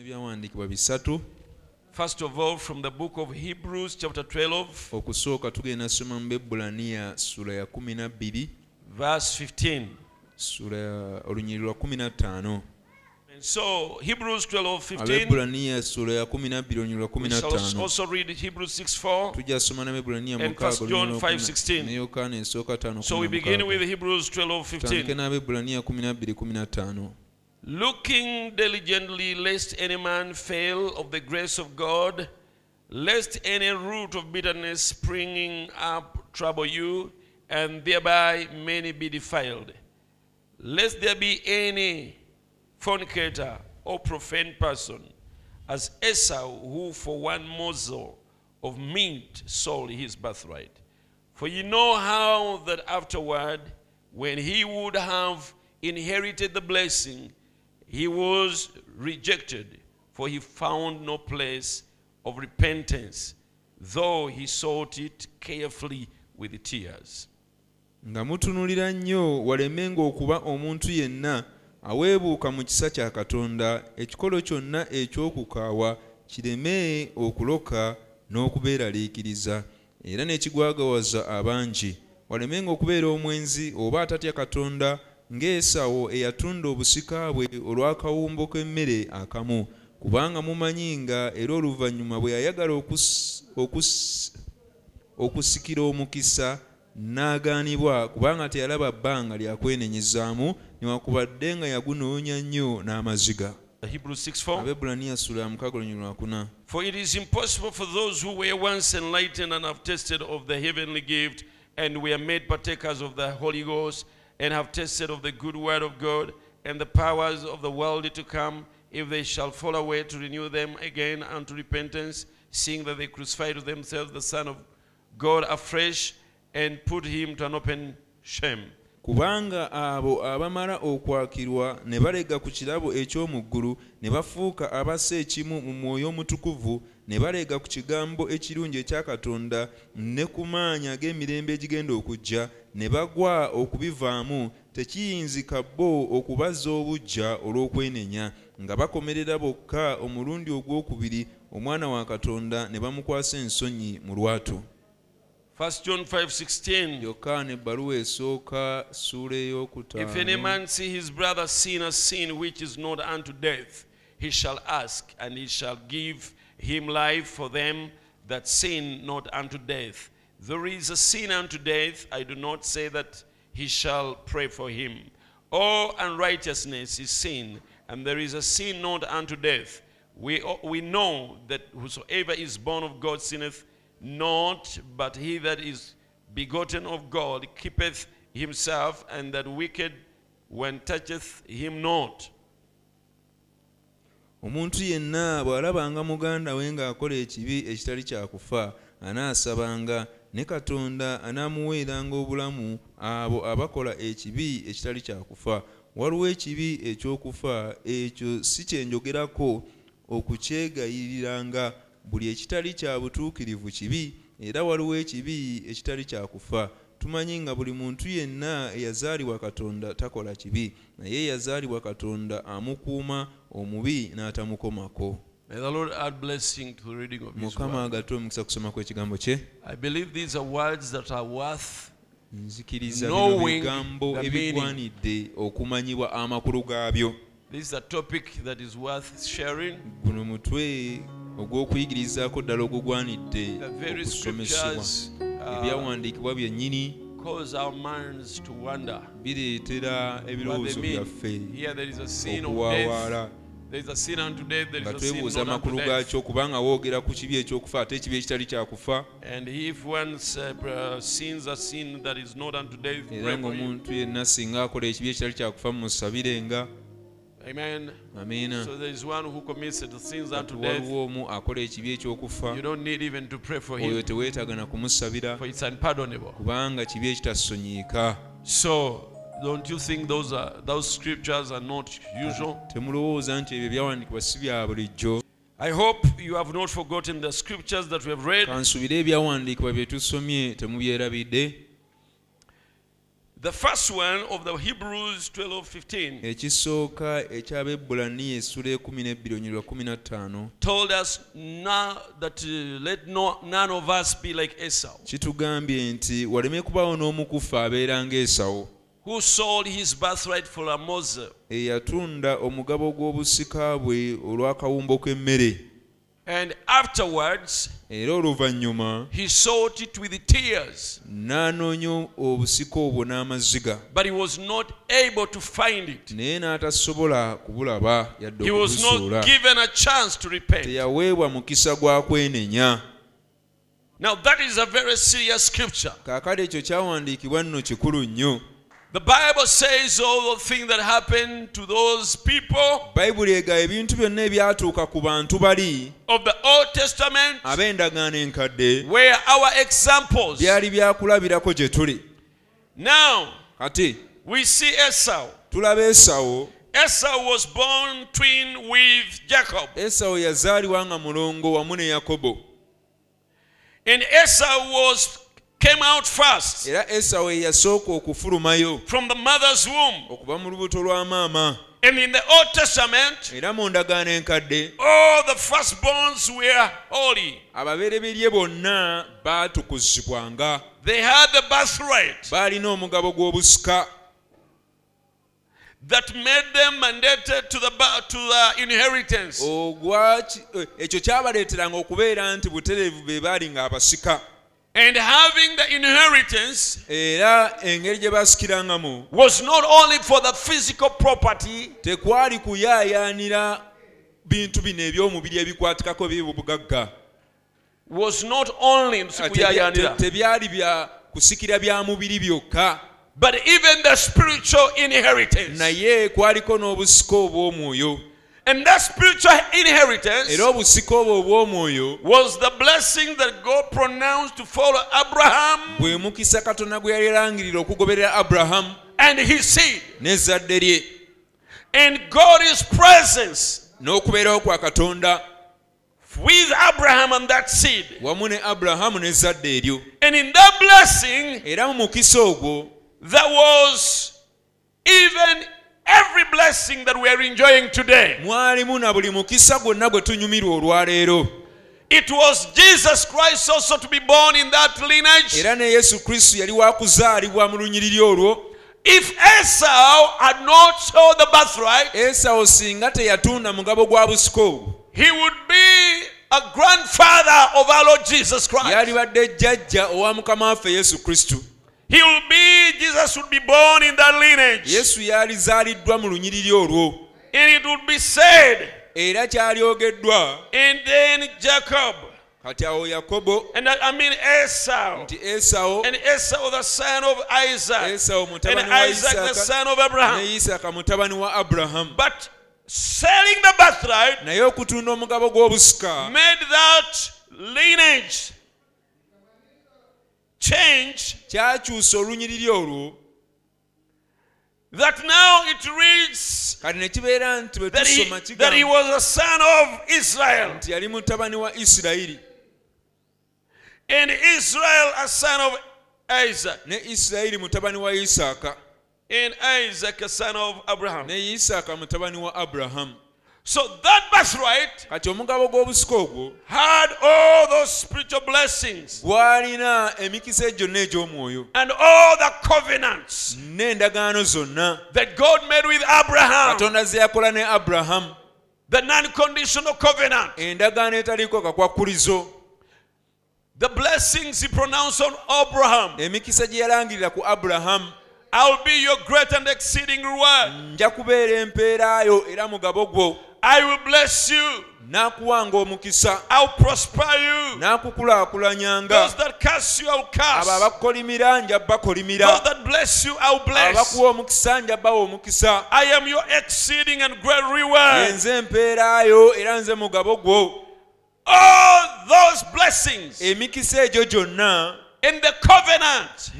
ebyawandiikibwa bisatu First of all, from the book of Hebrews, chapter 12, okusooka tugenda soma mu bebulaniya sula ya 12 verse 15. sula ya lwa 15 And so, Hebrews 12, 15. abebulaniya sula ya 12 olunyiri lwa We shall 15 also read Hebrews 6, 4. tujja soma n'abebulaniya And First John 5:16. ne yokaana esooka 5 So we begin with Hebrews 12, tutandike 15. n'abebulaniya 12 15 Looking diligently, lest any man fail of the grace of God, lest any root of bitterness springing up trouble you, and thereby many be defiled. Lest there be any fornicator or profane person, as Esau, who for one morsel of meat sold his birthright. For you know how that afterward, when he would have inherited the blessing, he was rejected, for he found no place of repentance, though he sought it carefully with tears. nga mutunulira nnyo walemenga okuba omuntu yenna aweebuuka mu kisa kya katonda ekikolo kyonna eky'okukaawa kireme okuloka n'okubeeraliikiriza era n'ekigwagawaza abangi walemenga okubeera omwenzi oba atatya katonda ng'esawo eyatunda obusika bwe olw'akawumbo k'emmere akamu. Kubanga mumanyi nga era oluvannyuma bwe yayagala okus- okus- okusikira omukisa n'agaanibwa kubanga teyalaba bbanga lya kwenenyezaamu newankubadde nga yagunoonya nnyo n'amaziga. Hebrews 6 4. abebulaniya sula ya mukaaga olunyiri lwakuna For it is impossible for those who were once enlightened and have tasted of the heavenly gift and were made partakers of the Holy Ghost and have tasted of the good word of God and the powers of the world to come, if they shall fall away to renew them again unto repentance, seeing that they crucified to themselves the Son of God afresh and put him to an open shame. Kubanga abo abamala okwakirwa ne balega ku kirabo eky'omu ggulu ne bafuuka abassa ekimu mu mwoyo omutukuvu ne balega ku kigambo ekirungi ekya katonda ne ku maanyi ag'emirembe egigenda okujja ne bagwa okubivaamu tekiyinzika bo okubazza obuggya olw'okwenenya nga bakomerera bokka omulundi ogwokubiri omwana wa katonda ne bamukwasa ensonyi mu lwatu 1 John 5 16. yokaana ebbaluwa esooka suula If any ey'okutaano man see his brother sin a sin which is not unto death, he shall ask, and he shall give him life for them that sin not unto death. There is a sin unto death, I do not say that he shall pray for him. All unrighteousness is sin, and there is a sin not unto death. We, we know that whosoever is born of God sinneth not, but he that is begotten of God keepeth himself, and that wicked one toucheth him not. omuntu yenna bw'alabanga muganda we ng'akola ekibi ekitali anaasabanga ne katonda anaamuweeranga obulamu abo abakola ekibi ekitali waliwo ekibi ekyokufa ekyo si kyenjogerako buli ekitali kya butuukirivu kibi era waliwo ekibi ekitali kyakufa tumanyi nga buli muntu yenna eyazaalibwa katonda takola kibi naye eyazaalibwa katonda amukuuma omubi n'atamukomako. Mukama agate omukisa kusoma kw'ekigambo kye. Nzikiriza bino bigambo ebigwanidde okumanyibwa amakulu gaabyo. Guno mutwe ogw'okuyigirizaako ddala ogugwanidde okusomesebwa ebyawandiikibwa byennyini bireetera ebirowoozo byaffe okuwaawaala nga twebuuza amakulu gaakyo kubanga woogera ku kibi ekyokufa ate ekibi ekitali kyakufa era ng'omuntu yenna singa akola ekibi ekitali kyakufa mumusabirenga Amen. amiina So there is one who commits the sins unto death. waliwo omu akola ekibi ekyokufa You don't need even to pray for oyo him, teweetaaga na kumusabira for it's unpardonable. kubanga kibi ekitasonyiika So don't you think those are those scriptures are not usual? temulowooza nti ebyo ebyawandiikibwa si bya bulijjo I hope you have not forgotten the scriptures that we have read. ebyawandiikibwa bye tusomye temubyerabidde The first one of the Hebrews 12 15 ekisooka ekyabebulaniya essula ekumi n'ebbiri onyirwa kumi na ttaano told us now that uh, let no, none of us be like Esau, kitugambye nti waleme kubaawo n'omukufa abeera ng'esawo who sold his birthright for a morsel. eyatunda omugabo gw'obusika bwe olw'akawumbo k'emmere And afterwards, era oluvannyuma he sought it with tears, n'anoonya obusika obwo n'amaziga but he was not able to find it. naye n'atasobola kubulaba yadde He was not given a chance to repent. teyaweebwa mukisa gwa kwenenya Now, that is a very serious scripture. kaakati ekyo kyawandiikibwa nno kikulu nnyo The Bible says all the things that happened to those people bayibuli ega ebintu byonna ebyatuuka ku bantu bali of the Old Testament ab'endagaano enkadde were our examples. byali byakulabirako gye tuli Now, kati we see Esau. tulaba esawo Esau was born twin with Jacob. esawo yazaalibwa nga mulongo wamu ne yakobo And Esau was came out first era esawo ye yasooka okufulumayo from the mother's womb. okuva mu lubuto lwa maama And in the Old Testament, era mu ndagaano enkadde all the firstborns were holy. ababereberye bonna baatukuzibwanga They had the birthright that made them mandated to the to the inheritance. And having the inheritance era engeri gye basikirangamu was not only for the physical property, tekwali kuyaayaanira bintu bino eby'omubiri ebikwatikako by'obugagga was not only tebyali bya kusikira bya mubiri byokka. but even the spiritual inheritance. naye kwaliko n'obusika obw'omwoyo And that spiritual inheritance era obusika obwo obw'omwoyo was the blessing that God pronounced to follow Abraham bwe mukisa katonda gwe yali erangirira okugoberera aburahamu and his seed. n'ezzadde lye And God's presence n'okubeerawo kwa katonda with Abraham and that seed. wamu ne aburahamu n'ezzadde eryo And in that blessing, era mu mukisa ogwo there was even every blessing that we are enjoying today. mwalimu na buli mukisa gwonna gwe tunyumirwa olwaleero It was Jesus Christ also to be born in that lineage. era ne yesu kristo yali wakuzaalibwa mu lunyiriri olwo If Esau had not sold the birthright, esawo singa teyatunda mugabo gwa busiko he would be a grandfather of our Lord Jesus Christ. yalibadde jjajja owa mukama waffe yesu kristo He will be, Jesus would be born in that lineage. yesu yalizaaliddwa mu lunyiriri olwo And it would be said, era kyalyogeddwa and then Jacob, kati awo yakobo and I mean Esau, nti Esau and Esau the son of Isaac, esawo and mutabani wa Isaac the son of ne Abraham. mutabani wa Abraham But selling the birthright naye okutunda omugabo gw'obusika made that lineage change kyakyusa olunyiriri olwo. that now it reads kati ne kibeera nti bwe that he, tusoma that he was a son of Israel, nti yali mutabani wa isirayiri. And Israel a son of Isaac, ne isirayiri mutabani wa isaaka. And Isaac a son of Abraham. ne isaaka mutabani wa So that birthright kati omugabo gw'obusika ogwo had all those spiritual blessings gwalina emikisa gyonna egy'omwoyo and all the covenants n'endagaano zonna that God made with Abraham, katonda ze yakola ne abrahamu the non-conditional covenant, endagaano etaliiko kakwakkulizo the blessings he pronounced on Abraham. emikisa gye yalangirira ku abrahamu I'll be your great and exceeding reward. nja kubeera empeerayo era mugabo gwo I will bless you. n'akuwanga omukisa. N'akukulaakulanyanga abo abakukolimira nja bakolimira. Abakuwa omukisa nja bawa omukisa. Nze empeerayo era nze mugabo gwo. Emikisa egyo gyonna and the covenant.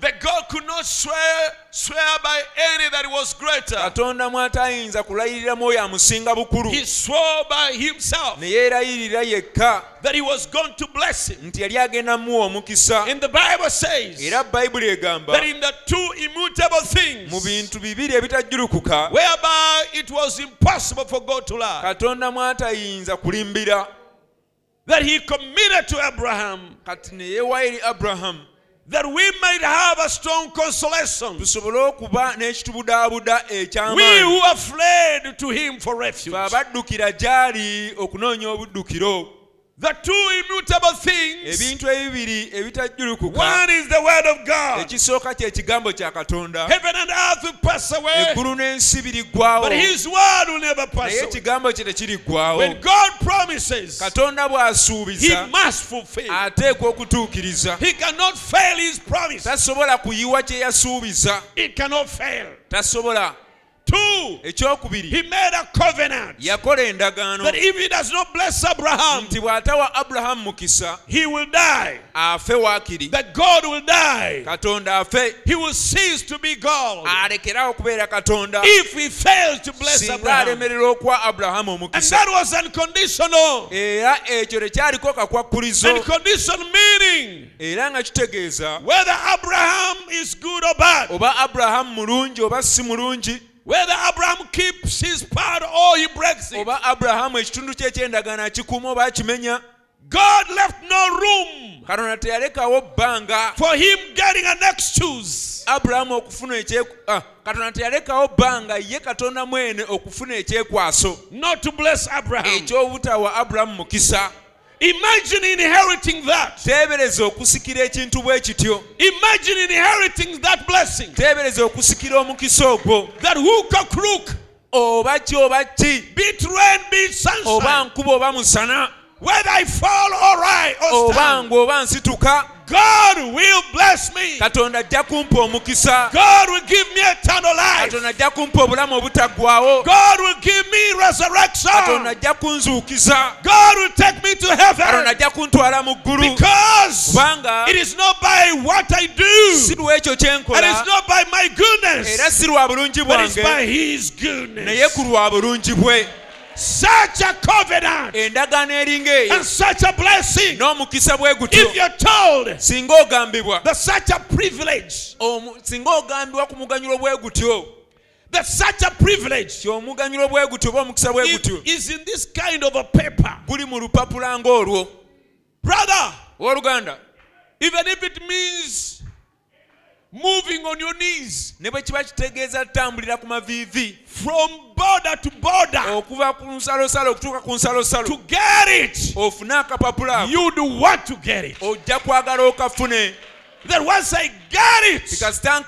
That God could not swear swear by any that was greater. katonda mwatayinza kulayirira oyo amusinga bukulu. He swore by himself ne yeerayirira yekka that he was going to bless him. nti yali agenda muwa omukisa. And the Bible says era bayibuli egamba that in the two immutable mu things bintu bibiri ebitajjulukuka whereby it was impossible for God to lie, katonda mwatayinza kulimbira that he committed to Abraham kati ne yeewa eri aburahamu that we might have a strong consolation. tusobole okuba n'ekitubudaabuda We who have fled to him for refuge. Fe abaddukira gy'ali okunoonya obuddukiro The two immutable things. ebintu ebibiri ebitajjulukuka One is the word of God. ekisooka kye kigambo kya katonda Heaven and earth will pass away, eggulu n'ensi biriggwawo but his word will never pass naye away. ekigambo kye tekiriggwawo When God promises, katonda he must fulfill. ateekwa okutuukiriza He cannot fail his promise. tasobola kuyiwa kye yasuubiza It cannot fail. tasobola ekyokubiri. Yakola endagaano. Nti bw'atawa aburahamu mukisa afe waakiri. Katonda afe. Alekeraho okubeera katonda. Singa alemerera okuwa abulahamu omukisa. Era ekyo tekyaliko kakwakulizo era nga kitegeeza. Oba aburahamu mulungi oba si mulungi whether Abraham keeps his part or he breaks it. oba abulahamu ekitundu kye ekyendagaano akikuuma oba akimenya God left no room for him getting an excuse. abulahamu okufuna ah, katonda teyalekawo bbanga ye katonda mwene okufuna ekyekwaso not to bless Abraham. ekyobutawa abulahamu mukisa Imagine inheriting that. teebereza okusikira ekintu bwe kityo Imagine inheriting that blessing. teebereza okusikira omukisa ogwo That hook or crook, oba ki oba ki be it rain, be it oba sunshine, nkuba oba musana whether I fall or rise or oba stand, ng'oba nsituka God will bless me. katonda ajja kumpa omukisa God will give me eternal life. katonda ajja kumpa obulamu obutaggwawo God will give me resurrection. katonda ajja kunzuukiza God will take me to heaven. Ajja kuntwala mu ggulu. Kubanga si it's not by my era si lwa bulungi bwange naye ku lwa bulungi bwe. Such a covenant endagaano eringa eyo and such a blessing. n'omukisa bwe gutyo. If you're told singa ogambibwa. that such a privilege, singa ogambibwa ku muganyulo bwe gutyo. that such a privilege ti omuganyulo bwe gutyo oba omukisa bwe is, gutyo. is in this kind of a paper, guli mu lupapula ng'olwo brother, owooluganda even if it means moving on your knees ne bwe kiba kitegeeza ttambulira ku maviivi. from border to border okuva ku nsalosalo okutuuka ku to get it, ofune akapapula ako. you'd want to get it. ojja kwagala okafune. That once I get it, tikasita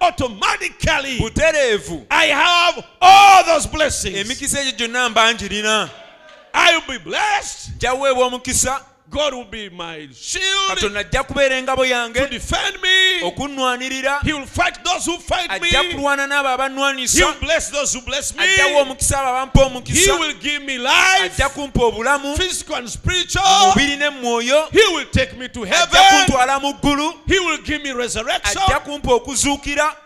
automatically I have all those blessings. I will be blessed. Nja weebwa omukisa God will be my shield katonda ajja kubeera engabo to yange defend me. okunnwanirira He will fight those who fight ajja me. kulwana n'abo He abannwanisa will bless those who bless me. ajjawa omukisa abo abampa He omukisa will give me life, ajja kumpa obulamu physical and spiritual. mubiri ne mwoyo He will take me to ajja heaven. kuntwala mu ggulu He will give me resurrection. ajja kumpa okuzuukira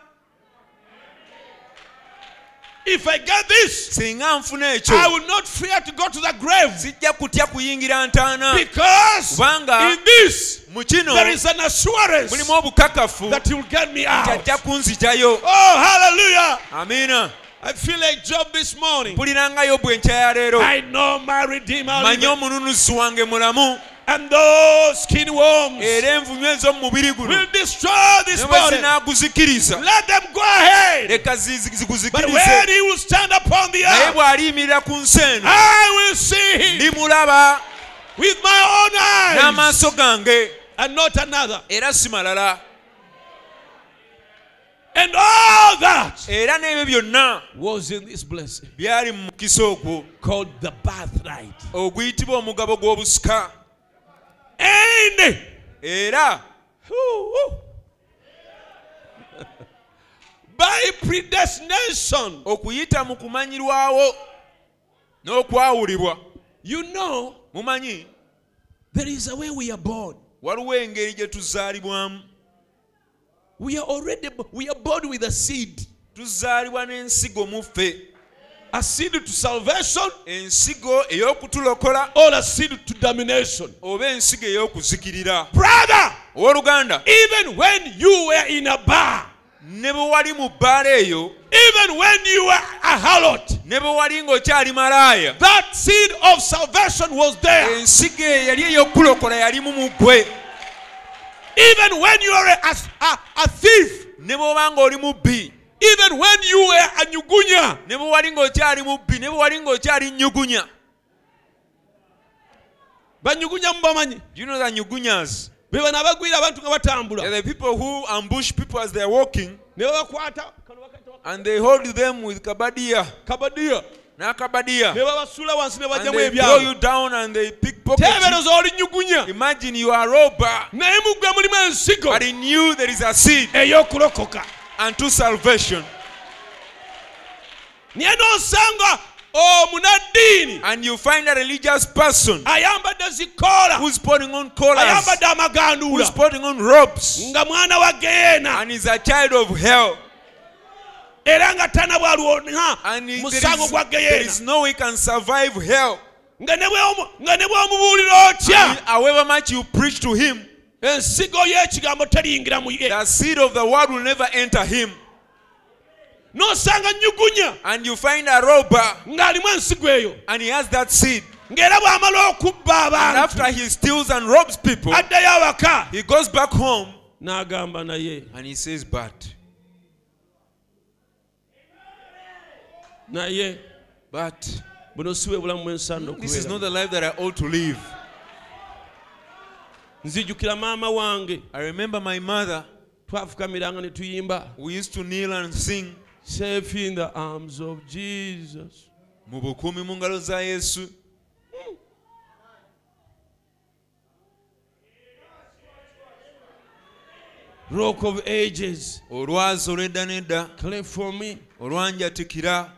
If I get this, singa nfuna I will not fear to go to the grave. Sijja kutya kuyingira ntaana. Because Kubanga in this mu kino there is an assurance mulimu obukakafu that you will get me out. ajja Oh, hallelujah! amiina I feel like Job this morning. mpuliranga yobu enkya ya leero. I know my Redeemer manyi liveth, omununuzi wange mulamu and those skin worms era envunywa ez'omu mubiri gunozinaguzikiriza leka ziguzikirizenaye bw'aliyimirira ku nsi eno ndimulaba n'amaaso gange. era si malala And all that era n'ebyo byonna was in this blessing byali mu ogwo called the birthright. omugabo gw'obusika. And era. By predestination, okuyita mu kumanyirwawo n'okwawulibwa. You know mumanyi? there is a way we are born. waliwo engeri gye tuzaalibwamu. We are already we are born with a seed. tuzaalibwa n'ensigo mu ffe A seed to salvation. Ensigo ey'okutulokola or a seed to domination. oba ensigo ey'okuzikirira Brother, owooluganda even when you were in a bar, ne bwe wali mu bbaala eyo. Even when you were a harlot, ne bwe wali ng'okyali malaaya. That seed of salvation was there. ensigo eyo yali ey'okulokola yalimu mu ggwe. Even when you were a, a, a thief, ne bw'oba ng'oli mubbi even when you were a nyugunya. Ne bwe wali ng'okyali mubbi ne nyugunya. Banyugunya mubamanyi? Do you know that nyugunyas? Be bano abantu nga batambula. The people who ambush people as they are walking ne babakwata and they hold them with kabadia. Kabadia. N'akabadia nebabasula wansi nebajjamu ebyateeberoza oli nyugunya. Naye muggwe mulimu ensigo. Ey'okulokoka. Unto salvation. Naye n'osanga omunaddiini oh, and you find a religious person ayambadde zikoola who's putting on collars. Ayambadde who's putting on robes. Nga mwana wa and is a child of hell. Era nga tanabwalwona and he- there musango is, gwa geyeena no way he can survive hell. Nga ne bw'omubuulira otya. However much you preach to him ensigo y'ekigambo teriyingira mu ye. The seed of the word will never enter him. N'osanga nyugunya and you find a robber ng'alimu ensigo eyo and he has that seed. ng'era bw'amala okubba and abantu. after he steals and robs people addayo awaka. he goes back home n'agamba naye and he says but naye but buno si bwe bulamu bwensaana this is not the life that I ought to live nzijukira maama wange. I remember my mother. Twafukamiranga ne tuyimba. We used to kneel and sing. Safe in the arms of jesus. Mu bukumi mu ngalo za yesu. Rock of ages. Olwazi olw'edda n'edda. Cleft for me. Olwanjatikira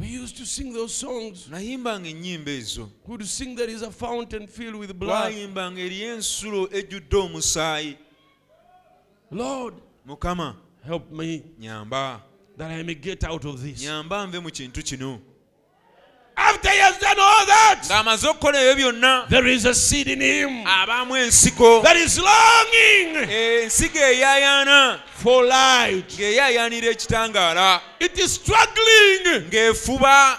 we used to sing those songs. Nayimbanga ennyimba ezo. We would sing there is a fountain filled with blood. Twayimbanga eriyo ensulo ejjudde omusaayi. Lord mukama help me nyamba. that i may get out of this. Nyamba nve mu kintu kino after he has done all that ng'amaze okukola ebyo byonna there is a seed in him abaamu ensiko. that is longing ensigo eyaayaana for light. ng'eyaayaanira ekitangaala. It is struggling ng'efuba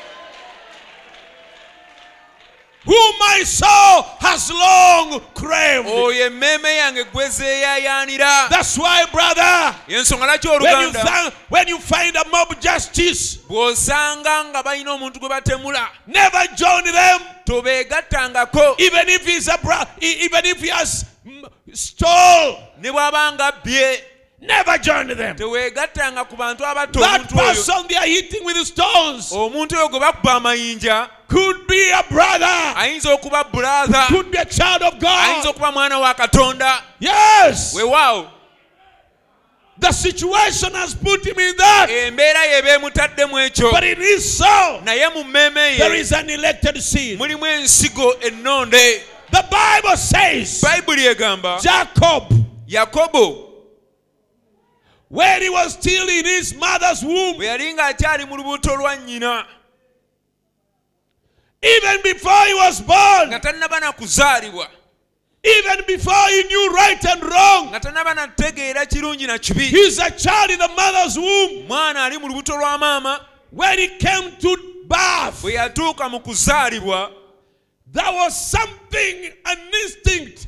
whom my soul has long craved. Oyo emmeeme yange gwe zeeyaayaanira that's why brother yensonga laki when you, oluganda? find, when you find a mob justice bw'osanga nga balina omuntu gwe batemula. never join them. Tobeegattangako. Even if he's a e- even if he has stole. Ne bw'aba bbye never join them. Teweegattanga ku bantu abatta that person they are hitting with stones omuntu oyo gwe bakuba amayinja could be a brother ayinza okuba bulatha could be a child of ayinza god okuba mwana wa katonda. Yes. Weewaawo the situation has put him in that. Embeera ekyo. But it is so. naye mu mmeeme there is an elected seed mulimu ensigo ennonde. The bible says bayibuli egamba jacob yakobo when he was still in his mother's womb. Bwe yali ng'akyali mu lubuto lwa nnyina. Even before he was born. Nga tannaba na kuzaalibwa. Even before he knew right and wrong. Nga tannaba na kutegeera kirungi na kibi. He's a child in the mother's womb. Mwana ali mu lubuto lwa maama. When he came to birth. Bwe yatuuka mu there was something an instinct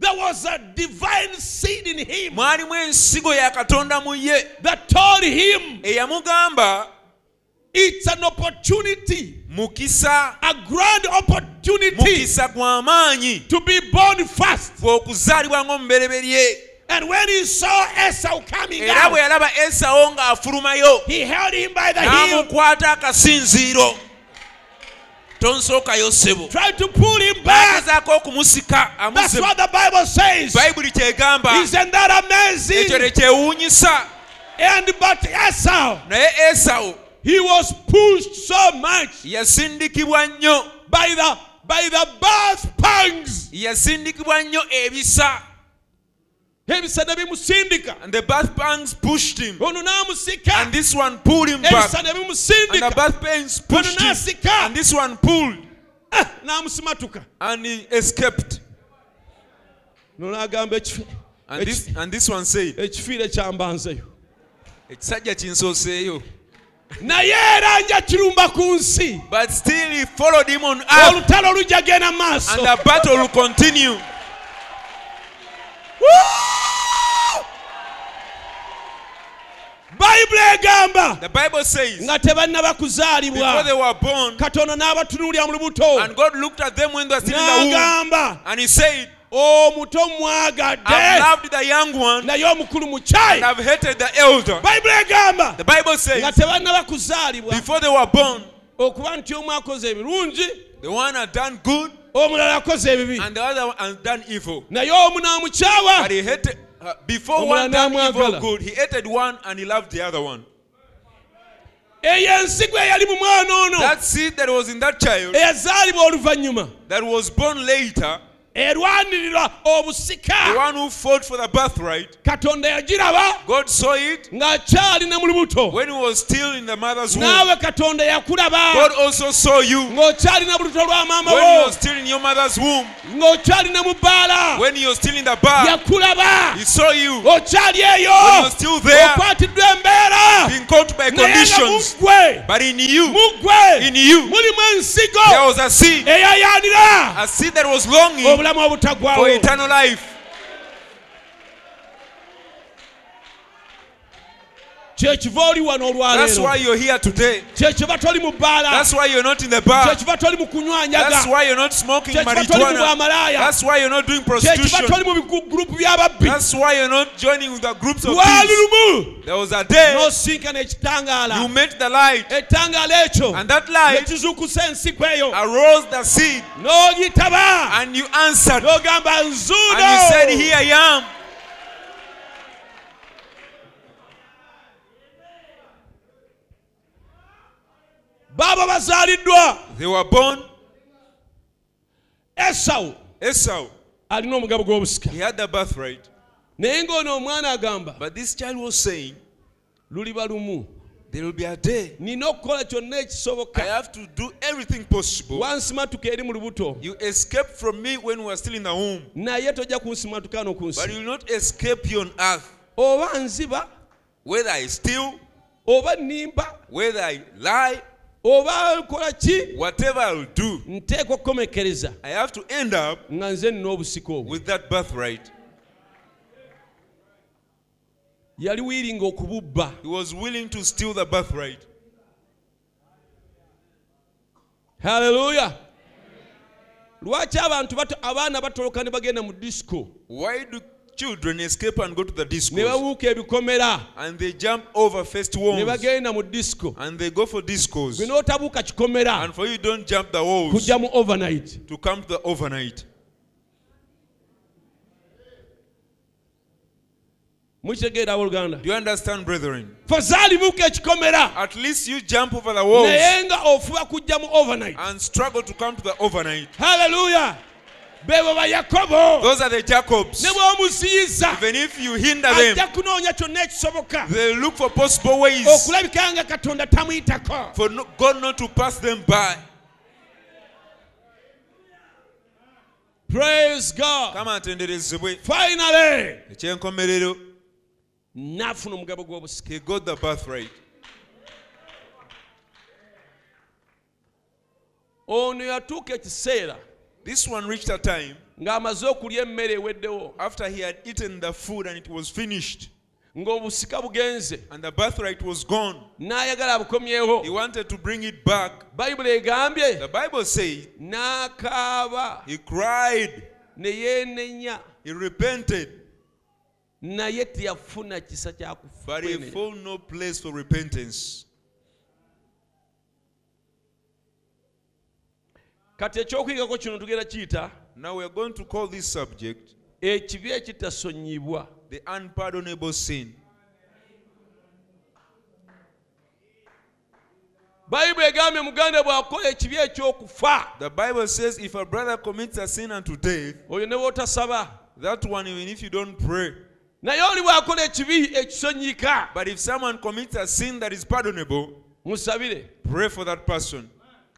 there was a divine seed in him mwalimu ensigo ya katonda mu ye. that told him eyamugamba it's an opportunity mukisa a grand opportunity mukisa gwa maanyi to be born first. Bw'okuzaalibwa ng'omubereberye And when he saw Esau coming era bwe yalaba esawo ng'afulumayo he held him by the heel, n'amukwata akasinziiro tonsookayo ssebo agezaako okumusika bayibuli kyegamba ekyo tekyewuunyisa naye esawu he was pushed so much yasindikibwa nnyo. by the by the birth pangs. yasindikibwa nnyo ebisa ebisa ne bimusindika and the birth pangs pushed him. Ono n'amusika and this one pulled him back. ebisa ne and the bimusindika birth pains pushed him. and this one pulled. Ah, n'amusimatuka and he escaped. Ono n'agamba "Ekifi- and this, and this one said ekifiire kyambanzeyo ekisajja kinsooseeyo naye era nja kirumba ku nsi. But still he followed him on earth olutalo lujja genda maaso. And the battle will continue! bayibuli egamba. Nga tebanna bakuzaalibwa katono n'abatunuulira mu libutonagamba omuto mwagadde naye omukulu mukyayi bayibuli egamba. Nga tebanna bakuzaalibwa okuba nti omu akoze ebirungi omulala akoze ebibi. And the other one had done evil. Naye omu n'amukyawa. But he hated uh, before one done evil good he hated one and he loved the other one. Eyali mu mwana ono. That seed that was in that child that was born later erwanirira obusika. Katonda yagiraba ng'akyali ne mu lubuto. Naawe katonda yakulaba ng'okyali na buluto lwa maama wo. ng'okyali ne mu yakulaba okyali eyo. Okwatiddwa embeera. naye mulimu ensigo. eyayanira obulamu obutagwawo. Kyekiva oli wano that's why olwaleero you're here today. Kyekiva toli mu bbaala. That's why you're not in the bar. Kyekiva toli mu kunywanyaga that's why you're not smoking toli mu marijuana. that's why you're not doing prostitution. toli mu bigurupu by'ababbi that's why you're not joining with the groups of lwali lumu. There was a day n'osinkana ekitangaala met the light. Ekitangaala ekyo and that light nekizuukusa ensiko eyo arose the seed. N'ogitaba and you answered. N'ogamba and you said nzuuno here I am baaba bazaaliddwa they were born esawu Esau. Alina omugabo gw'obusika. He had the birthright. Naye ng'ono omwana agamba but this child was saying luliba lumu. There will be a day nina okukola kyonna I ekisoboka have to do everything possible. Wansimatuka eri mu lubuto. You escaped from me when we were still in the womb. Naye tojja kunsimatuka no but you will not escape here on earth. Oba nziba whether I steal oba nnimba whether I lie oba nkola ki? Whatever I'll do nteekwa okukomekereza. I have to end up nga nze nina obusika obwo. with that birthright. Yali wiringa okububba. He was willing to steal the birthright. Haleluya lwaki abantu bato- abaana batoloka ne bagenda mu disco? Why do children escape and go to the ne disco ebikomera. And they jump over first ne walls. Bagenda mu disco. And they go for discos. Gwe n'otabuuka kikomera and for you don't jump the walls. kujja mu overnight. To come to the overnight. Mukitegeera abooluganda do you understand brethren? Fe zaalibuuka ekikomera. At least you jump over the walls naye nga ofuba kujja mu overnight. and struggle to come to the overnight haleluya beebo bayakobo those are the jacobs. Ne bw'omuziyiza even if you hinder them ajja kunoonya kyonna ekisoboka. they look for possible ways okulabika nga katonda tamuyitako. For no, god not to pass them by. Praise god. Kama atenderezebwe finally. Ekyenkomerero. Nafuna omugabo gw'obusika he got the birthright. Ono yatuuka ekiseera this one reached a time ng'amaze okulya emmere eweddewo. after he had eaten the food and it was finished. Ng'obusika bugenze. And the birthright was gone. N'ayagala abukomyewo he wanted to bring it back. Bayibuli egambye. The bible says n'akaaba. he cried. Ne yeenenya. He repented. Naye teyafuna kisa but he found no place for repentance. Kati ekyokuyigako kino tugenda kiyita Now we are going to call this subject ekibi ekitasonyibwa. the unpardonable sin. bayibuli egambye muganda bw'akola ekibi ekyokufa. The Bible says if a brother commits a sin unto death, oyo ne bw'otasaba. that one, even if you don't pray, naye oli bw'akola ekibi ekisonyika but if someone commits a sin that is pardonable, musabire. pray for that person.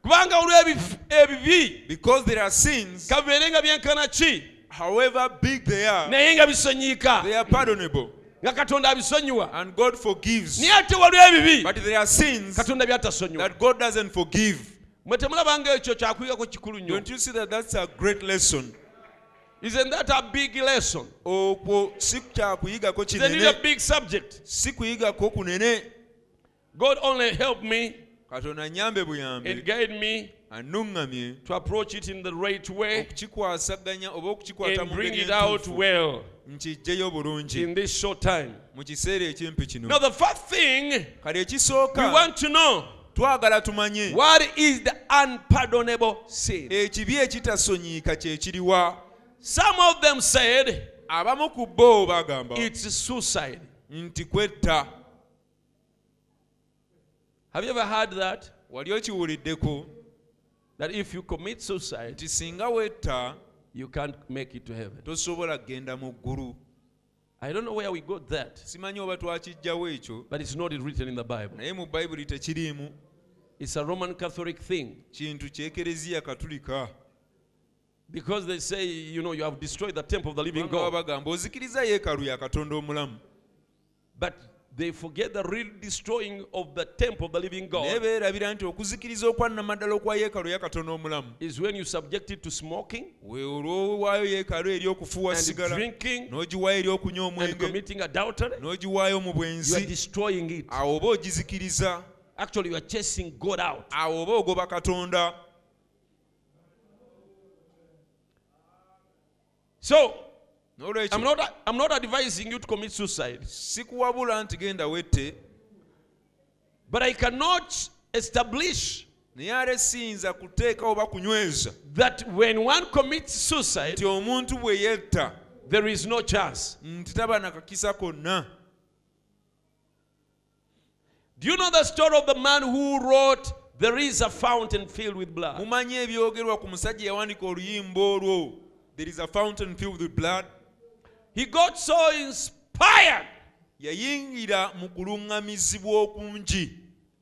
Kubanga Because there are sins, kabibeere nga byenkana ki? however big they are, naye nga bisonyiika. they are pardonable. nga katonda abisonyiwa. And God forgives. naye ate waliwo ebibi. But there are sins katonda byatasonyiwa. that God doesn't forgive. mwe temulabanga ekyo kyakuyigako kikulu nnyo. Don't you see that that's a great lesson? isn't that a big lesson? Okwo si kyakuyigako isn't it a big subject? Si kuyigako kunene. God only help me katonda nyambe and guide me anuŋŋamye to approach it in the right way okukikwasaganya oba okukikwata and mu bring it out well nkijjeyo bulungi. in this short time. Mu kiseera ekimpi kino. Now the first thing kale we ekisooka want to know twagala tumanye. what is the unpardonable sin? Ekibi ekitasonyiika kye kiriwa. Some of them said abamu ku bo bagamba it's suicide. nti kwetta have you ever heard that? Wali okiwuliddeko that if you commit suicide nti singa wetta you can't make it to heaven. tosobola kgenda mu ggulu. I don't know where we got that simanyi oba twakijjawo ekyo but it's not written in the bible. naye mu Bible tekiriimu. It's a roman catholic thing. Kintu kyekereziya katulika. Because they say you know you have destroyed the temple of the living god. bagamba ozikiriza yeekalu ya katonda omulamu. But they forget the real destroying of the temple of the living god. Beerabira nti okuzikiriza okwannamaddala okwa yeekalu ya omulamu. Is when you subject it to smoking we olwowaayo yeekalu eri okufuuwa and sigala drinking n'ogiwaayo eri okunywa and omwenge committing adultery n'ogiwaayo mu you are bwenzi destroying it. Awo oba ogizikiriza actually you are chasing god out. awo oba ogoba katonda. So i'm not i'm not advising you to commit suicide. Sikuwabula nti genda wette. But i cannot establish naye ate siyinza kuteeka oba kunyweza. that when one commits suicide nti omuntu bwe yetta there is no chance. nti taba na kakisa konna. Do you know the story of the man who wrote there is a fountain filled with blood mumanyi ebyogerwa ku musajja yawandiika oluyimba olwo. There is a fountain filled with blood he got so inspired yayingira mu kuluŋŋamizibwa okungi.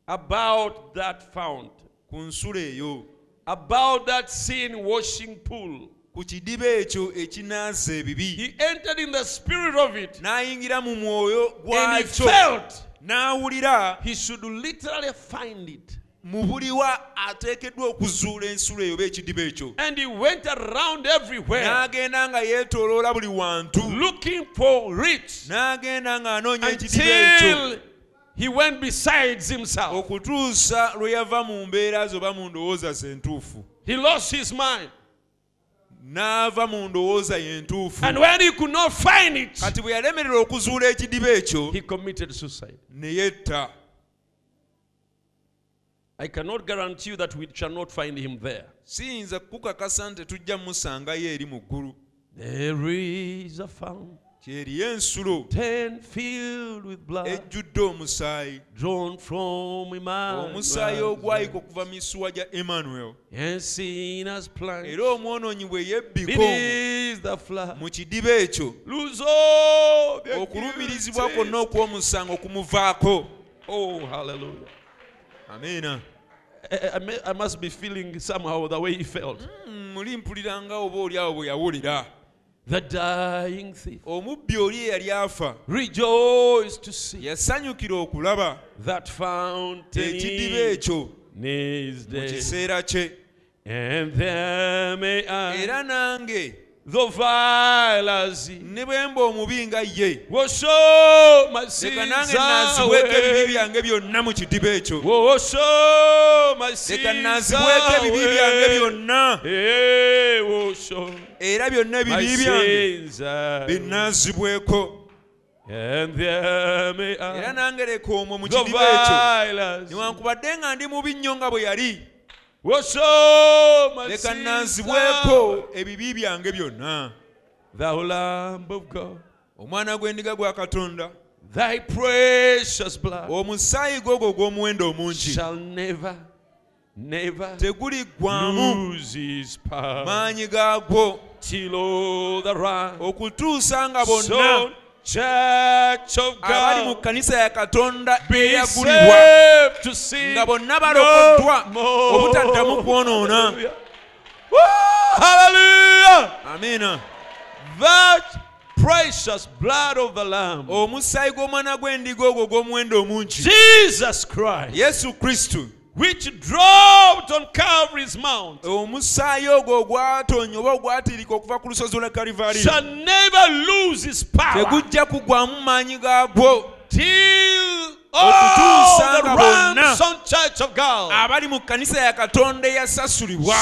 about that fountain ku nsula eyo. about that sin washing pool. Ku kidiba ekyo ekinaaza ebibi. He entered in the spirit of it. N'ayingira mu mwoyo and he gwakyo. felt n'awulira he should literally find it mu buliwa ateekeddwa okuzuula ensula eyo oba ekidiba ekyo. And he went around everywhere n'agenda nga yeetooloola buli wantu. looking for it n'agenda ng'anoonya ekidiba ekyo. he went besides himself. Okutuusa lwe yava mu mbeera ze oba mu ndowooza ze entuufu he lost his mind. N'ava mu ndowooza ye and when he could not find it kati bwe yalemerera okuzuula ekidiba ekyo he committed suicide. ne yetta i cannot guarantee you that we shall not find him there. Siyinza kukakasa nti tujja musangayo eri mu ggulu. There is a fountain kyeriyo ensulo filled with blood ejjudde omusaayi. drawn from omusaayi Emmanuel ogwayika okuva mu misuwa gya emmanuel. And sinners plunged era omwonoonyi bwe yebbika omwo. beneath the flood. Mu kidiba ekyo their okulumirizibwa kwonna okw'omusango kumuvaako oh hallelujah amiina I, I, may- I must be feeling somehow the way he felt. Mm, muli mpuliranga oba oli awo bwe yawulira. The dying thief. Omubbi oli eyali afa. Rejoiced to see yasanyukira okulaba. that fountain ekidiba ekyo mu kiseera kye. And there may I era nange though violence ne bwe mba omubi nga ye. Leka nange naziweeko ebibi byange byonna mu kidiba ekyo. Leka naziweeko ebibi byange byonna. Era byonna ebibi byange binazibweko era nange leka omwo mu kidiba ekyo. Newankubadde nga ndi mubi nnyo nga bwe yali. leka nanzibweko ebibi byange byonna. Omwana gw'endiga gwa katonda. Thy precious blood omusaayi gwo gwo gw'omuwendo omungi. shall never never teguliggwamu maanyi gaagwo. Okutuusa nga bonna church of abali mu kkanisa ya katonda eyagulibwa nga bonna balokoddwa obutaddamu kwonoona. Hallelujah. Woo! That precious blood of the Lamb, omusaayi gw'omwana gw'endiga ogwo ogw'omuwendo omungi. Jesus Christ, yesu kristo which dropped on Calvary's Mount, omusaayi ogwo ogwatonya oba ogwatirika okuva ku lusozi lwa kalivaaliyo shall never lose its power tegujja kugwamu maanyi gaagwo. till Okutuusa nga bonna abali mu kkanisa ya katonda eyasasulibwa.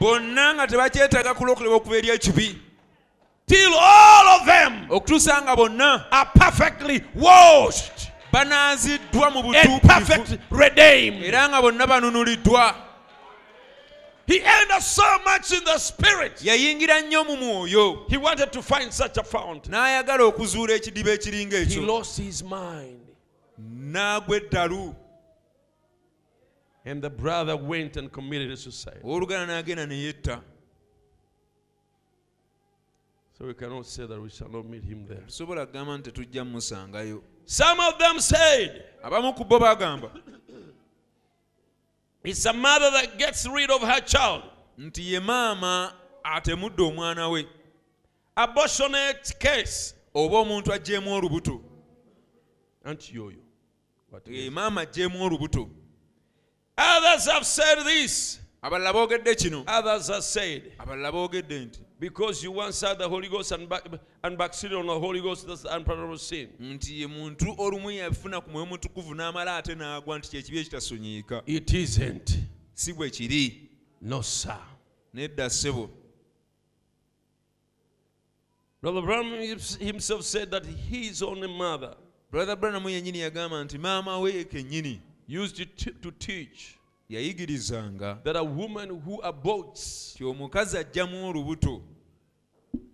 bonna nga tebakyetaaga kulokolebwa okuva eri ekibi. okutuusa nga bonna are perfectly washed banaaziddwa mu butuukirivu era nga bonna banunuliddwa He entered so much in the spirit. yayingira nnyo mu mwoyo He wanted to find such a fountain. n'ayagala okuzuula ekidiba ekiringa He lost his mind. n'agwa eddalu And the brother went and committed suicide. owooluganda n'agenda ne yetta So we cannot say that we shall not meet him there. tusobola kugamba nti tetujja mmusangayo Some of them said, abamu ku bo bagamba It's a mother that gets rid of her child. nti ye maama atemudde omwana we Abortionate case. oba omuntu aggyeemu olubuto Auntie Yoyo. What ye is- maama aggyeemu olubuto Others have said this. abalala boogedde kino Others have said, abalala boogedde nti because you once had the Holy Ghost and, back, and backslid on the Holy Ghost, that's unpardonable sin. nti ye muntu olumu yafuna ku mwoyo mutukuvu n'amala ate n'agwa nti kyekibi ekitasonyiika It isn't. si bwe kiri No, sir. nedda ssebo Brother Branham himself said that his own mother brother branamu yennyini yagamba nti maama we kennyini used to, to teach yayigirizanga that a woman who aborts ti omukazi aggyamu olubuto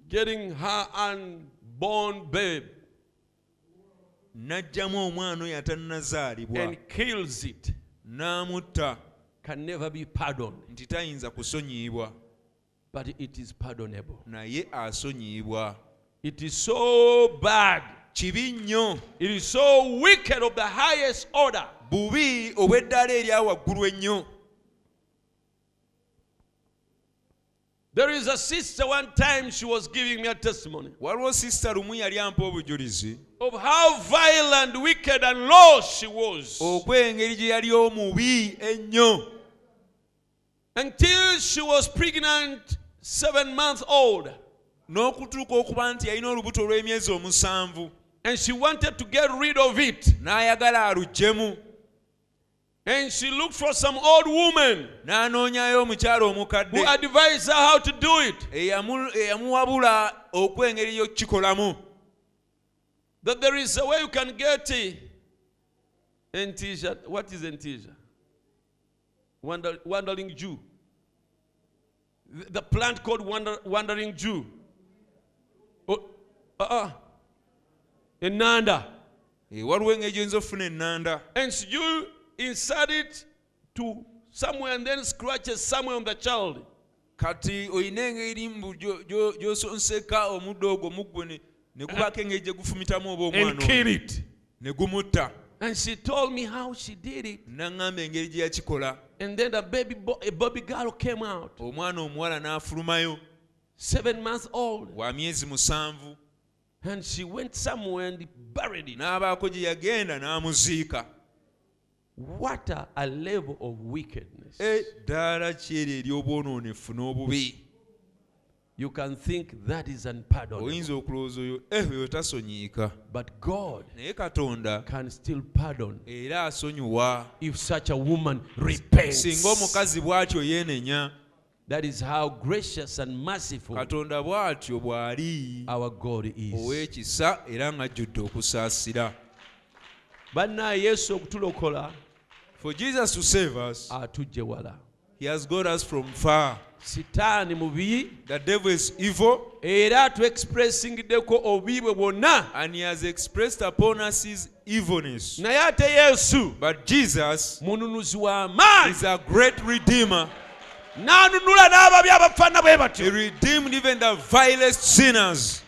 getting her unborn babe n'aggyamu omwana oyo atannazaalibwa and kills it n'amutta can never be pardoned. nti tayinza kusonyiibwa But it is pardonable. naye asonyiibwa It is so bad. Kibi nnyo It is so wicked of the highest order. bubi obw'eddaala erya waggulu ennyo. There is a sister one time she was giving me a testimony waliwo sisita lumu yali ampa obujulizi of how violent, wicked, and lost she was. okwengeri gye yali omubi ennyo. Until she was pregnant, seven months old, n'okutuuka okuba nti yalina olubuto olw'emyezi omusanvu and she wanted to get rid of it. n'ayagala aluggyemu And she looked for some old woman n'anoonyayo omukyala who omukadde advised her how to do it. eyamu- eyamuwabula okwengeri y'okukikolamu That there is a way you can get a Entisha. What is Entisha? Wander, wandering Jew. The, plant called wander, wandering Jew. Oh, uh-uh. Enanda. Eh, waliwo engeri gyoyinza okufuna ennanda. And you insert it to somewhere and then scratches somewhere on the child. kati olina engeri mbu gyo- gyo- gy'osonseka omuddo ogwo muggwe ne ne engeri gye gufumitamu oba and omwana ne gumutta. And she told me how she did it. And then the baby, bo- a baby girl came out, omwana omuwala n'afulumayo seven months old. Wa myezi musanvu And she went somewhere and buried it. n'abaako gye yagenda n'amuziika What a, a level of wickedness. eddaala kyeri ery'obwonoonefu n'obubi You can think that is unpardonable. oyinza okulowooza oyo eh tasonyiika But God naye katonda can still pardon era asonyiwa if such a woman repents. singa omukazi bw'atyo yeenenya That is how gracious and merciful katonda bw'atyo bw'ali our God is. ow'ekisa era ng'ajjudde okusaasira. Bannaye yesu okutulokola for jesus to save us atujje wala. he has got us from far. Sitaani mubi the devil is evil era atuexpressingiddeko obubi bwe bwonna. and he has expressed upon us his evilness. Naye ate yesu but jesus mununuzi w'amaanyi is a great redeemer n'anunula n'ababi abafaana bwe he batyo redeemed even the vilest sinners.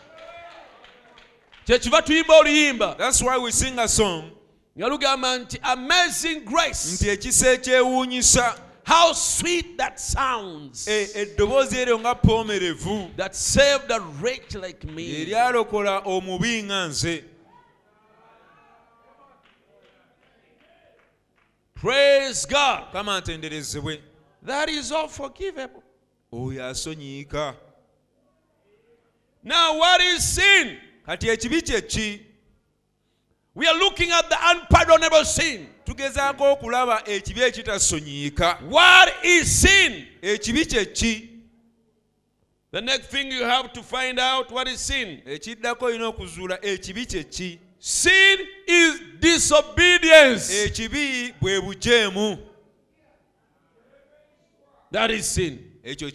Kyekiva tuyimba oluyimba. That's why we sing a song. Nga lugamba nti amazing grace. Nti ekisa ekyewuunyisa. How sweet that sounds. Eddoboozi eryo nga poomerevu. That saved a wretch like me. Eryalokola omubi nga nze. Praise god. Kama ntenderezebwe that is all forgivable. Oyo asonyiika now what is sin? Kati ekibi kye ki? We are looking at the unpardonable sin. Tugezaako okulaba ekibi ekitasonyiika what is sin? Ekibi kye ki? The next thing you have to find out what is sin? Ekiddako olina okuzuula ekibi kye ki? Sin is disobedience. Ekibi bwe bujeemu that is sin. Ekyo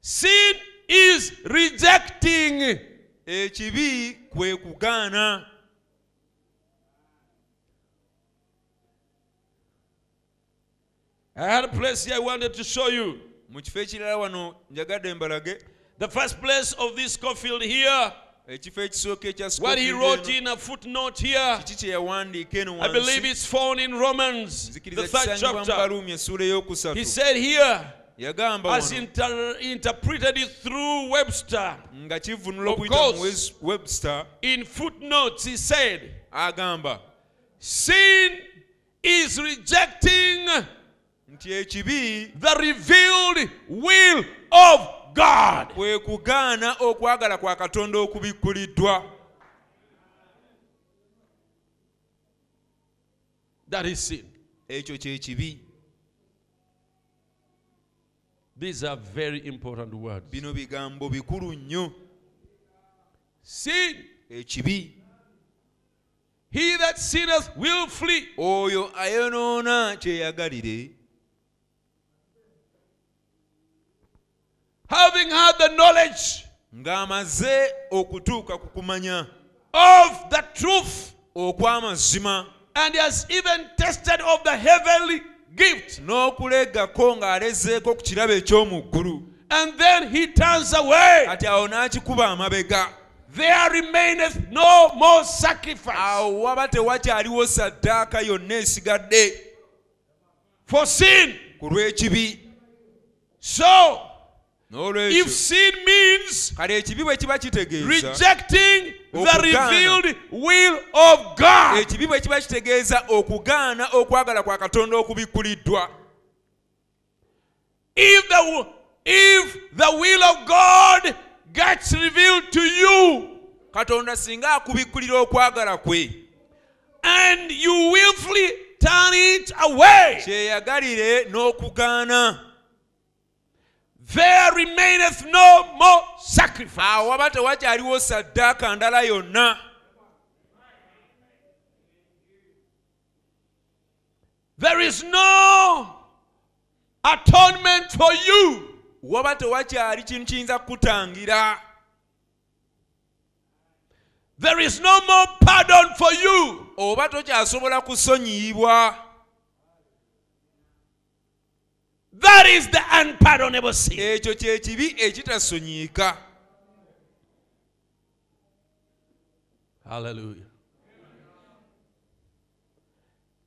sin is rejecting. Ekibi kwe kugaana. I had a place here i wanted to show you. Mu kifo ekirala wano njagadde mbalage. The first place of this Scofield here Eh, ekifo ekisooka ekya what he wrote in a footnote here kiki kye yawandiika eno i believe it's found in romans the third chapter. essuula he said here yagamba as inter- interpreted it through webster. Nga kivunula Of okuyita mu course. Webster. in footnotes he said agamba sin is rejecting nti ekibi the revealed will of god. Kwe kugaana okwagala kwa katonda okubikkuliddwa. That is sin. Ekyo kye kibi. These are very important words. Bino bigambo bikulu nnyo. Sin. Ekibi. He that sinneth willfully oyo ayonoona kyeyagalire having had the knowledge ng'amaze okutuuka ku kumanya of the truth okw'amazima and he has even tasted of the heavenly gift. N'okulegako ng'alezeeko ku kirabo eky'omu ggulu. And then he turns away. Kati awo n'akikuba amabega. There remaineth no more sacrifice. Awo waba tewakyaliwo saddaaka yonna esigadde. For sin. Ku lw'ekibi. So if sin means kale ekibi bwe kiba kitegeeza rejecting the revealed will of god. Ekibi bwe kiba kitegeeza okugaana okwagala kwa katonda okubikkuliddwa. If the if the will of god gets revealed to you katonda singa akubikkulira okwagala kwe and you willfully turn it away. kyeyagalire n'okugaana there remaineth no more sacrifice. Awo waba tewakyaliwo saddaaka ndala yonna. There is no atonement for you. Waba tewakyali kintu kiyinza kukutangira. There is no more pardon for you. Oba tokyasobola kusonyiyibwa that is the unpardonable sin. Ekyo kye kibi ekitasonyiika. Hallelujah.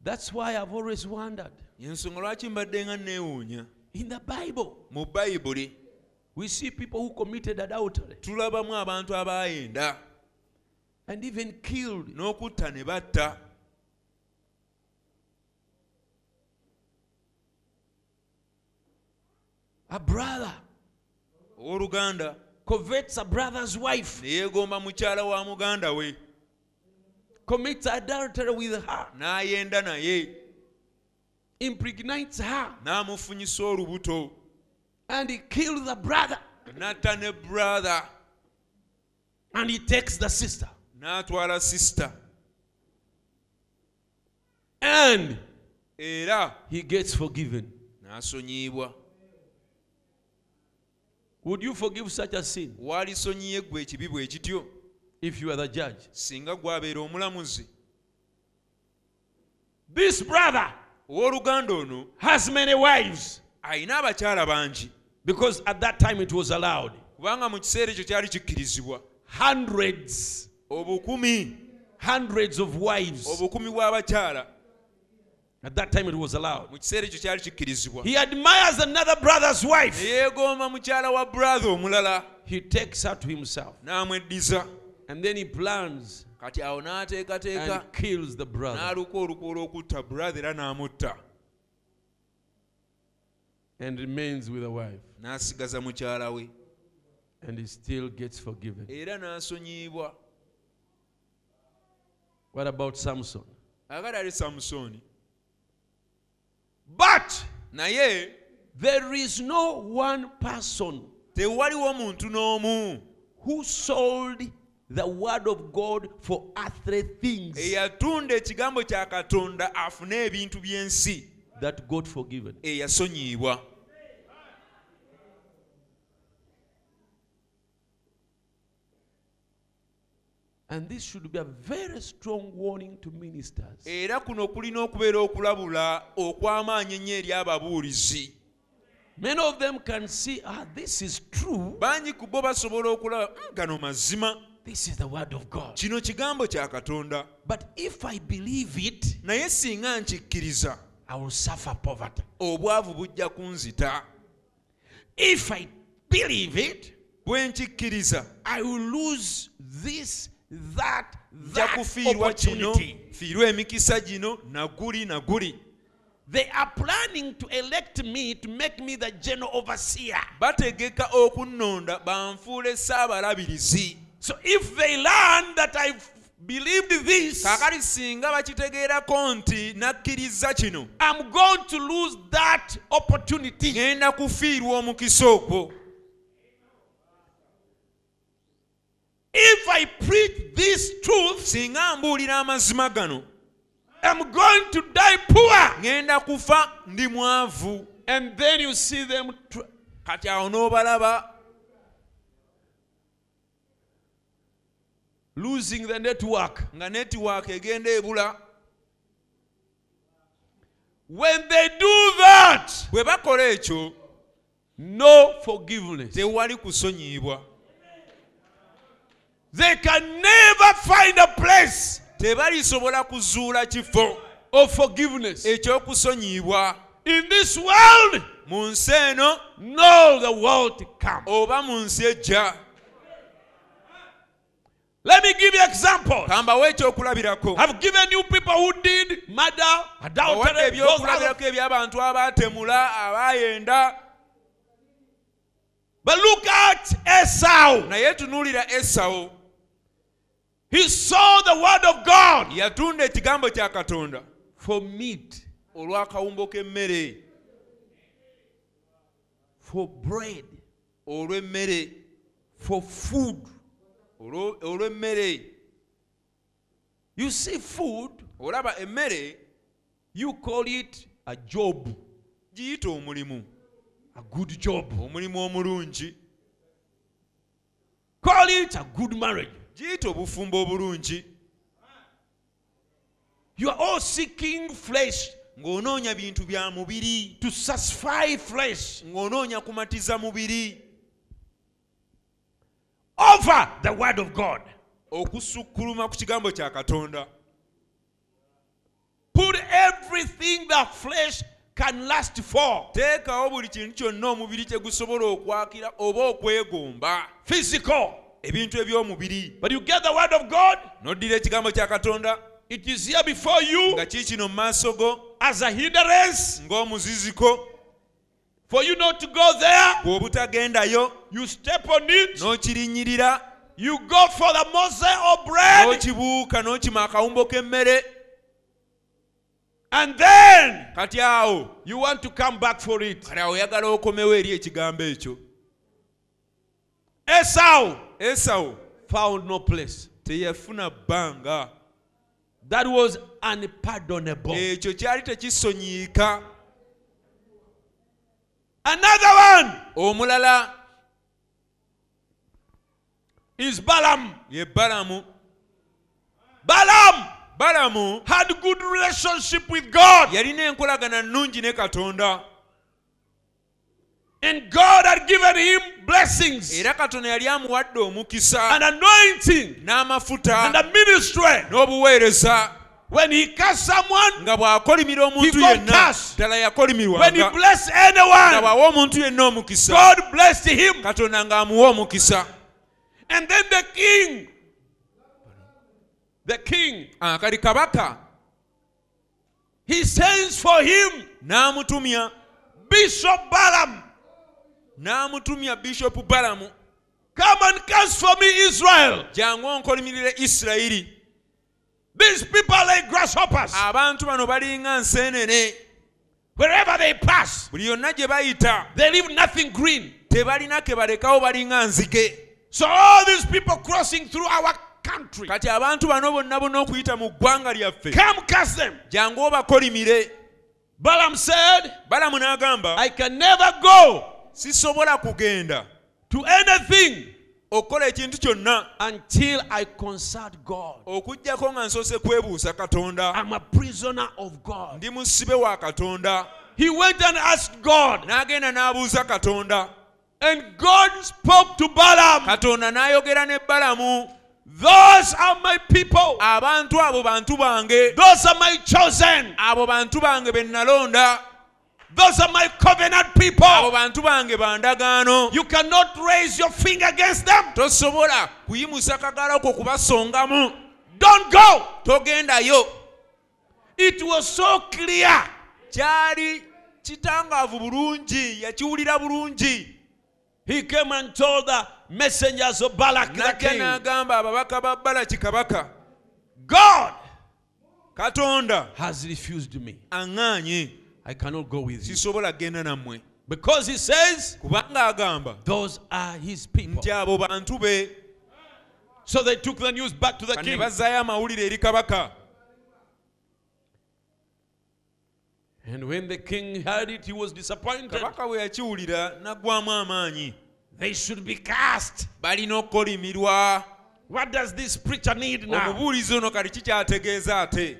That's why i've always wondered. Yensonga lwaki mbadde nga neewuunya? In the bible mu bayibuli we see people who committed adultery tulabamu abantu and even killed n'okutta ne batta a brother. Owooluganda covets a brother's wife. Ne yeegomba mukyala wa muganda we. Commits adultery with her. N'ayenda naye. Impregnates her. N'amufunyisa olubuto. And he kills the brother. N'atta ne brother. And he takes the sister. n'atwala sister. And era he gets forgiven. n'asonyiyibwa Would you forgive such a sin? Waalisonyiye ggwe ekibi bwe kityo if you are the judge? singa gwabeera omulamuzi. This brother owooluganda ono has many wives. alina abakyala bangi. Because at that time it was allowed. kubanga mu kiseera ekyo kyali kikkirizibwa. Hundreds, obukumi. hundreds of wives. obukumi bw'abakyala At that time it was allowed. mu kiseera ekyo kyali kikkirizibwa He admires another brother's wife. yeegomba mukyala wa brother omulala He takes her to himself and then he plans kati awo n'ateekateeka and kills the brother. n'aluka olukwe olw'okutta brother era n'amutta and remains with a wife n'asigaza mukyala we and he still gets forgiven. era What about Samson? agala ali samusooni But naye there is no one person tewaliwo muntu n'omu who sold the word of God for earthly things eyatunda ekigambo kya katonda afune ebintu by'ensi that got forgiven. eyasonyiyibwa And this should be a very strong warning to ministers. era kuno kulina okubeera okulabula okw'amaanyi ennyo eri ababuulizi Many of them can see, ah, this is true. bangi ku bo basobola okulaba "Mm, gano mazima This is the word of God. kino kigambo kya katonda But if I believe it, naye singa nkikkiriza I will suffer poverty. obwavu bujja kunzita If I believe it, bwe nkikkiriza I will lose this, that, that kufiirwa kino fiirwa emikisa gino naguli naguli They are planning to elect me to make me the general overseer. bategeka okunnonda banfuule saabalabirizi So if they learn that I've believed this, kaakati singa bakitegeerako nti nakkiriza kino I'm going to lose that opportunity. ŋŋenda kufiirwa omukisa ogwo If I preach this truth, singa mbuulira amazima gano I'm going to die poor. ŋŋenda kufa ndi mwavu And then you see them kati awo n'obalaba losing the network. nga netiwaaka egenda ebula When they do that, bwe bakola ekyo no forgiveness. tewali kusonyiyibwa They can never find a place tebalisobola kuzuula kifo of forgiveness. ekyokusonyiyibwa In this world, mu nsi eno no, the world to come. oba mu nsi ejja Let me give you examples. kambawo ekyokulabirako I've given you people who did murder, adultery, ebyokulabirako eby'abantu abaatemula abaayenda But look at Esau. naye tunuulira esawo He saw the word of God. Yatunda ekigambo kya katonda. For meat, olw'akawumbo k'emmere. For bread, olw'emmere. For food. olw'emmere. You see, food, olaba emmere. You call it a job, giyita omulimu. A good job. omulimu omulungi. Call it a good marriage. Giyita obufumbo obulungi. You are all seeking flesh ng'onoonya bintu bya mubiri. To satisfy flesh ng'onoonya kumatiza mubiri. over the word of God. okusukkuluma ku kigambo kya katonda. Put everything the flesh can last for. Teekawo buli kintu kyonna omubiri kye gusobola okwakira oba okwegomba. Physical. Ebintu eby'omubiri. But you get the word of God, n'oddira ekigambo kya katonda. it is here before you nga kiikino mu maaso go? as a hindrance. Ng'omuziziko. For you not to go there. bw'obutagendayo. You step on it, n'okirinnyirira. You go for the morsel of bread, n'okibuuka n'okima akawumbo k'emmere. And then kati awo you want to come back for it. kati awo oyagala okomewo eri ekigambo ekyo Esau found no place. teyafuna bbanga That was unpardonable. ekyo kyali tekisonyiika Another one omulala is Balaam. ye balamu Balaam balamu had good relationship with God. yalina enkolagana nnungi ne katonda And God had given him blessings era katonda yali amuwadde omukisa and anointing n'amafuta and a ministry. n'obuweereza When he cast someone, nga bw'akolimira omuntu yenna ddala yakolimirwanga bw'awa omuntu yenna omukisa God blessed him. katonda ng'amuwa omukisa And then the king, the king, Ah, kali kabaka he sends for him n'amutumya Bishop Balaam. N'amutumya bishopu balamu Come and cast for me Israel. jangu onkolimirire isirayiri These people are like grasshoppers. abantu bano balinga nseenene Wherever they pass, buli yonna gye bayita they leave nothing green. tebalina ke balekawo balinga nzige So all these people crossing through our country, kati abantu bano bonna bonna okuyita mu ggwanga lyaffe come cast them. jangu obakolimire Balaam said, balamu n'agamba I can never go sisobola kugenda to anything okukola ekintu kyonna until I consult God. okugjako nga nsoose kwebuusa katonda I'm a prisoner of God. ndi musibe wa katonda He went and asked God, n'agenda n'abuuza katonda and God spoke to Balaam. katonda n'ayogera ne balamu Those are my people. abantu abo bantu bange Those are my chosen. abo bantu bange be nalonda Those are my covenant abo people. bantu bange bandagaano You cannot raise your finger against them. tosobola kuyimusa kagalo ko kubasongamu Don't go. togendayo It was so clear. kyali kitangaavu bulungi yakiwulira bulungi He came and told the messengers of Balak najja n'agamba ababaka ba balaki kabaka God katonda has refused me. aŋŋaanye I cannot go with you. sisobola genda nammwe Because he says, kubanga agamba those are his people. nti abo bantu be So they took the news back to the king. bazzaayo amawulire eri kabaka And when the king heard it, he was disappointed. kabaka bwe yakiwulira naggwamu amaanyi They should be cast. balina okukolimirwa What does this preacher need now? obubuulizi ono kati kikyategeeza ate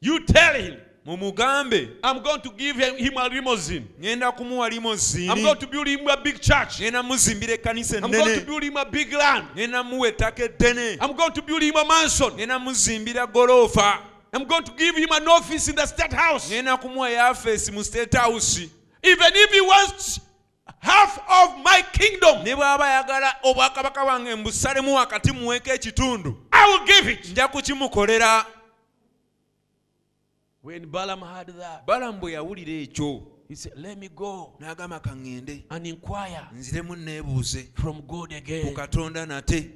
You tell him, mumugambe I'm going to give him, a limousine. ngenda kumuwa I'm going to build him a big church. ŋŋenda muzimbira ekkanisa I'm going to build him a big land. ngenda muwa ettaka eddene I'm going to build him a mansion. ngenda muzimbira goloofa I'm going to give him an office in the state house. ngenda kumuwa yafesi mu state house Even if he wants half of my kingdom, ne bw'aba ayagala obwakabaka bwange mbusalemu wakati muweeko ekitundu I will give it. nja kukimukolera When Balaam heard that, Balaam bwe yawulira ekyo he said, Let me go. N'agamba kaŋŋende and inquire nziremu neebuuze from God ku katonda nate.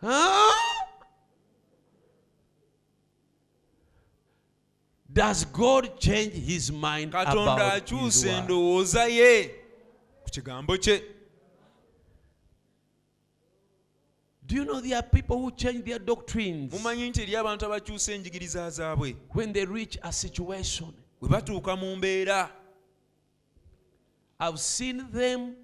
Huh? Does God change his mind katonda about his akyusa word? endowooza ye. Ku kigambo kye Do you know there are people who change their doctrines? Mumanyi nti eri abantu abakyusa enjigiriza zaabwe. When they reach a situation? bwe batuuka mu mbeera. I've seen them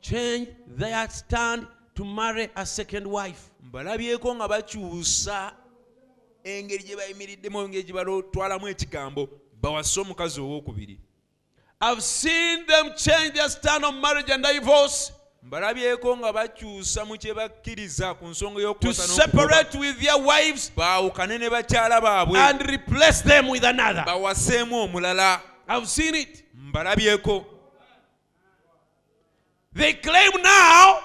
change their stand to marry a second wife. mbalabyeko nga bakyusa engeri gye bayimiriddemu engeri gye batwalamu ekigambo bawase omukazi owookubiri I've seen them change their stand on marriage and divorce mbalabyeko nga bakyusa mu kye bakkiriza ku nsonga to y'okukosa n'okugoba. separate with their wives baawukane ne bakyala baabwe. bawaseemu omulala. Mbalabyeko. They claim now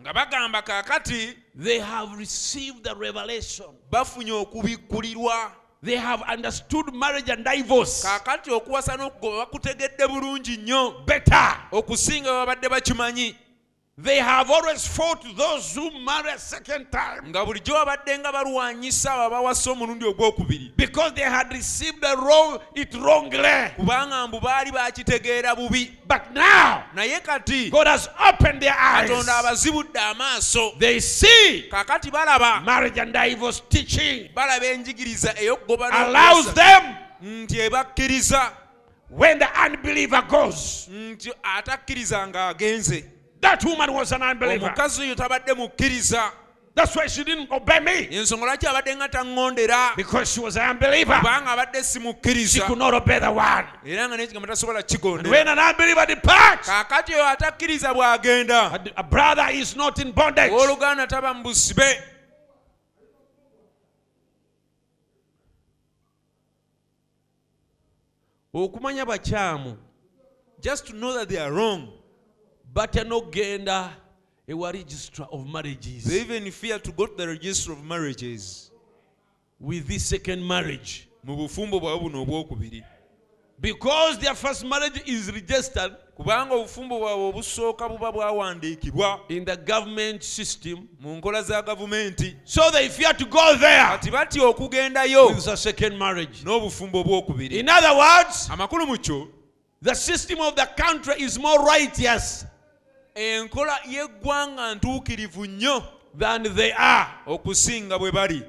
nga bagamba kaakati they have received the revelation. bafunye okubikkulirwa They have understood marriage and divorce. Kaakati okuwasa n'okugoba bakutegedde bulungi nnyo. Better. okusinga babadde bakimanyi they have always fought those who marry a second time. Nga bulijjo babadde nga balwanyisa abo abawasa omulundi ogwokubiri. Because they had received the wrong, it wrongly. kubanga mbu baali bakitegeera bubi. But now, naye kati God has opened their eyes. katonda abazibudde amaaso. They see kakati balaba marriage and divorce teaching balaba enjigiriza ey'okugoba allows them nti ebakkiriza. when the unbeliever goes. nti atakkiriza ng'agenze That woman was an unbeliever. omukazi oyo tabadde mukkiriza That's why she didn't obey me ensonga lwaki abadde nga taŋŋondera because she was an unbeliever. kubanga abadde si She could not obey the word. era nga n'ekigambo tasobola And kigondera when an unbeliever departs, kaakati oyo atakkiriza bw'agenda a, a brother is not in bondage. owooluganda taba mu busibe okumanya bakyamu just to know that they are wrong batya n'okgenda ewa registra of marriages. They even fear to go to the register of marriages. With this second marriage. Mu bufumbo bwabwe buno obwokubiri. Because their first marriage is registered kubanga obufumbo bwabwe obusooka buba bwawandiikibwa in the government system. mu nkola za gavumenti. So they fear to go there kati batya okugendayo with a second marriage. n'obufumbo obwokubiri. In other words amakulu mu kyo? the system of the country is more righteous enkola y'eggwanga ntuukirivu nnyo than they are okusinga bwe bali.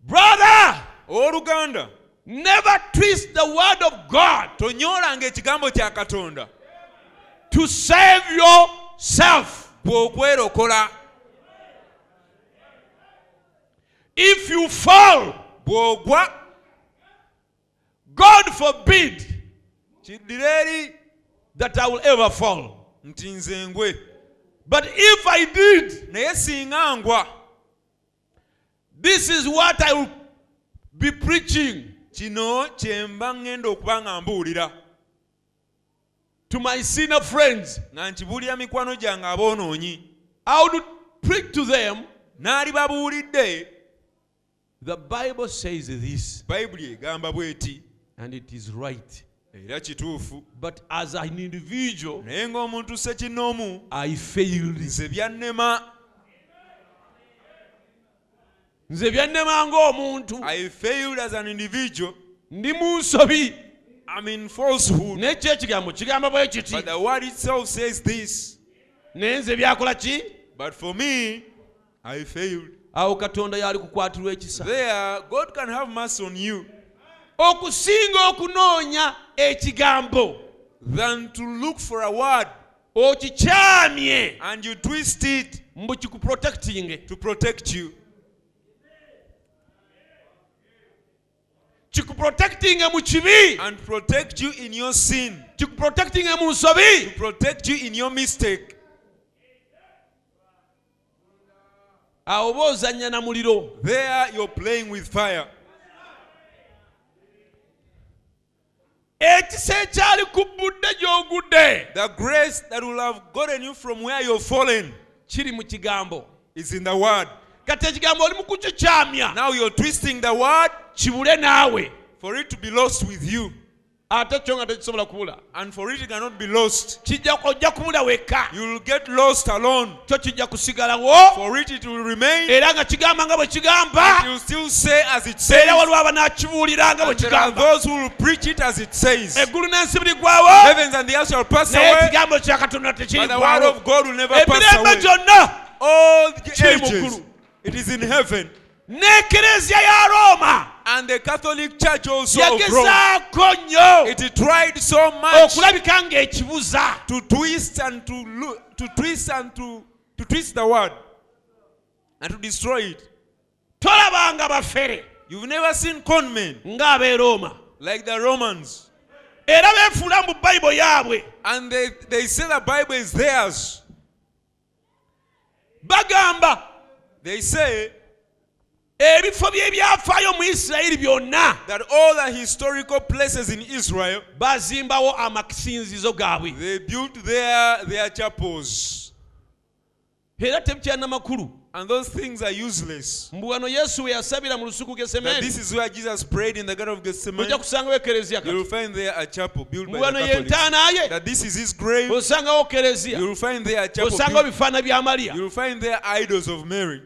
Brother owooluganda never twist the word of god. Tonyoolanga ekigambo kya katonda. To save yourself. Bw'okwerokola. If you fall bw'ogwa god forbid that i will ever fall. Nti nze ngwe but if i did naye singa ngwa this is what i will be preaching kino kye mba ŋŋenda okuba nga mbuulira. to my senior friends. Nga nkibuulira mikwano gyange aboonoonyi. I would preach to them n'ali babuulidde the bible says this. Bayibuli egamba bw'eti and it is right. Era kituufu. But as an individual naye ng'omuntu sekinnoomu i failed. nze byannema nze byannema ng'omuntu. I failed as an individual. Ndi mu nsobi. I'm in falsehood. Nekyo ekigambo kigamba bwe kiti. But the word itself says this. Naye nze byakola ki? But for me i failed. Awo katonda yali kukwatirwa ekisa. There god can have mercy on you okusinga okunoonya ekigambo. Than to look for a word okikyamye. and you twist it mbu kikuprotectinge to protect you. Kikuprotectinge mu kibi. And protect you in your sin. Kikuprotectinge mu nsobi. Protect you in your mistake. Awo oba ozannya na muliro. There you're playing with fire ekisa ekyali ku budde gy'ogudde. The grace that will have gotten you from where you're fallen kiri mu kigambo. is in the word. Kati ekigambo oli mu kukikyamya. Now you're twisting the word kibule naawe. for it to be lost with you ate kyo nga tekisobola kubula and for it cannot be lost. Ojja kubula wekka. You'll get lost alone. Kyo kijja kusigalawo for it it will remain. Era nga kigamba nga bwe kigamba. Will still say as it says. era waliwo nga bwe and there are kigamba. those who will preach it as it says. Eggulu n'ensi birigwawo heavens and the earth shall pass naye away. ekigambo kya katonda but the word of God will never pass emirembe away. gyonna all the ages it is in heaven n'ekereziya ya roma. And the Catholic Church also yagezaako nnyo. It tried so much okulabika ng'ekibuza to twist and to to twist and to to twist the word and to destroy it. Tolabanga bafere. You've never seen conmen ng'ab'e roma. like the Romans. Era beefuula mu bayibolo yaabwe. And they they say the Bible is theirs. Bagamba they say ebifo mu isirayiri byonna that all the historical places in Israel bazimbawo amasinzizo gaabwe they built their their chapels era And those things are useless. mbu wano yesu we yasabira mu lusuku That this is where Jesus prayed in the Garden of Gethsemane. ojja kusangawo ekereziya You will find there a chapel built by the Catholics. That this is his grave. You will find there a chapel built. You will find there idols of Mary.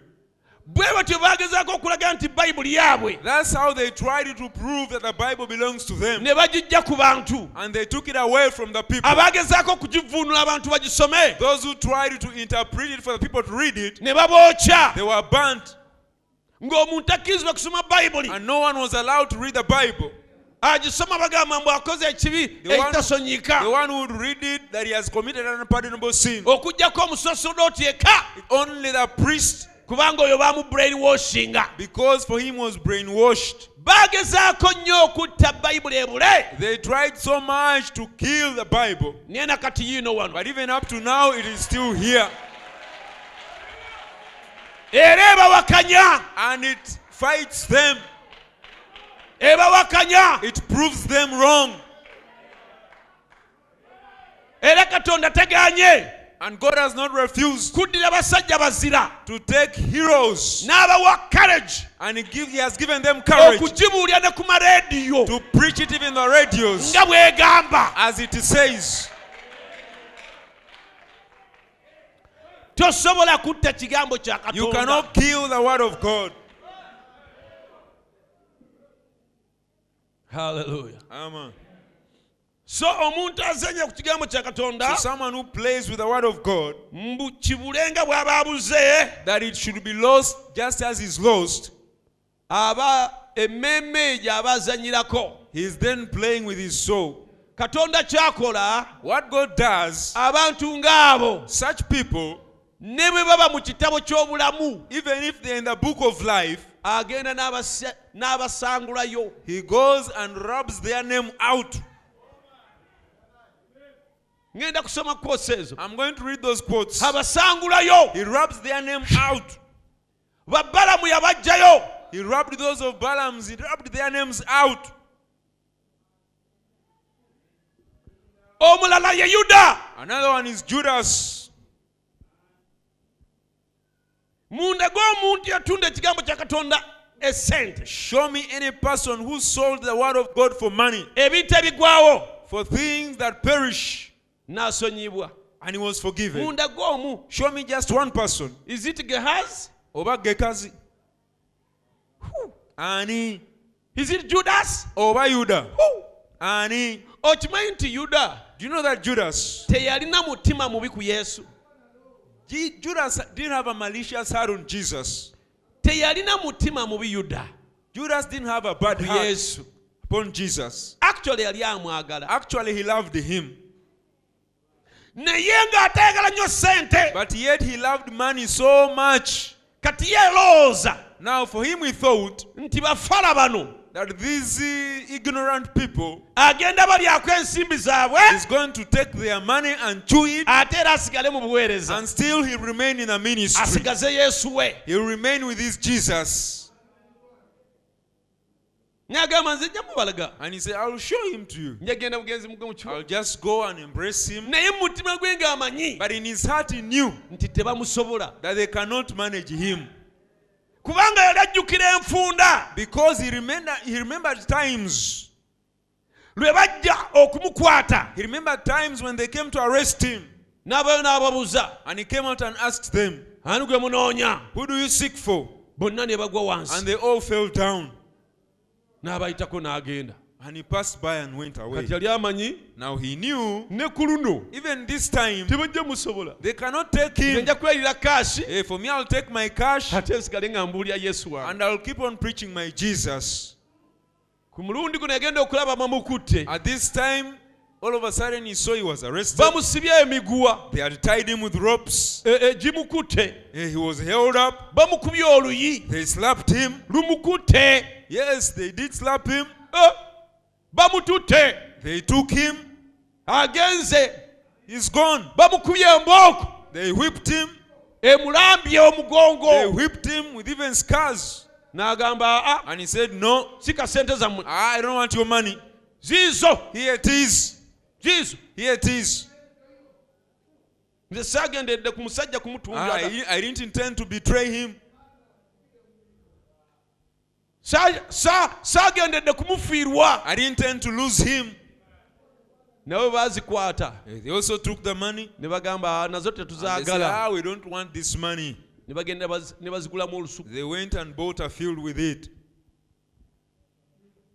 Bwe batyo bagezaako okulaga nti bayibuli yaabwe That's how they tried to prove that the Bible belongs to them. ne bagijja ku bantu And they took it away from the people. abaagezaako okugivuunula abantu bagisome Those who tried to interpret it for the people to read it, ne babookya they were burnt. ng'omuntu akkirizibwa kusoma bayibuli And no one was allowed to read the Bible. agisoma bagamba mbu akoze ekibi The one- ekitasonyika The one who would read it that he has committed an unpardonable sin. omusosodooti eka Only the priest, kubanga oyo baamu brainwashinga because for him was brainwashed. bagezaako nnyo okutta bayibuli ebule They tried so much to kill the Bible. naye nakati yiino wano But even up to now, it is still here. era ebawakanya And it fights them. ebawakanya It proves them wrong. era katonda teganye And God has not refused kuddira basajja bazira to take heroes. n'abawa courage And he, give, he has given them courage okugibuulira ne to preach it even in the radios. nga bwegamba As it says, tosobola kutta kigambo kya you katonda cannot kill the word of God. Hallelujah. Amen. So omuntu azenya ku kigambo kya katonda someone who plays with the word of God, mbu kibule bw'aba abuze that it should be lost just as is lost, aba emmeeme egyo aba azanyirako he is then playing with his soul. katonda kyakola What God does, abantu ng'abo such people, ne bwe baba mu kitabo ky'obulamu even if they're in the book of life, agenda n'abasangulayo he goes and rubs their name out. Ŋŋenda kusoma kwosi ezo I'm going to read those quotes. abasangulayo He rubs their name out. babbalamu yabajjayo He rubbed those of Balaam's, he rubbed their names out. omulala ye yuda Another one is Judas. munda gw'omuntu yatunda ekigambo kya katonda esente Show me any person who sold the word of God for money, ebintu ebigwawo for things that perish, n'asonyibwa and he was forgiven. munda gw'omu Show me just one person. is it gehazi Oba Gekazi. Ani. is it judas Oba Yuda. Who? Ani. okimanyi nti yuda Do you know that Judas? teyalina mutima mubi ku yesu Judas didn't have a malicious heart on Jesus. teyalina mutima mubi yuda Judas didn't have a bad heart yesu upon Jesus. actually yali amwagala Actually, he loved him. Naye ng'atayagala nnyo But yet he loved money so much. kati yeelowooza Now, for him, he thought nti bafala bano that these uh, ignorant people agenda balyako ensimbi zaabwe is going to take their money and chew it, ate era asigale mu buweereza and still he remain in the ministry. asigaze yesu we He'll remain with his Jesus. Nagamba nze jja mubalaga And he said, I'll show him to you. njagenda bugenzi I'll just go and embrace him. naye mu mutima gwe ng'amanyi But in his heart, he knew nti tebamusobola that they cannot manage him. kubanga yali ajjukira enfunda Because he remembered, he remembered times. lwe bajja okumukwata He remembered times when they came to arrest him. n'abayo n'ababuuza And he came out and asked them, ani gwe munoonya Who do you seek for? bonna ne bagwa And wansi they all fell down. N'abayitako n'agenda And he passed by and went away. kati yali amanyi Now he knew, ne ku luno even this time, tebajja musobola they cannot take him. nja kweyirira kaashi Hey, for me, I'll take my cash ate nsigale nga mbuulira yesu wange and I'll keep on preaching my Jesus. ku mulundi guno yagenda okulaba mamukutte At this time, all of a sudden he saw he was arrested. bamusibye emiguwa They had tied him with ropes. He was held up. bamukubye oluyi They slapped him. lumukutte Yes, they did slap him. Bamututte They took him. agenze He's gone. bamukubye embooko They whipped him. emulambye They whipped him with even scars. n'agamba aa And he said, No, si ka sente zammwe ah, I don't want your money. ziizo Here it is. Ziizo Here it is. nze saagendedde ku musajja kumutunga I, I didn't intend to betray him. Sa- sa- saagendedde kumufiirwa I didn't intend to lose him. nawe baazikwata Eh, They also took the money. ne bagamba "Ah, nazo And they said, tetuzaagala ah, we don't want this money. ne bagenda ne bazigulamu olusuku They went and bought a field with it.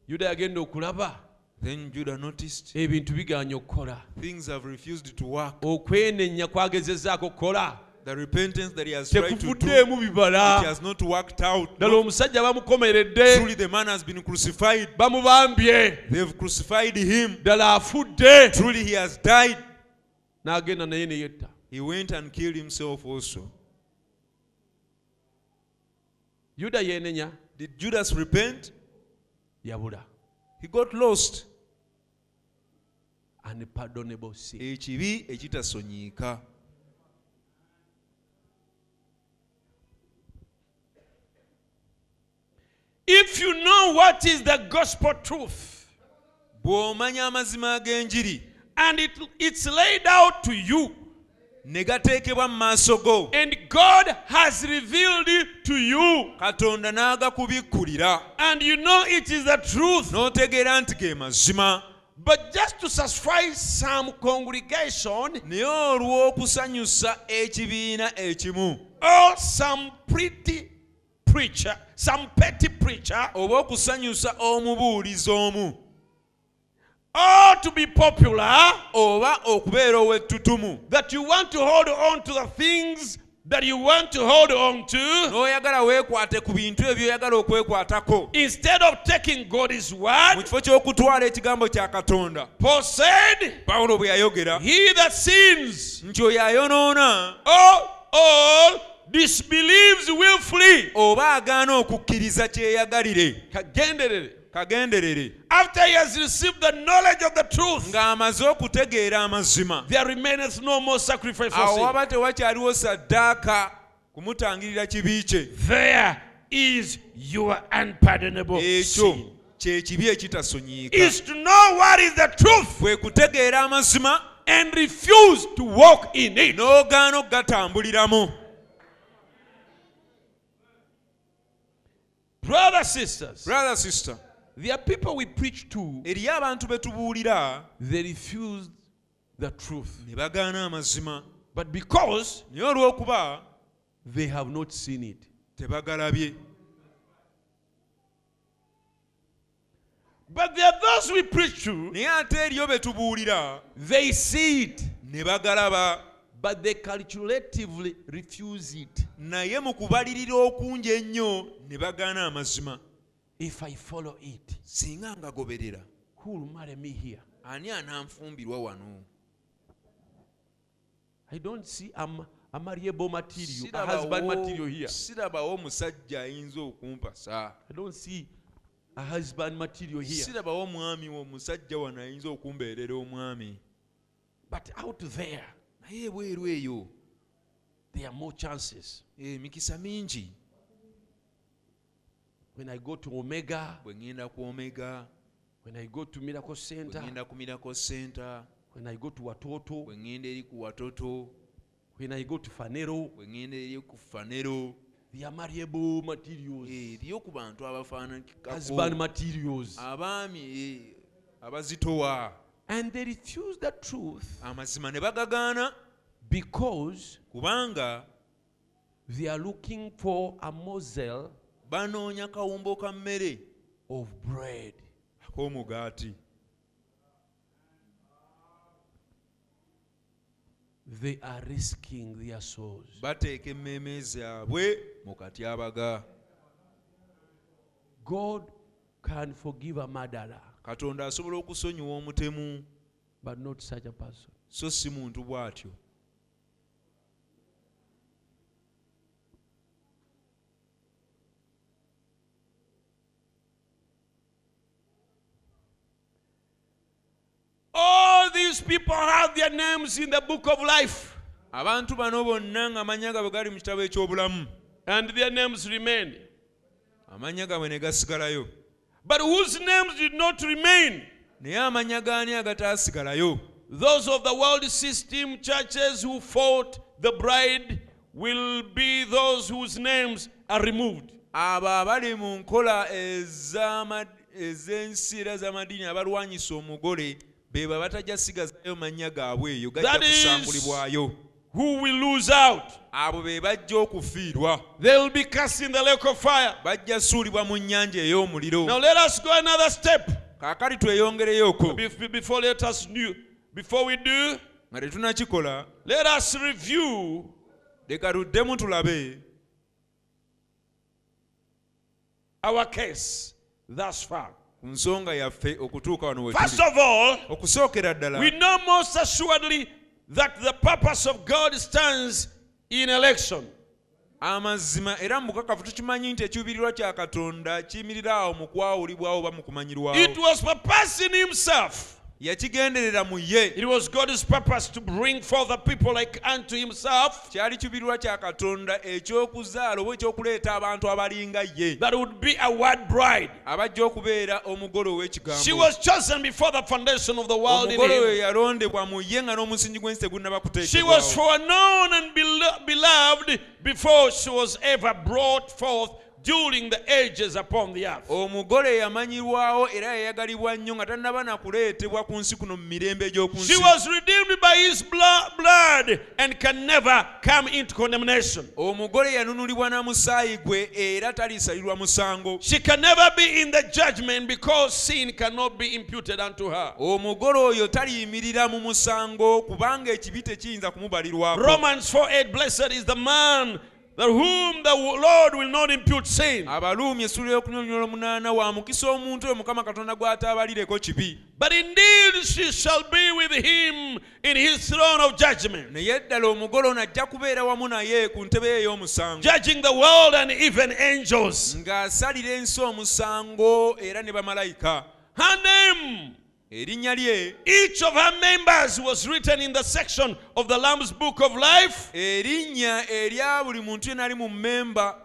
yuda yagenda okulaba Then Judah noticed ebintu bigaanye okukola things have refused to work. okwenenya kwagezezzaako okukola The repentance that he has tried to do, it has not worked out. ddala omusajja bamukomeredde Truly, the man has been crucified. bamubambye They've crucified him. ddala afudde Truly, he has died. n'agenda naye ne yetta He went and killed himself also. yuda Did Judas repent? yabula He got lost. Sin. Ekibi ekitasonyiika. If you know what is the gospel truth bw'omanya amazima ag'enjiri and it, it's laid out to you ne gateekebwa mu maaso go and god has revealed it to you katonda n'agakubikkulira and you know it is the truth n'otegeera nti ge mazima but just to satisfy some congregation naye olw'okusanyusa ekibiina ekimu. or some pretty preacher some petty preacher oba okusanyusa omubuulizi omu. or to be popular oba okubeera ow'ettutumu. that you want to hold on to the things that you want to hold on to n'oyagala weekwate ku bintu ebyoyagala okwekwatako instead of taking God's mu word. kifo ky'okutwala ekigambo kya katonda Paul said, pawulo bwe yayogera He that sins nti oyo ayonoona all disbelieves willfully. oba agaana okukkiriza kyeyagalire Kagenderere. Kagenderere. After he has received the knowledge of the truth, ng'amaze okutegeera amazima. there remaineth no more sacrifice for awo waba tewakyaliwo saddaaka kumutangirira kibi kye There is your unpardonable ekyo sin. kye kibi ekitasonyiika. Is to know what is the truth kutegeera amazima and refuse to walk in it. n'ogaana okugatambuliramu Brothers, sisters, brother sister there are people we preach to, eriyo abantu betubuulira. they refuse the truth. ne bagaana amazima But because naye olw'okuba they have not seen it. tebagalabye But there are those we preach to, naye ate eriyo betubuulira. they see it, ne bagalaba but they calculatively refuse it. naye mu kubalirira okungi ennyo ne bagaana amazima If I follow it, singa ngagoberera who will marry me here? ani ananfumbirwa wano I don't see a, a marriable material, a husband material here. sirabawo musajja ayinza okumpasa I don't see a husband material here. sirabawo omwami omusajja wano ayinza okumbeerera omwami But out there, naye ebweru eyo there are more chances. emikisa mingi When I go to Omega, bwe ŋŋenda ku omega when I go to Miracle bwe Center, ŋŋenda ku miracle center when I go to Watoto, bwe ŋŋenda eri ku watoto when I go to Phaneroo, bwe ŋŋenda eri ku fanero. they are marriable materials, eriyo ku bantu husband materials. abaami eh, abazitowa. And they refuse the truth amazima ne bagagaana because kubanga they are looking for a morsel banoonya kawumbo ka mmere of bread. ak'omugaati They are risking their souls. bateeka emmeeme zaabwe mu katyabaga God can forgive a murderer, katonda asobola okusonyiwa omutemu but not such a person. so si muntu bw'atyo All these people have their names in the book of life, abantu bano bonna ng'amannya gaabwe gali mu kitabo eky'obulamu and their names remain. amannya gaabwe ne gasigalayo But whose names did not remain? naye amannya gaani agataasigalayo those of the world system churches who fought the bride will be those whose names are removed. abo abali mu nkola ez'ama- ez'ensi era z'amadiini abalwanyisa omugole beba batajasigazayo mannya gaabwe eyo gajja kusangulibwayo who will lose out. abo be bajja okufiirwa. Bajja suulibwa mu nnyanja ey'omuliro. Kaakali tweyongereyoko nga tetunakikola leka tuddemu tulabe our case thus far. Ku nsonga yaffe okutuuka wano okusookera ddala we know most assuredly that the purpose of God stands in election. amazima era mu bukakafu tukimanyi nti ekiruubirirwa kya katonda kiyimirira awo mu kwawulibwawo oba mu It kumanyirwawo was purpose in himself. Yakigenderera mu ye. It was God's purpose to bring forth a people like unto himself kyali kiruubirirwa kya katonda ekyokuzaala oba ekyokuleeta abantu abalinga ye. that would be a word bride. abajja okubeera omugole She was chosen before the foundation of the world in omugole oyo yalondebwa mu ye nga n'omusingi gw'ensi tegunnaba She was kuteekebwawo foreknown and beloved before she was ever brought forth during the ages upon the earth. omugole yamanyirwawo era yayagalibwa nnyo nga tannaba na kuleetebwa ku nsi kuno mu mirembe egy'oku She was redeemed by his blood and can never come into condemnation. omugole yanunulibwa na musaayi gwe era talisalirwa musango She can never be in the judgment because sin cannot be imputed unto her. omugole oyo taliyimirira mu musango kubanga ekibi tekiyinza kumubalirwako Romans 4 8 Blessed is the man that whom the Lord will not impute sin. abaluumi essula y'okunyonyola omunaana wa mukisa omuntu oyo mukama katonda gw'ataabalireko kibi But indeed she shall be with him in his throne of judgment, naye ddala omugole ono ajja kubeera wamu naye ku ntebe ye ey'omusango judging the world and even angels. ng'asalira ensi omusango era ne bamalayika Her name, erinnya lye each of her members was written in the section of the Lamb's book of life. erinnya erya buli muntu yenna ali mu mmemba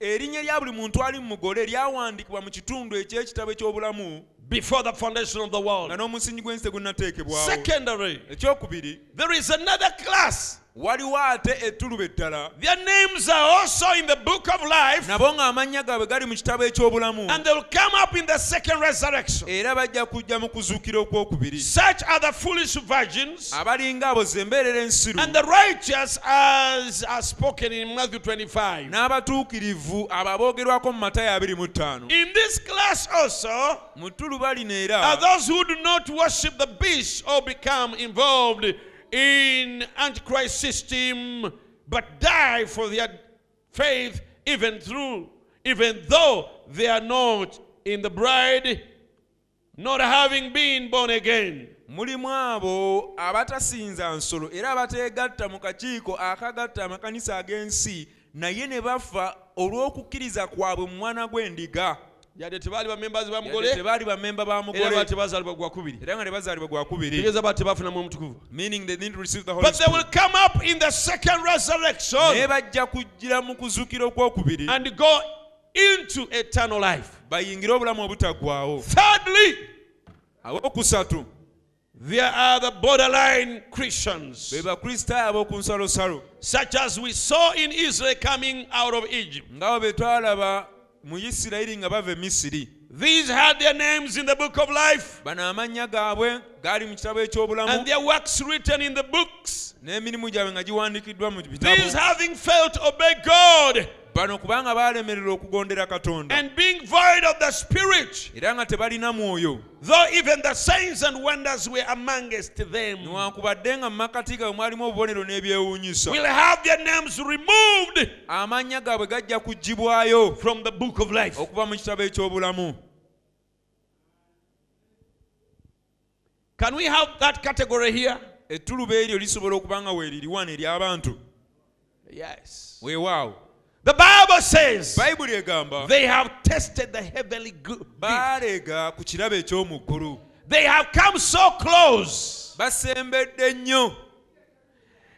erinnya lya buli muntu ali mu mugole lyawandiikibwa mu kitundu eky'ekitabo eky'obulamu before the foundation of the nga world. n'omusingi gw'ensi tegunnateekebwawo Secondary, ekyokubiri there is another class. Waliwo ate ettuluba eddala. Their names are also in the book of life, nabo ng'amannya gaabwe gali mu kitabo eky'obulamu. And they will come up in the second resurrection. era bajja kujja mu kuzuukira okwokubiri. Such are the foolish virgins, abalinga abo zembeerera ensiru. And the righteous, as are spoken in Matthew 25. n'abatuukirivu abo aboogerwako mu matayo 25 In this class also mu ttuluba lino are those who do not worship the beast or become involved in antichrist system, but die for their faith even through, even though they are not in the bride, not having been born again. mulimu abo abatasinza nsolo era abateegatta mu kakiiko akagatta amakanisa ag'ensi naye ne bafa olw'okukkiriza kwabwe mu mwana gw'endiga yadde tebaali bamembazi ba Yadde mugole. tebaali bamemba ba era mugole baali tebazaalibwa gwakubiri era nga ne bazaalibwa gwakubiri tegeeza baali tebafunamu omutukuvu meaning they didn't receive the Holy but they will come up in the second resurrection. Naye bajja kujjira mu kuzuukira okwokubiri and go into eternal life. Bayingire obulamu thirdly abokusatu there are the borderline christians. be bakristaayo ab'oku nsalosalo such as we saw in israel coming out of egypt. Ng'abo be twalaba mu isirayiri nga bava e misiri. These had their names in the book of life. Bano amannya gaabwe gaali mu kitabo eky'obulamu and their works written in the books. n'emirimu gyabwe nga giwandiikiddwa mu these having failed to obey god bano kubanga baalemererwa okugondera katonda. And being void of the spirit. Era nga tebalina mwoyo. Though even the signs and wonders were amongst them. Newankubadde nga mu makati gaabwe mwalimu obubonero n'ebyewuunyisa. Will have their names removed amannya gaabwe gajja kuggibwayo from the book of life. okuva mu kitabo eky'obulamu. Can we have that category here? Ettuluba eryo lisobola okuba nga weeriri wano ery'abantu yes. Weewaawo the bible says bayibuli egamba they have tested the heavenly good baalega ku kirabo eky'omu ggulu they have come so close basembedde nnyo.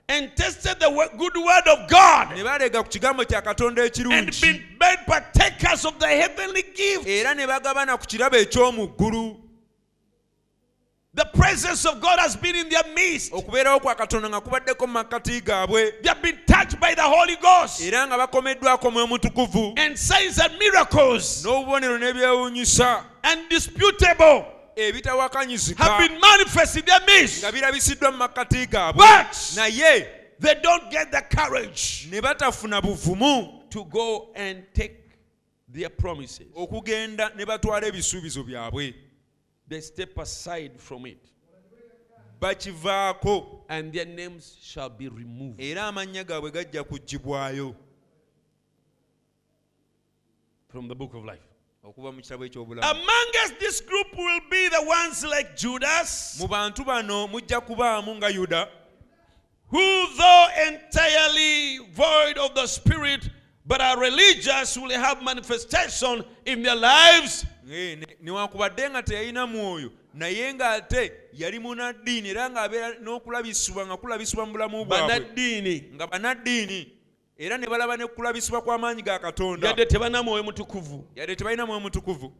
and tested the good word of god ne balega ku kigambo kya katonda and ekirungi. been made partakers of the heavenly gift era ne bagabana ku kirabo eky'omu ggulu The presence of God has been in their midst. okubeerawo kwa katonda nga kubaddeko mu makkati gaabwe They have been touched by the Holy Ghost. era nga bakomeddwako mutukuvu And signs and miracles, n'obubonero n'ebyewuunyisa undisputable, ebitawakanyizika have been manifested in their midst. nga birabisiddwa mu makkati gaabwe But naye they don't get the courage ne batafuna buvumu to go and take their promises. okugenda ne batwala ebisuubizo byabwe They step aside from it, bakivaako and their names shall be removed. era amannya gaabwe gajja kuggibwayo from the book of life. okuva mu kitabo ekyobulamu Among us, this group will be the ones like Judas, mu bantu bano mujja kubaamu nga yuda who, though entirely void of the Spirit, but are religious, will have manifestation in their lives. Eh, ne- newankubadde nga teyalina mwoyo naye ng'ate yali munaddiini era ng'abeera n'okulabisibwa nga kulabisibwa mu bulamu bwabwe. Banaddiini nga bannaddiini era ne balaba ne kulabisibwa kw'amaanyi ga katonda. Yadde tebana mwoyo mutukuvu. Yadde tebalina mwoyo mutukuvu.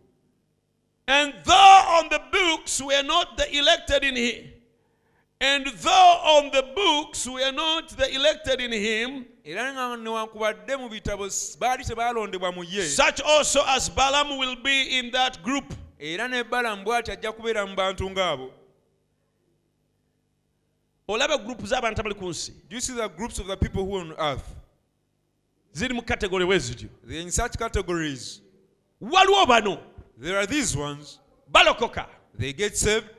And though on the books we are not the elected in him and though on the books we are not the elected in him era nga newankubadde mu bitabo baali tebaalondebwa mu ye. Such also as balaam will be in that group. Era ne balamu bw'ati ajja kubeera mu bantu ng'abo. Olaba gurupu z'abantu abali ku nsi. Do you see the groups of the people who are on earth? Ziri mu kategole bwe zityo. They're in such categories. Waliwo bano. There are these ones. Balokoka. They get saved.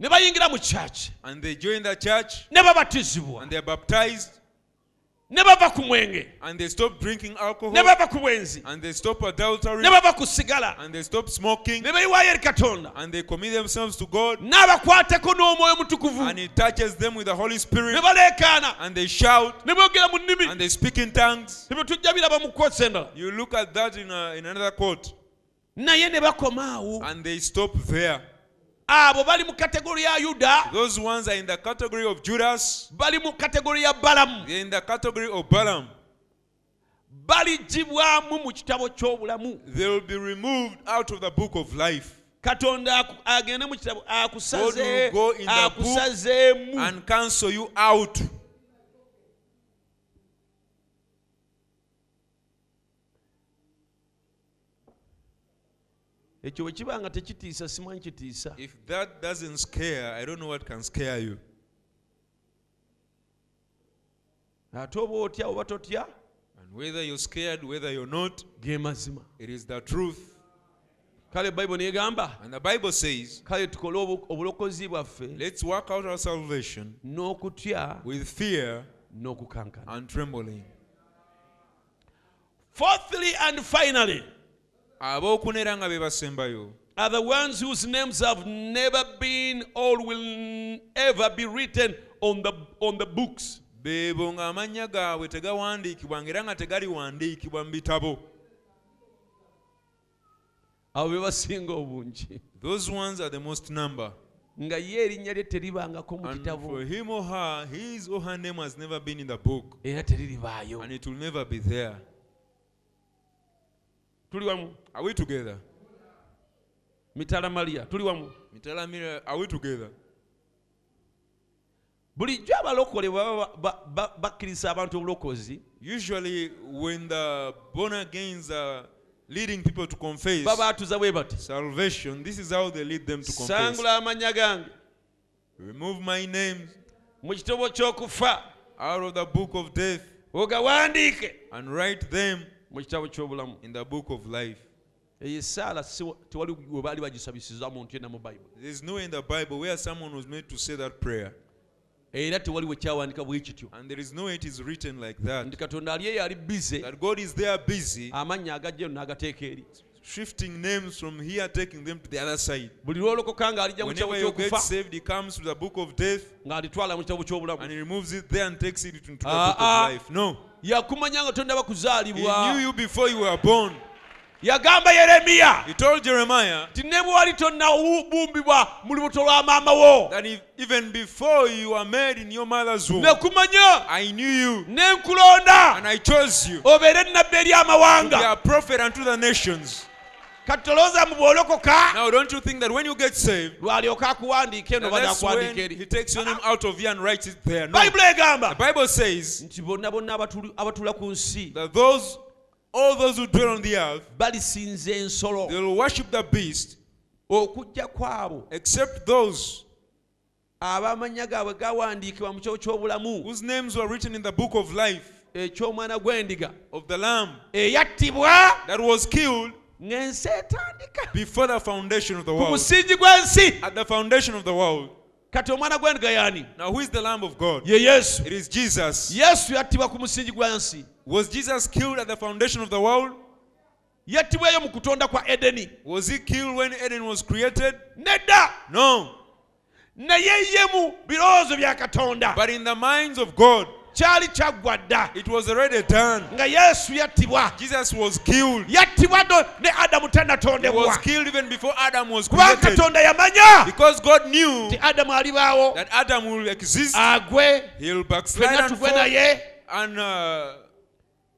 Ne bayingira mu kyaki and they join the church. Ne babatizibwa. And they're baptized ne bava ku mwenge. And they stop drinking alcohol. Ne bava ku bwenzi and they stop adultery. Ne bava ku sigala. And they stop smoking. Ne beyiwaayo eri katonda. And they commit themselves to God. N'abakwateko n'omwoyo mutukuvu. And He touches them with the Holy ne Spirit baleekaana and they shout. Ne boogera mu nnimi. And they speak in tongues. ne tujja biraba mu kkooti endala You look at that in, a, in another court naye ne bakoma awo and they stop there. Abo bali mu kategori ya yuda Those ones are in the category of Judas, bali mu kategori ya balamu in the category of Balaam. baligibwamu mu kitabo ky'obulamu. They will be removed out of the book of life. Katonda agende mu kitabo akusazeemu and cancel you out. Ekyo bwe kiba nga tekitiisa simanyi kitiisa If that doesn't scare, I don't know what can scare you. ate oba otya oba totya And whether you're scared, whether you're not, ge mazima it is the truth. kale bayibuli negamba And the Bible says, kale tukole obulokozi bwaffe let's work out our salvation n'okutya with fear n'okukankana and trembling. fourthly and finally ab'okunera nga be basembayo. Are the ones whose names have never been or will ever be written on the, on the books. Beebo ng'amannya gaabwe tegawandiikibwa ng'era nga tegaliwandiikibwa mu bitabo. Abo be basinga obungi. Those ones are the most number. Nga ye erinnya lye teribangako mu and kitabo. for him or her his or her name has never been in the book. Era teriribaayo. And it will never be there tuli wamu. Are we together? Mitala Maria, tuli wamu. Mitalamira are we together? Bulijjo abalokole baba ba- ba- bakkiriza abantu obulokozi usually when the born agains are leading people to confess babatuza bwe bati salvation this is how they lead them to confess. Sangula amanya gange remove my name mu kitobo ky'okufa out of the book of death ogawandiike and write them mu kitabo ky'obulamu. Eyo saala tewali we baali bagisabisiza muntu yenna mu bayibuli era tewali wekyawandika bwe kityo. Nti katonda ali eyo ali bize amannya agajjayo n'agateeka eri. shifting names from here, taking them to the other side. Whenever you get saved, he comes to the book of death and he removes it there and takes it into the ah, book of ah. life. No yakumanya nga tondaba He bakuzaalibwa knew you before you were born. yagamba yeremiya He told Jeremiah ti ne bwe wali tonnabumbibwa mu lubuto lwa maama wo. even before you were made in your mother's womb, I knew you. And I chose you. to be a prophet unto the nations. Kati tolowooza mu bw'olokoka Now, don't you think that when you get saved, lwalyoka akuwandiika eno bali that's he takes your name out of here and writes it there? No. bayibuli egamba. The Bible says nti bonna bonna abatuula ku nsi. that those, all those who dwell on the earth, balisinza ensolo. they will worship the beast, okujja kwabo. except those ab'amannya gaabwe gawandiikibwa mu kyo ky'obulamu. whose names were written in the book of life eky'omwana gw'endiga. of the Lamb eyattibwa that was killed before the foundation of the world. At the foundation of the world. kati omwana gw'endiga y'ani Now, who is the Lamb of God? ye yesu It is Jesus. yesu yattibwa ku musingi gw'ensi Was Jesus killed at the foundation of the world? yattibwayo mu kutonda kwa edeni Was he killed when Eden was created? nedda No. naye ye mu birowoozo bya katonda But in the minds of God, kyali kyaggwa dda it was already done. nga yesu yattibwa Jesus was killed. yattibwa ne adamu tannatondebwa was killed even before Adam was kubanga created. katonda yamanya Because God knew adamu alibaawo that Adam will exist, agwe he'll backslide fenna and tugwe fall, naye and uh,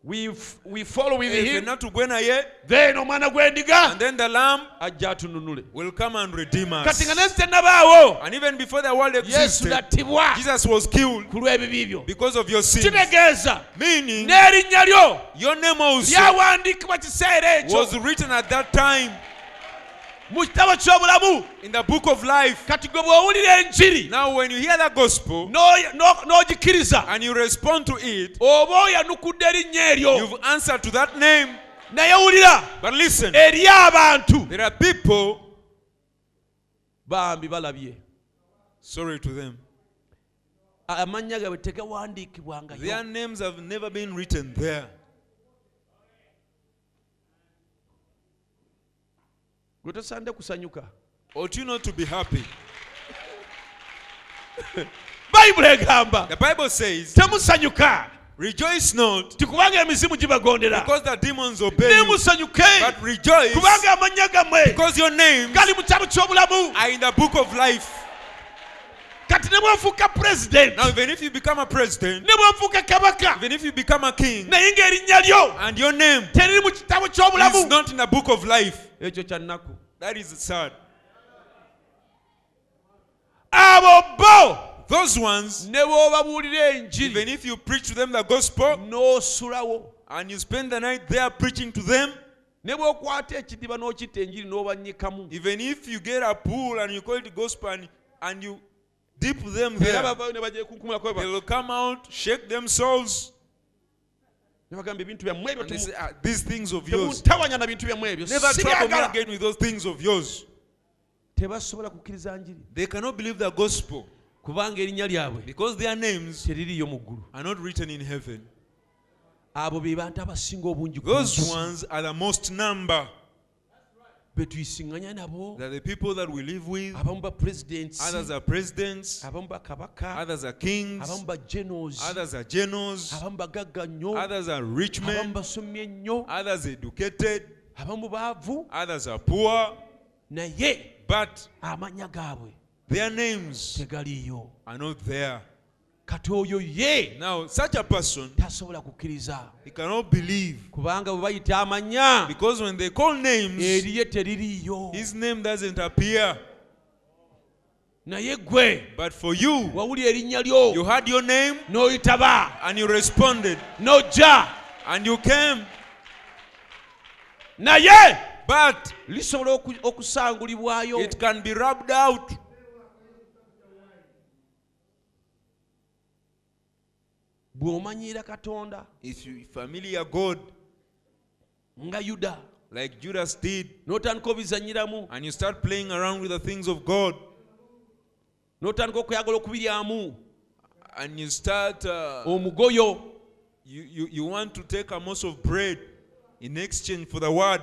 we, we follow with him. fenna tugwe naye, then omwana gw'endiga and then the Lamb ajja atununule. will come and redeem kati nga us. And even before the world existed, Jesus was killed ku lw'ebibi byo because of your sins. kitegeeza Meaning, n'erinnya lyo. your name also lyawandiikibwa kiseera ekyo. was written at that time mu kitabo ky'obulamu in the book of life. kati gwe bw'owulira enjiri. Now, when you hear the gospel n'o- n'ogikkiriza and you respond to it, oba oyanukudde erinnya eryo. you've answered to that name. naye wulira. But listen, eri abantu. There are people, bambi balabye. Sorry to them, amannya gaabwe tegawandiikibwangayo their names have never been written there. Gwe tosande kusanyuka. Ought you not to be happy? bayibuli egamba. The Bible says, temusanyuka. Rejoice not tikubanga emizimu gibagondera. because the demons obey you, but rejoice kubanga amannya gammwe because your names gali mu kitabo ky'obulamu. are in the book of life. Kati ne bwefuuka pulezidenti Now, even if you become a president, ne bwefuuka kabaka. even if you become a king, naye ng'erinnya lyo. and your name teriri mu kitabo is not in the book of life, ekyo kya nnaku. That is sad. abo bo! Those ones, ne bw'obabuulira enjiri. even if you preach to them the gospel n'osulawo. and you spend the night there preaching to them, ne bw'okwata ekidiba n'okitta enjiri n'obanyikamu even if you get a pool and you call it gospel and, and you dip them there, they will come out, shake themselves, ne bagamba ebintu byammwe ebyo These things of yours. temuntawanya na bintu byammwe ebyo Never trouble me again with those things of yours. tebasobola kukkiriza njiri. They cannot believe the gospel kubanga erinnya lyabwe because their names teririyo mu ggulu. are not written in heaven. abo be bantu abasinga obungi Those ones are the most number. Be tuyisiŋŋanya nabo that the people that we live with. abamu ba presidents Others are presidents. abamu bakabaka Others are kings. abamu ba generals Others are generals. abamu bagagga nnyo Others are rich abamu basomye nnyo Others educated. abamu baavu Others are poor. naye But amanya gaabwe their names tegaliyo are not there. Kati oyo ye Now, such a person, tasobola kukkiriza. he cannot believe kubanga bwe bayita amanya because when they call names, eriye teririiyo. his name doesn't appear. naye gwe But for you, wawulira erinnya lyo. you had your name n'oyitaba. and you responded. N'ojja. And you came, naye but lisobola okusangulibwayo. it can be rubbed out. Bw'omanyiira katonda If you familiar God, nga yuda like Judas did, n'otandika obizanyiramu and you start playing around with the things of God, n'otandika okweyagala okubiryamu and you start, uh, omugoyo. you, you, you want to take a morsel of bread in exchange for the word,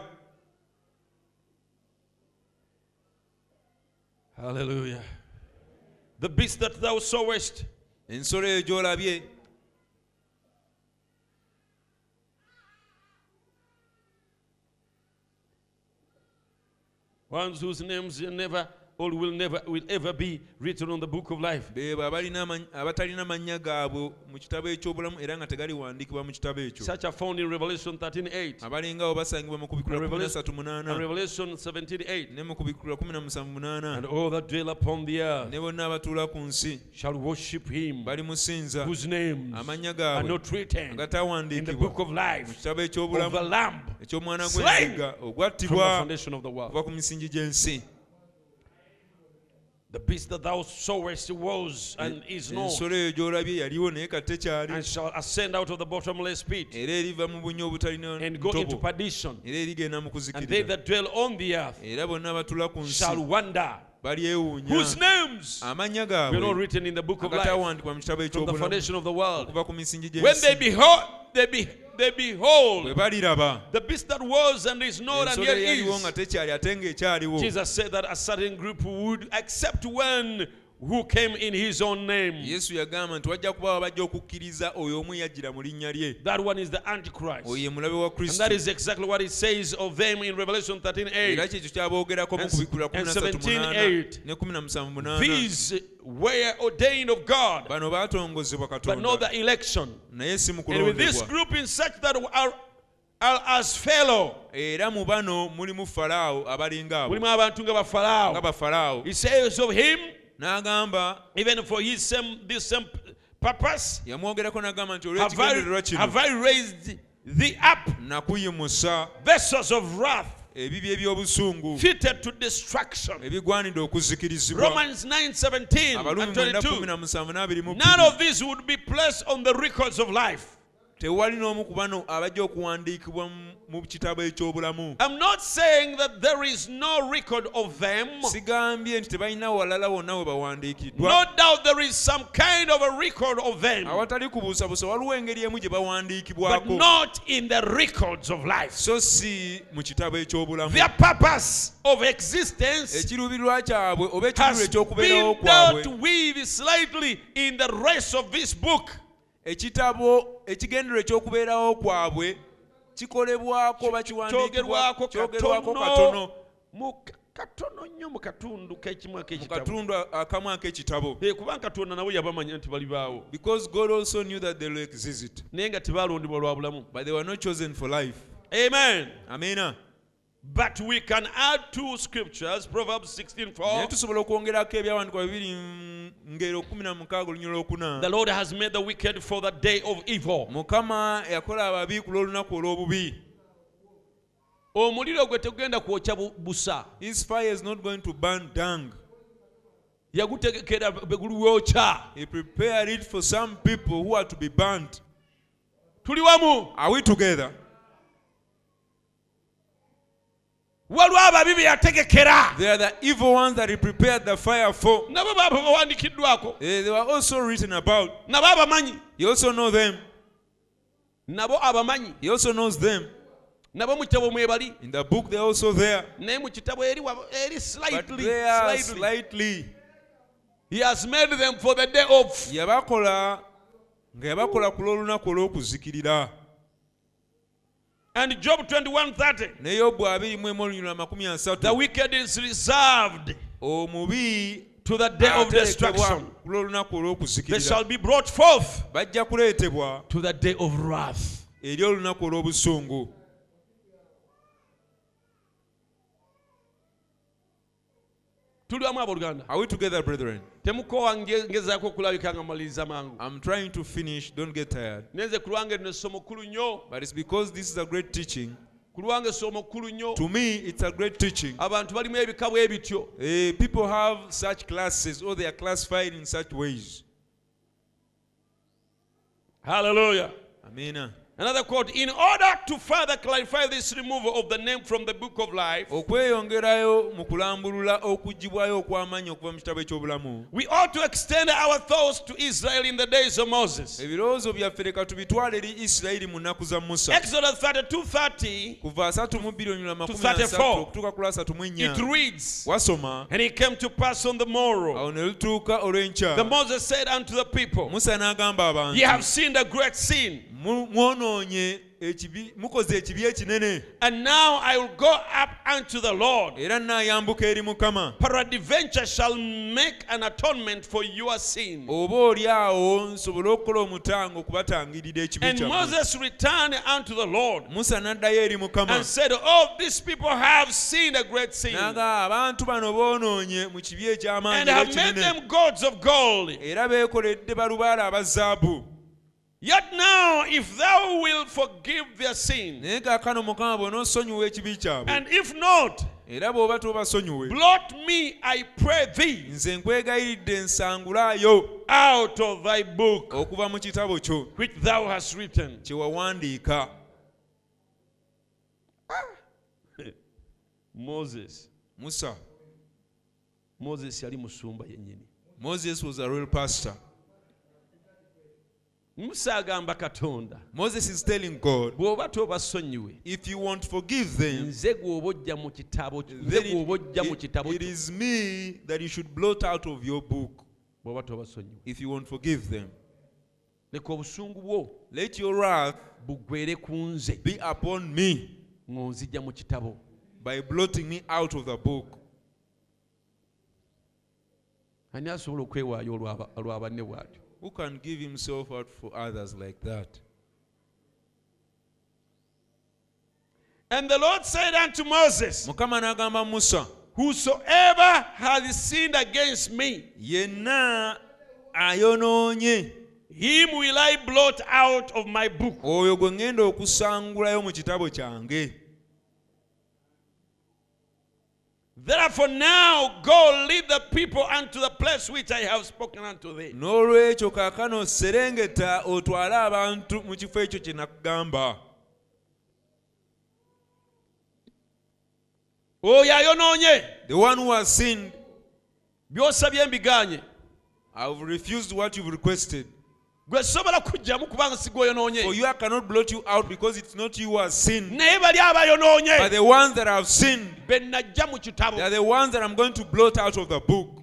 hallelujah. The beast that thou sawest ensolo eyo gy'olabye ones whose names are never or will never will ever be written on the book of life. beebo abalina amany- abatalina mannya gaabwe mu kitabo eky'obulamu era nga tegaliwandiikibwa mu kitabo ekyo Such are found in Revelation 13:8 abalingawo basangibwa mu kubikulwa And Revelation- 138 Revelation 17:8. ne mu kubikulwa 178 And all that dwell upon the earth ne bonna abatuula ku nsi shall worship him balimusinza whose names amannya are gaabwe not written in the book of mu life kitabo of the eky'obulamu eky'omwana slain gw'endiga from the ogwattibwa foundation of the world. okuva ku misingi gy'ensi The beast that thou sawest was and is not, ensolo eyo gy'olabye yaliwo naye kati tekyali and shall ascend out of the bottomless pit. Era eriva mu bunya obutalina and go into ntobo. perdition. era erigenda mu And they kuzikirira that dwell on the earth era bonna abatuula ku nsi shall wonder balyewuunya whose names? Amannya were not gaabwe written in the book of life. agatawandiikibwa mu kitabo from the eky'obulamu foundation of the world. okuva ku misingi When they gy'ensi behold, they, be, they bwe behold baliraba the beast that was and is not and yet is. tekyali ate ng'ekyaliwo Jesus said that a certain group would accept one who came in his own name. yesu yagamba nti wajja kubawo bajja okukkiriza oyo omu yajjira mu linnya lye That one is the Antichrist. oyo ye mulabe wa And kristo that is exactly what it says of them in Revelation 13 era 8. kyekyo kyaboogerako mu And- kubikula and 138 ne 178 These were ordained of God, bano baatongozebwa but not katonda the election. naye si mu And with this kulondebwa group in such that are, are as fellow, era mu bano mulimu falaawo abalinga abo mulimu abantu nga nga bafalaawo. bafalaawo He says of him, n'agamba even for his same, this same purpose, yamwogerako n'agamba nti have I, olw'ekigendererwa kino have raised thee up nakuyimusa vessels of wrath ebibi eby'obusungu fitted to destruction. ebigwanidde okuzikirizibwa Romans 9 17 abalumi and 22. None of these would be placed on the records of life. Tewali n'omu ku bano abajja okuwandiikibwa mu- kitabo eky'obulamu I'm not saying that there is no record of them. sigambye nti tebalina walala wonna we bawandiikiddwa No doubt there is some kind of a record of them, awatali kubuusabuusa waliwo engeri emu gye but bawandiikibwako not in the records of life. so si mu kitabo eky'obulamu Their purpose of existence kyabwe oba ekiruubiro has been dealt with slightly in the rest of this book. Ekitabo ekigendero eky'okubeerawo kwabwe kikolebwako oba kiwandiikibwa kyogerwako kyogerwako katono. katono. Nnyo mu katundu k'ekimu mu ak'ekitabo katundu akamu ak'ekitabo Eh, kubanga katonda nabo yabamanya nti balibaawo. Because god also knew that they will exist. Naye nga tebaalondebwa lwa bulamu. But they were not chosen for life. Amen. Amina but we can add two scriptures proverbs 16 4 tusobola okwongerako ebyawandiikwa bibiri ngero 16 olunywa the lord has made the wicked for the day of evil. Mukama yakola ababi ku lw'olunaku olw'obubi. Omuliro gwe tegenda kwokya bu- busa. His fire is not going to burn dung. Yagutegekera beguliwokya he prepared it for some people who are to be burnt tuli wamu. Are we together waliwo ababi be yategekera they are the evil ones that he prepared the fire for. Nabo bawandikiddwako Eh, they were also written about. Nabo abamanyi he also know them. Nabo abamanyi he also knows them. Nabo mu kitabo mwebali in the book they're also there. Naye mu kitabo eri eri but slightly, they are slightly. slightly. He has made them for the day of. Yabakola nga yabakola ku lw'olunaku olw'okuzikirira and job 21:30 ne yobu abiri mu emu olunyula makumi the wicked is reserved omubi to the day of destruction. they shall be brought forth to the day of wrath tuli wamu abooluganda are we together brethren? Temukowa nge- ngezaako okulabika nga maliriza mangu. I'm trying to finish don't get tired. Nenze ku lwange lino essomo kkulu nnyo. But it's because this is a great teaching. Ku lwange essomo kkulu nnyo. To me it's a great teaching. Abantu balimu ebika bwe bityo. Eh, people have such classes or they are classified in such ways. Hallelujah. Amina Another quote In order to further clarify this removal of the name from the book of life, okweyongerayo mu kulambulula okugibwayo okw'amaanyi okuva mu kitabo eky'obulamu we ought to extend our thoughts to Israel in the days of Moses. ebirowoozo byaffe leka tubitwale eri isirayiri mu nnaku za musa Exodus 32 30, kuva 32 onyula To 34. okutuuka ku lwa 34 it reads, And it came to pass on the morrow. awo ne lutuuka olw'enkya The Moses said unto the people, Ye have sinned a great sin. "Mu- ekibi mukoze ekibi ekinene And now I will go up unto the Lord. era naayambuka eri mukama Peradventure shall make an atonement for your sin. oba oli awo nsobole okukola omutango okubatangirira ekibi And Moses returned unto the Lord musa n'addayo eri mukama and said, Oh, these people have sinned a great sin n'agamba abantu bano boonoonye mu kibi eky'amaanyi and have made them gods of gold. era beekoledde balubaala aba zaabu Yet now, if thou wilt forgive their sin, naye kaakano mukama bw'onoosonyiwa ekibi kyabwe and if not, era bw'oba tobasonyiwe blot me, I pray thee, nze nkwegayiridde ensangulaayo out of thy book okuva mu kitabo kyo which thou hast written. kye wawandiika Moses. musa Moses yali musumba yennyini. moses was a real pastor musa agamba katonda. Moses is telling god bw'oba tobasonyiwe if you won't forgive them nze gw'oba ojja mu kitabo nze gw'oba ojja mu kitabo it is me that you should blot out of your book. Bw'oba tobasonyiwe. If you won't forgive them leka obusungu bwo let your wrath bugwere ku nze. be upon me mu kitabo. by blotting me out of the book. Ani asobola okwewaayo olw'aba- olwa banne bw'atyo who can give himself out for others like that? And the lord said unto moses mukama n'agamba musa whosoever hath sinned against me him will i blot out of my book Therefore, now go lead the people unto the place which I have spoken unto thee. n'olwekyo kaakano serengeta otwale abantu mu kifo ekyo kye nakugamba. Oyo ayonoonye the one who has sinned. By'osabye mbiganye i've refused what you've requested gwe sobola kujjamu kubanga for you i cannot blot you out because it's not you who has sinned naye bali but abayonoonye the ones that have sinned be najja mu they kitabo are the ones that i'm going to blot out of the book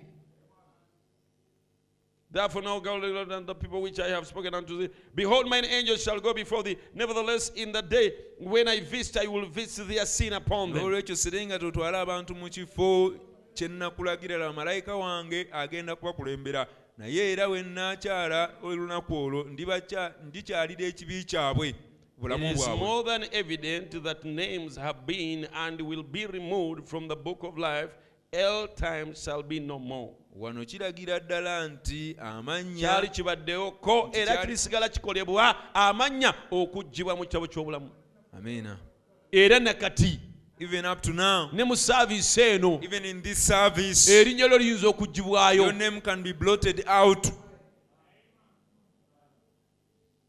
Therefore, now lead unto the people which I have spoken unto thee. Behold, mine angels shall go before thee. Nevertheless, in the day when I visit, I will visit their sin upon them. n'olwekyo serengeta otwale abantu mu kifo kye nnakulagirira malayika wange agenda kubakulembera naye era we nnaakyala olunaku olwo ndikyalira ekibi kyabwe bulamu bwabwe. ill time shall be no more. Wano kiragira ddala nti amannya kyali kibaddewoko era kirisigala kikolebwa amannya okuggibwa mu kitabo ky'obulamu. Amina. Era nakati. Even up to now. Ne mu saaviisi eno. Even in this service. Erinnya lyo liyinza okuggibwayo your name can be blotted out.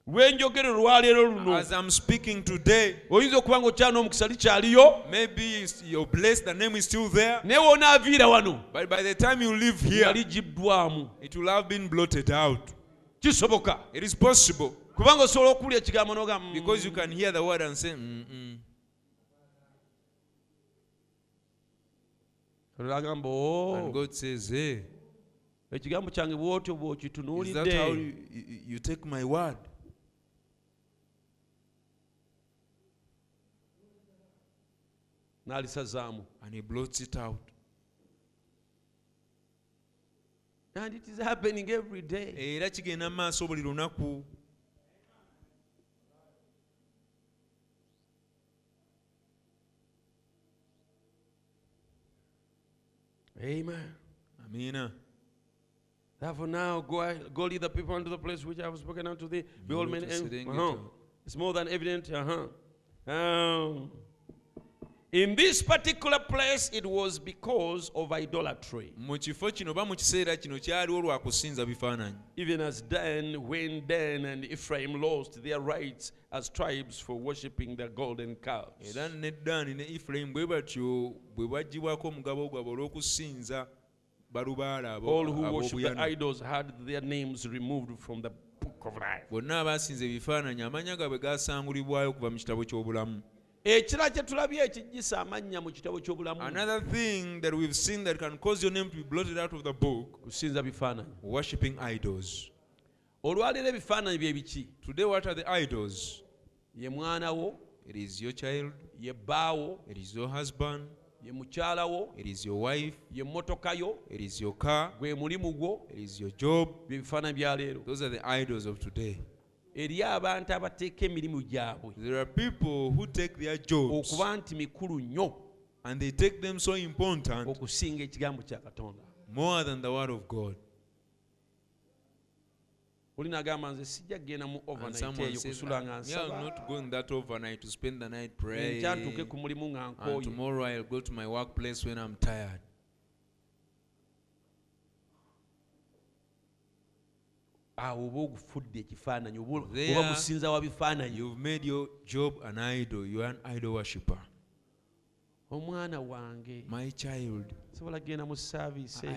Lwenjogere olwaleero luno. As i'm speaking today oyinza okuba nga okyala n'omukisa likyaliyo maybe you're blessed the name is still there. Naye wonaaviira wano. But by the time you leave here yali it will have been blotted out. Kisoboka. It is possible. Kubanga osobola okuwulya ekigambo n'ogamba because you can hear the word and say Mm-mm. Agamba and "Oh, god says hey ekigambo kyange bwotyo is that how bw'okitunuulidde you, you, you take my word? N'alisazaamu. And he blots it out. And it is happening every day. Era kigenda mu maaso buli lunaku amen amiina Therefore now go, go lead the people unto the place which I have spoken unto thee. Behold, Go many, to Serengeti. uh-huh. it's more than evident. Uh-huh. Um, in this particular place, it was because of idolatry. mu kifo kino oba mu kiseera kino kyaliwo lwa kusinza bifaananyi Even as Dan, when Dan and Ephraim lost their rights as tribes for worshipping their golden calves. era ne ddaani ne ifulayimu bwe batyo bwe baggyibwako omugabo gwabwe olw'okusinza balubaala abo- All who worship the ab'obuyana idols had their names removed from the book of life. bonna abaasinza ebifaananyi amannya gaabwe gaasangulibwayo okuva mu kitabo ky'obulamu ekirala kye tulabye ekijjisa amannya mu kitabo ky'obulamu. Another thing that we've seen that can cause your name to be blotted out of the book kusinza bifaananyi. worshiping idols. Olwaleero ebifaananyi bye biki? Today what are the idols? Ye mwana wo it is your child, ye bbaawo it is your husband, ye mukyala wo it is your wife, ye mmotoka yo it is your car, gwe mulimu gwo it is your job. bye bifaananyi bya leero. Those are the idols of today eri abantu abateeka emirimu gyabweokuba nti mikulu nnyo and they take them so important ekigambo kya katonda. more than the word of god. Oli nagamba nze sijja kgenda mu overnightheyo kusula nga nsabankyatuuke ku mulimu nga nkooye. awo oba ogufudde ekifaananyi oba musinza wa bifaananyi. omwana wange. Sobola kgenda mu saaviisi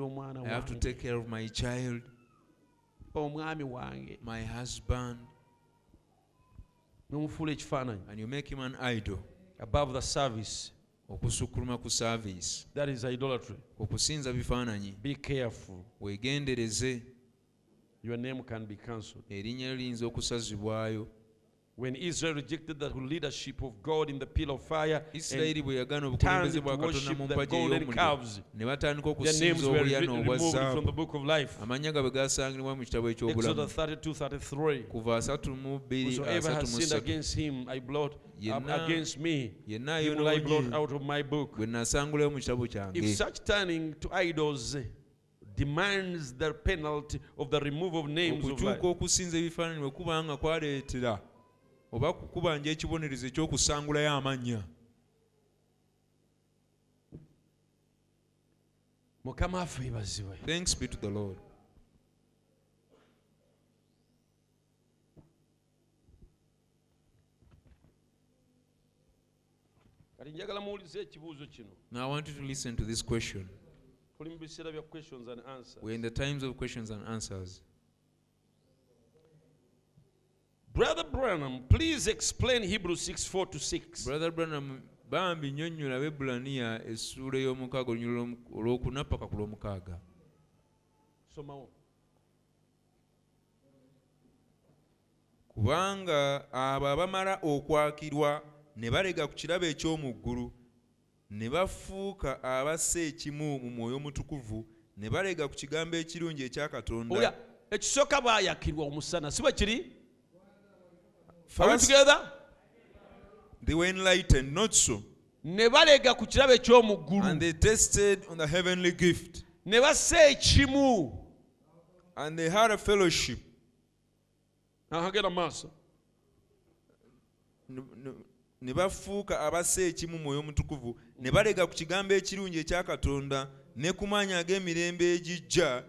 omwana wange. omwami wange. Nomufuula ekifaananyi. Above the service. Okusukkuluma ku service, that is idolatry. Okusinza bifaananyi. be careful. Weegendereze. Your name can be cancelled. Erinnya lyo liyinza okusazibwayo. When Israel rejected the leadership of God in the pit of fire, Isirayiri bwe yagana obukulembeze bwa Katonda mu mpagi ey'omuliro ne batandika okusinza obuya n'obwazaabu amannya gaabwe gaasangibwa mu kitabo eky'obulamu. Kuva 32:33 yenna ayonoonye gwe nasangulayo mu kitabo kyange. Okukyuka okusinza ebifaananyi bwe kubanga kwaleetera oba kukubanja ekibonerezo ekyokusangulayo amannya mukama waffe yeebazibwe thanks be to the lord. Kati njagala muwulize ekibuuzo kino. Now i want you to listen to this question. Tuli mu biseera bya questions and answers. We're in the times of questions and answers brother branham please explain hebrews 6 4 to 6 brother branham bambi nnyonnyola abebulaniya essuula ey'omukaaga olw'omu- olwokuna paka ku lw'omukaaga. Somawo kubanga abo abamala okwakirwa ne balega ku kirabo eky'omu ggulu ne bafuuka abassa ekimu mu mwoyo omutukuvu ne balega ku kigambo ekirungi ekya katonda. Ekisooka baayakirwa omusana si bwe kiri Are we together? they were enlightened not so. Ne balega ku kirabo eky'omu and ggulu they tested on the heavenly gift. Ne bassa ekimu. And they had a fellowship. Ahagenda mu maaso. Ne- ne- ne bafuuka abassa ekimu mwoyo omutukuvu. Ne balega ku kigambo ekirungi ekya katonda ne ku maanyi ag'emirembe egijja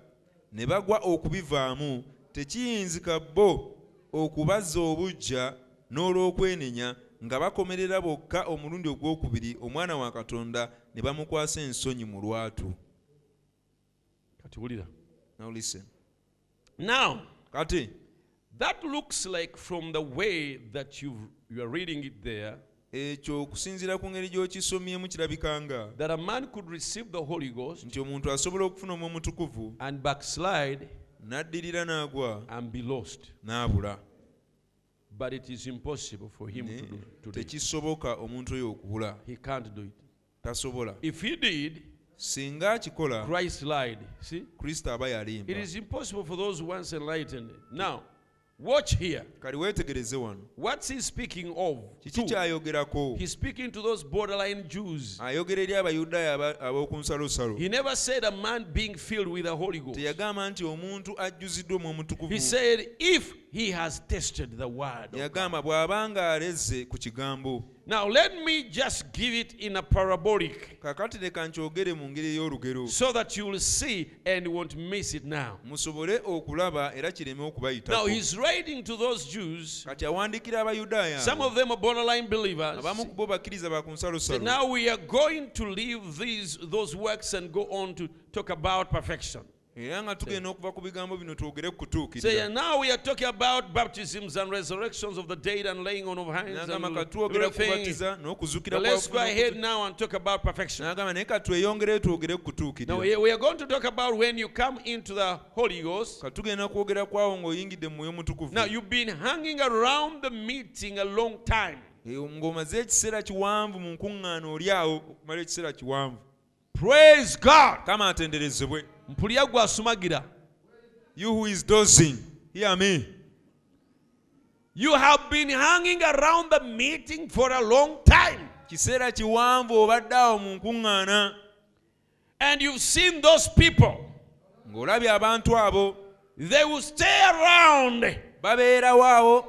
ne bagwa okubivaamu. Tekiyinzika bo okubazza obuggya n'olw'okwenenya nga bakomerera bokka omulundi ogwokubiri omwana wa katonda ne bamukwasa ensonyi mu lwatu. Kati wulira. Now listen. now kati? that looks like from the way that you you are reading it there ekyo okusinziira ku ngeri gy'okisomyemu kirabika nga that a man could receive the holy ghost nti omuntu asobola okufuna omwo omutukuvu and backslide n'addirira n'agwa. and be lost. N'abula. But it is impossible for him Ne to do to it. tekisoboka omuntu oyo okubula he can't do it. Tasobola. If he did singa akikola lied see? Kristo aba yalimba. It is impossible for those who once enlightened. Now watch here. Kali weetegereze wano. What's he speaking of? Kiki to? kyayogerako he's speaking to those borderline jews. Ayogera eri abayudaaya aba- ab'oku nsalosalo. He never said a man being filled with the holy ghost. Teyagamba nti omuntu ajjuziddwa mu omutukuvu. He said if he has tested the word of yagamba bw'aba nga ku kigambo Now, let me just give it in a parabolic kakati leka nkyogere mu ngeri ey'olugero so that you will see and won't miss it now. musobole okulaba era kireme Now, he's writing to those Jews, kati awandiikira abayudaaya some of them are borderline believers. abamu ku bakkiriza ba ku now we are going to leave these those works and go on to talk about perfection. era nga tugenda okuva ku bigambo bino twogere ku kubatiza n'okuzukiragamba naye katweyongereyo twogere ku kutuukirira. Kwogera kwawo ng'oyingidde mu mwoyo mutukuvu. Ng'omaze ekiseera kiwanvu mu nkuŋŋaana oli awo okumala ekiseera kiwanvu. Kama atenderezebwe. Mpulira gwe asumagira you who is dozing hear me. You have been hanging around the meeting for a long time. Kiseera kiwanvu obadde awo mu nkuŋŋaana and you've seen those people. Ng'olabye abantu abo. They will stay around. Babeerawo awo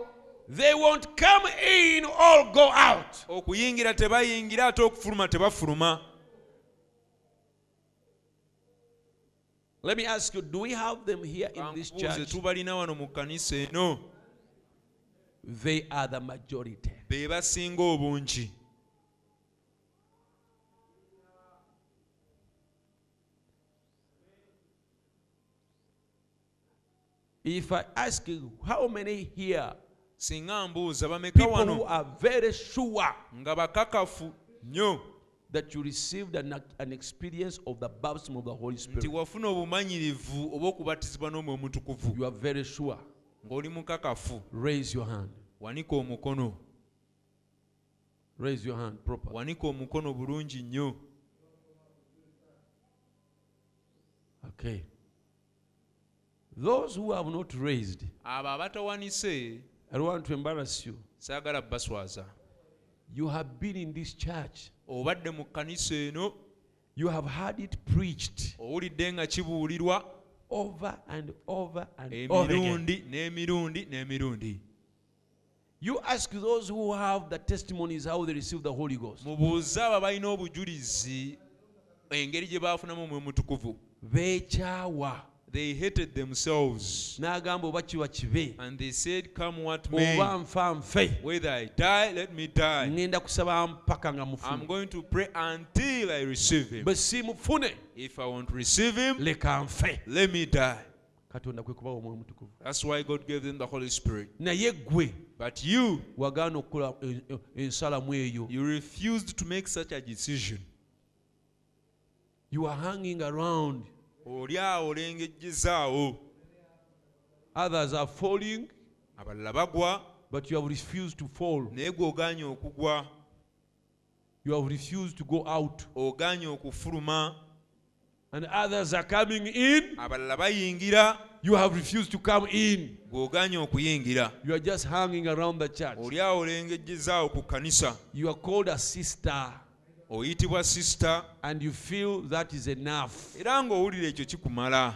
they won't come in or go out. Okuyingira tebayingira ate okufuluma tebafuluma let me ask you do we have them here in this church? tubalina wano mu kkanisa eno. They are the majority. Be basinga obungi. If i ask you how many here singa mbuuza bameka people who wano are very sure? Nga bakakafu nnyo that you received an, an experience of the baptism of the holy nti spirit wafuna obumanyirivu oba okubatizibwa n'omwoyo mutukuvu you are very sure. Ng'oli mukakafu. Raise your hand. Wanika omukono. Raise your hand properly. wanika omukono bulungi nnyo. Okay. Those who have not raised, abo abatawanise I don't want to embarrass you. saagala baswaza You have been in this church. obadde mu kkanisa eno You have had it preached owulidde nga kibuulirwa over and over and over again. emirundi n'emirundi n'emirundi You ask those who have the testimonies how they receive the Holy Ghost. mubuuze abo abalina obujulizi engeri gye baafunamu omwoyo mutukuvu beekyawa they hated themselves. N'agamba oba kiba kibe. And they said come what oba may nfa nfe whether i die let me die. Ŋŋenda kusaba mpaka nga i'm going to pray until i receive him. Bwe if i won't receive him leka nfe let me die. Katonda kwe kubawa omwoyo mutukuvu. That's why god gave them the holy spirit. Naye ggwe but you wagaana okukola en- en- ensalamu eyo. you refused to make such a decision. You are hanging around oli awo olengejjezaawo. Others are falling abalala bagwa but you have refused to fall. naye gwe ogaanye okugwa. You have refused to go out. Ogaanye okufuluma. And others are coming in. Abalala bayingira. You have refused to come in. Gweogaanye okuyingira. You are just hanging around the church. Oli awo olengejjezaawo ku kkanisa you are called a sister oyitibwa sisita and you feel that is enough. Era ng'owulira ekyo kikumala.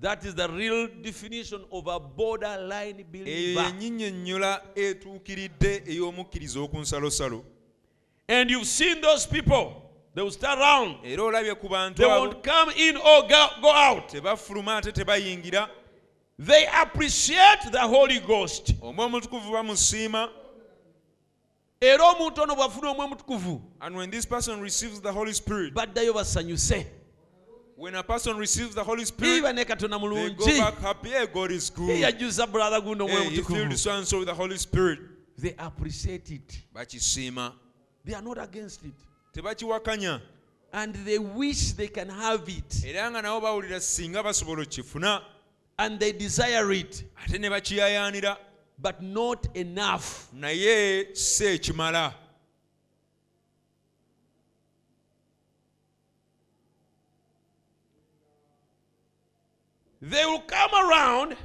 That is the real definition of a borderline believer. Yennyinnyonnyola etuukiridde ey'omukkiriza okunsalosalo. And you've seen those people. They will ku bantu they won't come in or go, go out they appreciate the holy ghost. Omutukuvu bamusiima era omuntu ono bw'afuna omwe mutukuvu and when this person receives the holy spirit baddayo basanyuse. when a person receives the holy spirit they go back happy hey god is good. Hey, he filled so and so with the holy spirit. They appreciate it. Bakisiima. They are not against it. Tebakiwakanya. And they wish they can have it. Era nga nabo bawulira singa basobola okifuna and they desire it ate ne bakiyayaanira but not enough. Naye si ekimala. They will come around.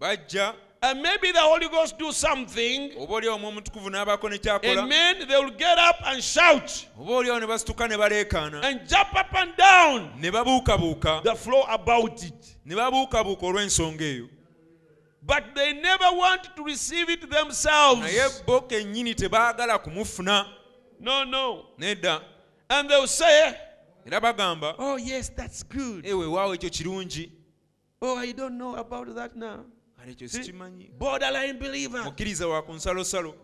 Bajja and maybe the holy ghost do something oba oliawo omwo omutukuvu n'abaako ne kyakola. and men they will get up and shout. Oba oliawo ne basituka ne baleekaana. And jump up and down. The floor about it. Ne babuukabuuka olw'ensonga eyo. But they never want to receive it themselves. Naye bo kennyini no no. And they'll say oh yes that's good. Ewe waawo ekyo kirungi. Oh i don't know about that now ekyo sikimanyi mukkiriza wa ku nsalosalo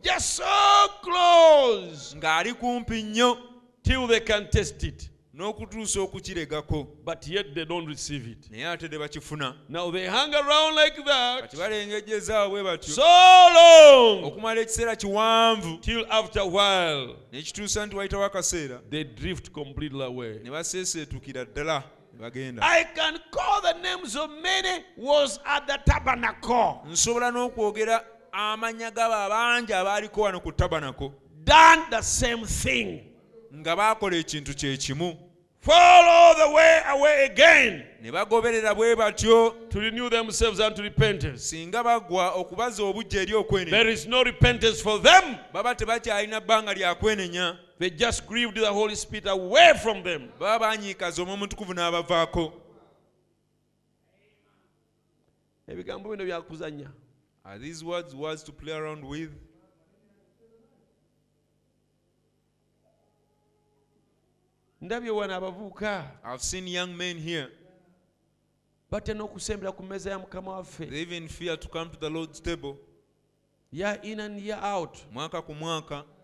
ng'ali kumpi nnyo. Till they can test it. n'okutuusa okukiregako But yet they don't receive it. naye ate tebakifuna Now they hang around like that. Kati balengejjezaawo bwe batyo. So long. Okumala ekiseera kiwanvu. Till after while nekituusa nti wayitawo akaseera. they drift completely away. ne baseeseetukira ddala I can call the names of many was at the tabernacle. nsobola n'okwogera amannya g'abo abangi abaaliko wano ku tabanako Done the same thing. nga baakola ekintu kye kimu Follow the way away again ne bagoberera bwe batyo to renew themselves unto repentance. singa bagwa okubaza obujja eri okwenenya There is no repentance for them. baba tebakyalina bbanga lya kwenenya They just grieved the Holy Spirit away from them. baba banyiikaza omwo omutukuvu n'abavaako. Ebigambo bino byakuzanya. Are these words words to play around with? Ndabye wano abavubuka i've seen young men here. Batya n'okusembera ku mmeeza ya mukama waffe. They even fear to come to the lord's table. Year in and year out. Mwaka ku mwaka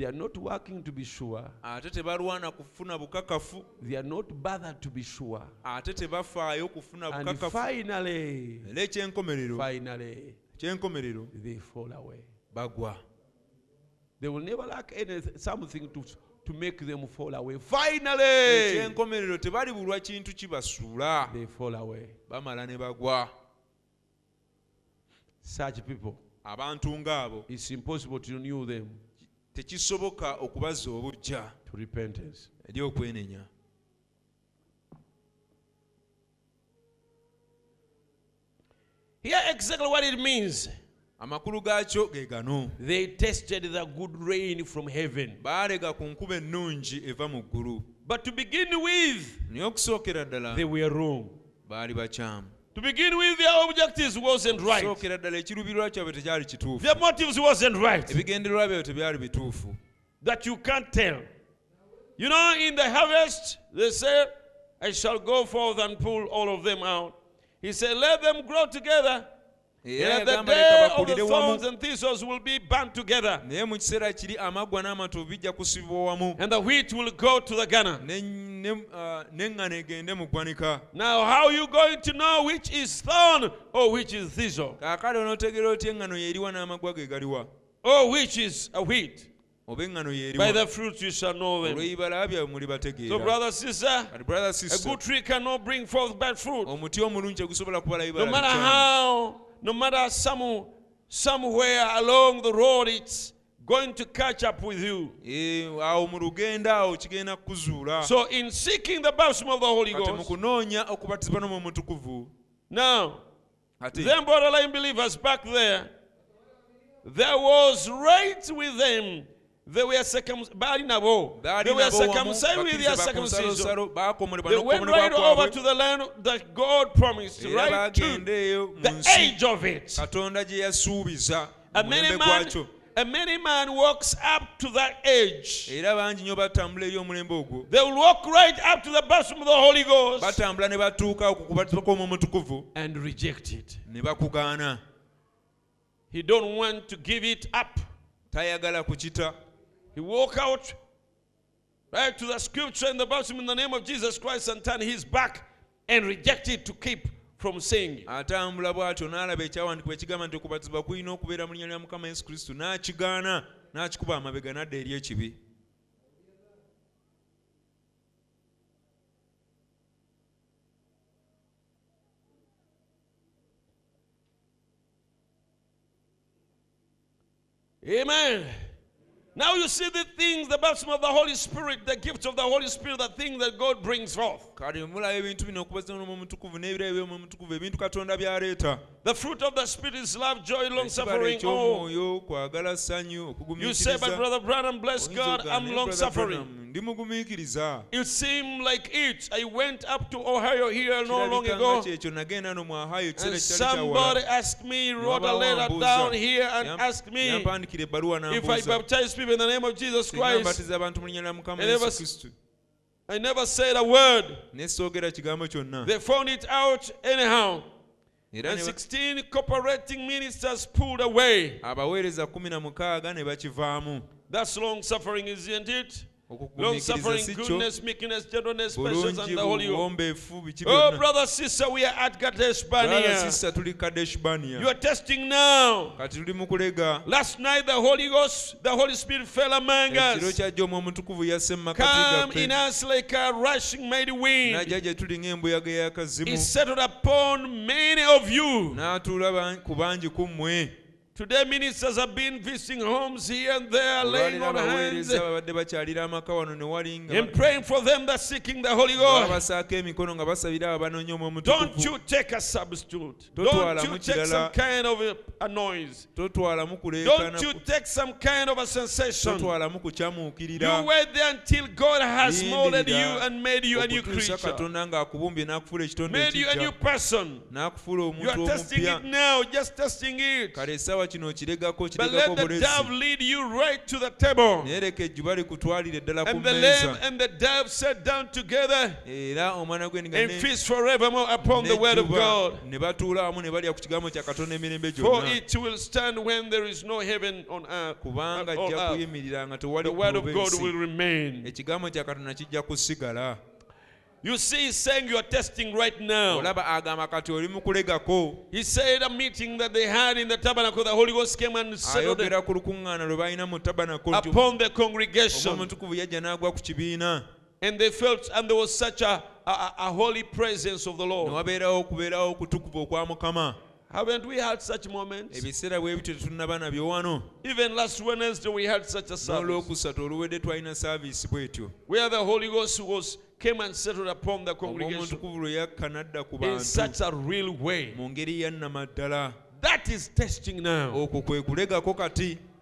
they are not working to be sure. Ate tebalwana kufuna bukakafu. They are not bothered to be sure. Ate tebafaayo kufuna and bukakafu. finally era ekyenkomerero finally ekyenkomerero they fall away. Bagwa. They will never lack any, something to, to make them fall away. Finally, ekyenkomerero tebali bulwa kintu kibasuula they fall away. bamala ne bagwa. Such people, abantu ng'abo. It's impossible to renew them tekisoboka okubazza repentance. eri okwenenya Here exactly what it means. amakulu gaakyo ge gano They tasted the good rain from heaven. baalega ku nkuba ennungi eva mu ggulu But to begin with, naye okusookera ddala they were wrong. baali bakyamu To begin with, their objectives wasn't right. okusookera ddala ekirubirwa kyabwe tekyali kituufu Their motives wasn't right. ebigendererwa byabwe tebyali bituufu That you can't tell. You know, in the harvest, they say, I shall go forth and pull all of them out. He said, Let them grow together. Era And the day of the thorns and thistles will be burnt together, naye mu kiseera kiri amaggwa n'amatovu bijja kusibibwa wamu and the wheat will go to the gunner. Ne- ne- uh, n'eŋŋano egende mu ggwanika Now, how are you going to know which is thorn or which is thistle kaakale onootegeera oti eŋŋano yeeriwa n'amaggwa ge galiwa or which is a wheat? oba eŋŋano By the fruits you shall know them. olw'ebibala byabwe muli So, brother, sister, brother a sister good tree cannot bring forth bad fruit. omuti omulungi tegusobola kubala No bibala matter how, no matter some, somewhere along the road, it's going to catch up with you. Eh, awo mu lugendo awo kigenda kukuzuula So, in seeking the baptism of the Holy mu Ghost, kunoonya okubatizibwa n'omwo mutukuvu now, them borderline believers back there, there was right with them. They were circumcised. They were circumcised with their circumcision. They went right over to the land that God promised, right to the age of it. katonda gye yasuubiza A many man, a many man walks up to that age. era bangi nnyo batambula eri omulembe ogwo They will walk right up to the baptism of the Holy Ghost batambula ne batuuka ku kubatizibwa kw'omwo mutukuvu and reject it. He don't want to give it up. He walk out right to the scripture and the baptism in the name of Jesus Christ and turn his back and reject it to keep from saying atambula bw'atyo n'alaba ekyawandikibwa ekigamba nti okubatizibwa kulina okubeera mu linnya lya mukama yesu kristo n'akigaana n'akikuba amabega n'adda eri ekibi Amen. Now you see the things, the baptism of the Holy Spirit, the gift of the Holy Spirit, the thing that God brings forth. The fruit of the Spirit is love, joy, long suffering. Oh. You say, but Brother Branham, bless God, I'm long suffering. It seemed like it. I went up to Ohio here no long ago. And somebody asked me, wrote a letter down here and asked me if I baptize people in the name of Jesus Christ. I never, I never said a word. They found it out anyhow. And 16 cooperating ministers pulled away. abaweereza kumi na mukaaga ne bakivaamu That's long suffering, isn't it? Long suffering, goodness, meekness, gentleness, patience, and the Holy Ghost. Oh, brother, sister, we are at Kadesh Barnea. sister tuli kadesh You are testing now. kati tuli mu kulega Last night, the Holy Ghost, the Holy Spirit fell among us. kyajja omwo omutukuvu yasse mu makati Come in gaffe us like a rushing mighty wind. n'ajja gye tuli ng'embuyaga y'akazimu settled upon many of you. N'atuula ban- ku bangi ku mmwe Today, ministers have been visiting homes here and there, laying on hands abaweereza babadde bakyalira amaka wano ne wali nga and praying for them that seeking the Holy Ghost. babasaako emikono nga basabira abo abanoonya omwo Don't you take a substitute. Don't you take some kind of a, noise. Don't you take some kind of a sensation. You wait there until God has molded you and made you a new creature, katonda ng'akubumbye n'akufuula ekitonde made you a new person. You are testing it now, just testing it. Kino okiregako But kiregako let the dove lead you right to the table. naye leka ejjuba likutwalire ddala ku mmeeza lamb and the dove sat down together era omwana and ne- feast forevermore upon the word of God. batuula wamu ne balya ku kigambo kya katonda emirembe gyonna it will stand when there is no heaven on earth. kubanga ajja kuyimirira nga tewali The word of God will remain. ekigambo kya katonda kijja kusigala You see, he's saying you are testing right now. olaba agamba kati oli mu kulegako He said a meeting that they had in the tabernacle, the Holy Ghost came and settled ayogera ku lukuŋŋaana lwe balina mu tabanako nti upon the congregation. omutukuvu yajja n'agwa ku kibiina And they felt, and there was such a, a, a- holy presence of the Lord. wabeerawo okubeerawo okutukuvu okwa mukama Haven't we had such moments? ebiseera bwe bityo tetunnaba nabyo wano Even last Wednesday, we had such a service n'olwokusatu oluwedde twalina saaviisi bwetyo where the Holy Ghost was came and settled upon the congregation in such a real way. That is testing now.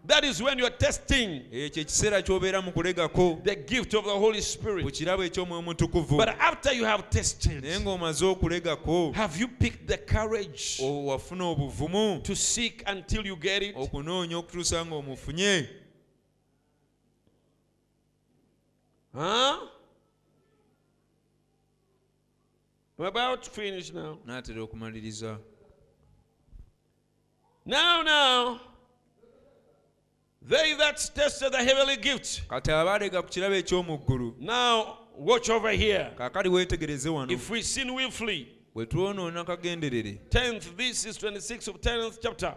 That is when you are testing the gift of the Holy Spirit. But after you have tested, have you picked the courage to seek until you get it? Huh? I'm about to finish now. okumaliriza Now, now, they that tested the heavenly gift. kati abaalega ku kirabo eky'omu ggulu Now, watch over here. kaakali weetegereze wano If we sin willfully, bwe twonoona kagenderere 10th, this is 26 of 10th chapter.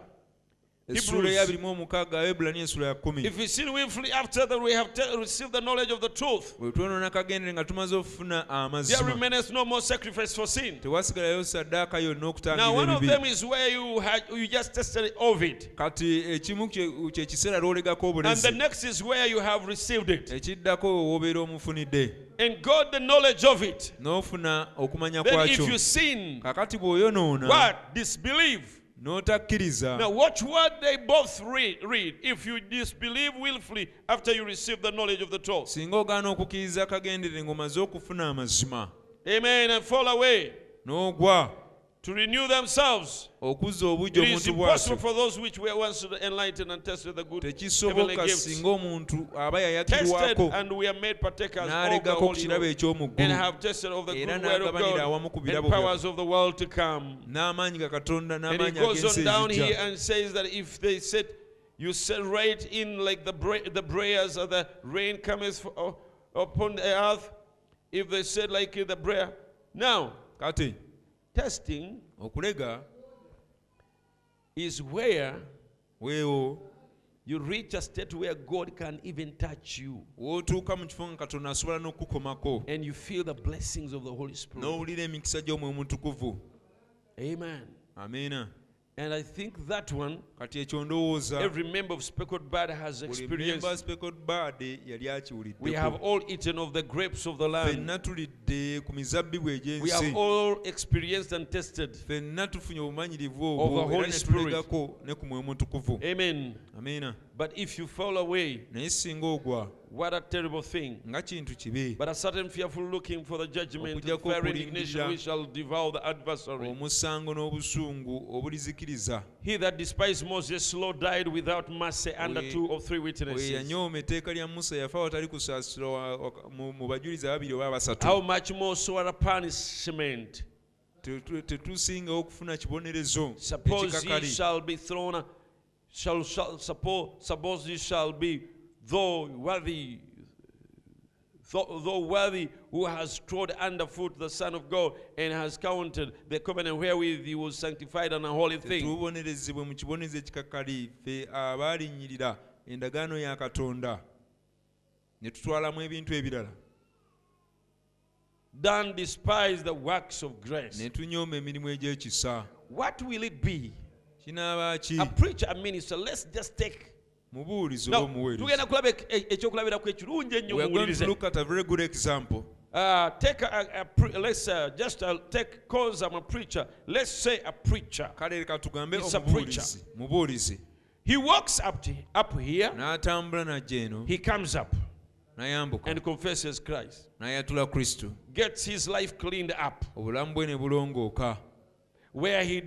Essuula eya 26 abebulani essuula ya 10 If we sin willfully after that we have received the knowledge of the truth, bwe twonoona kagendere nga tumaze okufuna there amazima remaineth no more sacrifice for sin. tewasigalayo saddaaka yonna Now, one of them is where you had you just tested Ovid, kati eh, ekimu kye kye kiseera lwolegako and the next is where you have received it, ekiddako woobeera omufunidde. And got the knowledge of it. n'ofuna okumanya Then, if you sin, kakati bw'oyonoona what? Disbelieve? N'otakkiriza Now, watch what they both read. Read. If you disbelieve willfully after you receive the knowledge of the truth, singa ogaana okukkiriza kagendere ng'omaze okufuna amazima Amen, and fall away n'ogwa to renew themselves. okuzza It obujja is omuntu impossible for those which were once enlightened and tested the good heavenly gifts. singa omuntu aba Tested, yayakirwako and we are made partakers of the n'alegako ku Holy kirabo Ghost, eky'omu and ggulu have tested of the Era good of n'agabanira God awamu ku and birabo powers of the world to come. n'amaanyi ga katonda And he n'amaanyi goes ag'ensi on down here ezijja and says that if they said, you said right in like the bra- the prayers of the rain cometh uh, upon the earth, if they said like in the prayer. Now, kati testing okulega is where weewo you reach a state where God can even touch you w'otuuka mu kifo nga katonda asobola n'okukukomako and you feel the blessings of the Holy Spirit. n'owulira emikisa gy'omwoyo mutukuvu Amen. amiina And I think that one, kati ekyo ndowooza every member of Speckled Bud has experienced. memba specod bard yali We have all eaten of the grapes of the land. ffenna tulidde ku mizabbibu We have all experienced and tested. ffenna tufunye obumanyirivu Of the obwo era Holy ne Spirit. tulegako ne ku mwoyo mutukuvu Amen. But if you fall away, naye singa ogwa what a terrible thing. nga kintu kibi But a certain fearful looking for the judgment, Okujjako okulindirira. indignation, we shall devour the adversary. omusango n'obusungu obulizikiriza He that despised Moses' law died without mercy under two or three witnesses. yanyooma etteeka lya musa yafa watali kusaasira wa- wa- mu mu bajulizi ababiri oba How basatu much more so a punishment? Tetu- tetusingawo okufuna kibonerezo Suppose ye ekikakali shall be thrown, shall, shall suppose, suppose ye shall be though worthy, though, worthy, who has trod underfoot the Son of God and has counted the covenant wherewith he was sanctified and a holy thing. tetubonerezebwe mu kibonerezo ekikakali ffe abaalinyirira endagaano ya katonda ne tutwalamu ebintu ebirala Done despise the works of grace. ne tunyooma emirimu egy'ekisa What will it be? kinaaba ki A preacher, a minister, let's just take. Mubuulizi oba omuweereza tugenda kulaba e- ekyokulabirako ekirungi ennyo muwulirize. look at a very good example Uh, take a, a, let's uh, just uh, take cause I'm a preacher. Let's say a preacher. It's a preacher. He walks up to, up here. n'atambula He comes up n'ayambuka and confesses Christ. n'ayatula kristo Gets his life cleaned up, obulamu bwe ne bulongooka where he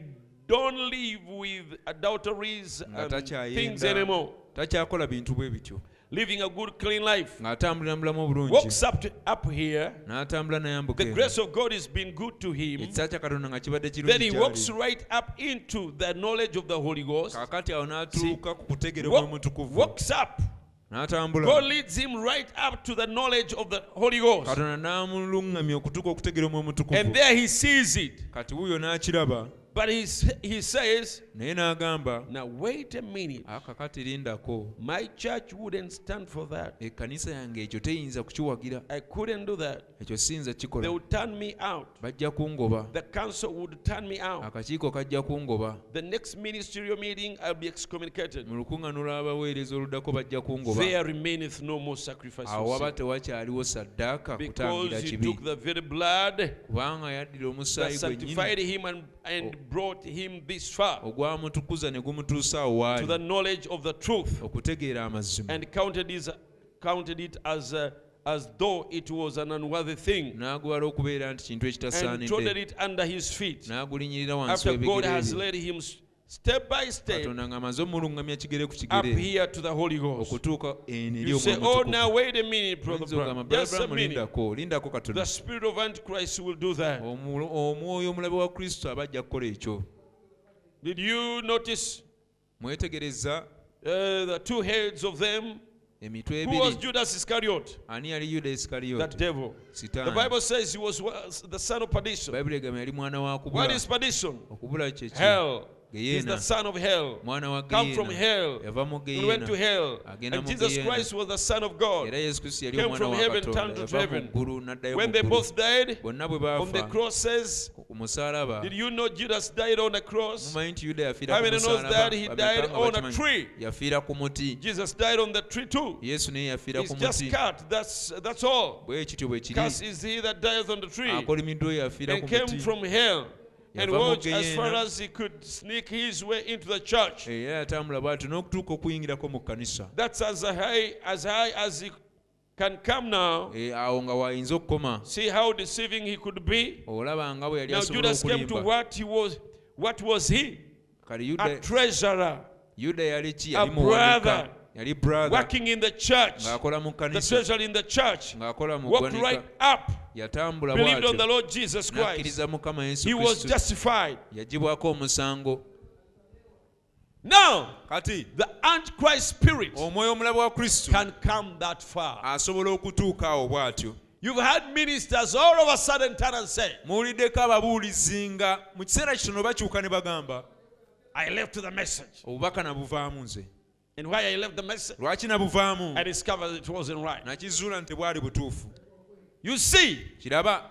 don't live with adulteries and things anymore. Takyakola bintu bwe bityo Living a good, clean life. ng'atambulira mu bulamu obulungi Walks up to, up here. n'atambula n'ayambuka The grace of God has been good to him. ekisa kya katonda nga kibadde Then he walks right up into the knowledge of the Holy Ghost. kaakati awo n'atuuka ku kutegeera Walk- walks up. God leads him right up to the knowledge of the Holy Ghost. katonda n'amuluŋŋamya okutuuka okutegeera omwoyo And there he sees it. kati wuuyo n'akiraba But he's, he says, naye n'agamba Now wait a minute. akakati lindako My church wouldn't stand for that. ekkanisa yange ekyo teyinza kukiwagira I couldn't do that. ekyo siyinza They would turn me out. bajja kungoba The council would turn me out. akakiiko kajja kungoba The next ministerial meeting, I'll be excommunicated. mu lukuŋŋaano lw'abaweereza oluddako bajja kungoba There remaineth no more sacrifice. awo waba tewakyaliwo saddaaka kutangira Because he kibi took the very blood kubanga yaddira that omusaayi sanctified gwennyini him and, and brought him this far ogwamutukuza ne gumutuusa awo to the knowledge of the truth. okutegeera amazima and counted, his, counted it as, uh, as though it was an unworthy thing n'aguwala okubeera nti kintu and ekitasaanidde it under his feet. After God has led him step by step katonda ng'amaze omuluŋŋamya kigere ku kigereokutuuka okutuuka oh, lindako katondaomwoyo omulabe wa kristo aba ajja kukola ekyo. Mwetegereza Uh, the two heads of them? emitwe ebiri? was Judas Iscariot? Ani yali Judas Iscariot? That devil. Sitani. the bible says he was uh, the son of perdition. Bible egamba yali mwana wa kubula. What is perdition? Okubula kye hell. He's the son of hell. Come from hell. He went to hell. And Jesus Christ was the Son of God. era yesu kristo yali Came from heaven, turned to heaven. When they both died on the crosses, did you know Judas died on the cross? mumanyi nti yuda yafiira How many knows that he died on a tree? yafiira ku muti Jesus died on the tree too. yesu naye yafiira He's just cut. That's that's all. Cast is he that dieth on the tree. akolimiddwa oyo yafiira ku And came from hell. And watch as far as he could sneak his way into the church. era yatambula bw'atyo n'okutuuka okuyingirako mu kkanisa That's as high as high as he can come now. Eh, awo nga waayinza okukoma See how deceiving he could be. olaba nga bwe yali Now asobola Judas came to okulimba what he was. What was he? kale A yuda treasurer, yuda yali ki A muwanika brother. Yali working in the church. The kkanisa treasurer in the church. Walked right up, believed on the Lord Jesus Christ. n'akkiriza mukama yesu He was justified. Now, kati the Antichrist spirit omwoyo omulabe wa kristo can come that far. asobola okutuuka awo bw'atyo. You've had ministers all of a sudden turn and say, muwuliddeko ababuulizi nga mu kiseera kitono bakyuka ne bagamba I left the message. obubaka nabuvaamu nze And why I left the message, lwaki nabuvaamu I discovered it wasn't right. nakizuula nti tebwali butuufu You see, kiraba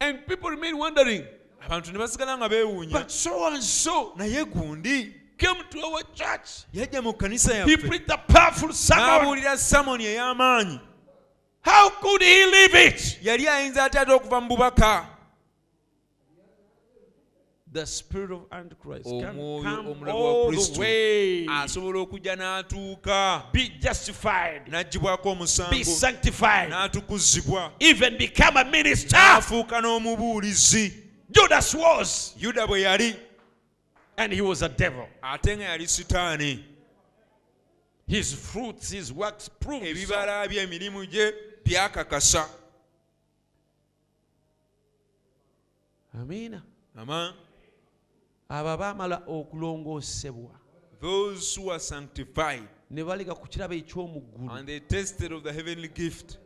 and people remain wondering, abantu ne basigala nga beewuunya but so and so naye gundi came to our church. yajja mu kkanisa He yaffe preached a powerful sermon. n'abuulira samoni ey'amaanyi How could he leave it? yali ayinza ate ate okuva mu bubaka The spirit of Antichrist can come all the way. asobola okujja n'atuuka Be justified. n'aggyibwako Be sanctified. n'atukuzibwa Even become a minister. n'afuuka n'omubuulizi Judas was. yuda bwe yali And he was a devil. ate nga yali sitaani His fruits, his works prove. so. ebibala bye emirimu gye byakakasa Amina. ama abo abaamala okulongoosebwa those who are sanctified ne baleka ku kirabo eky'omuggulu and they tasted of the heavenly gift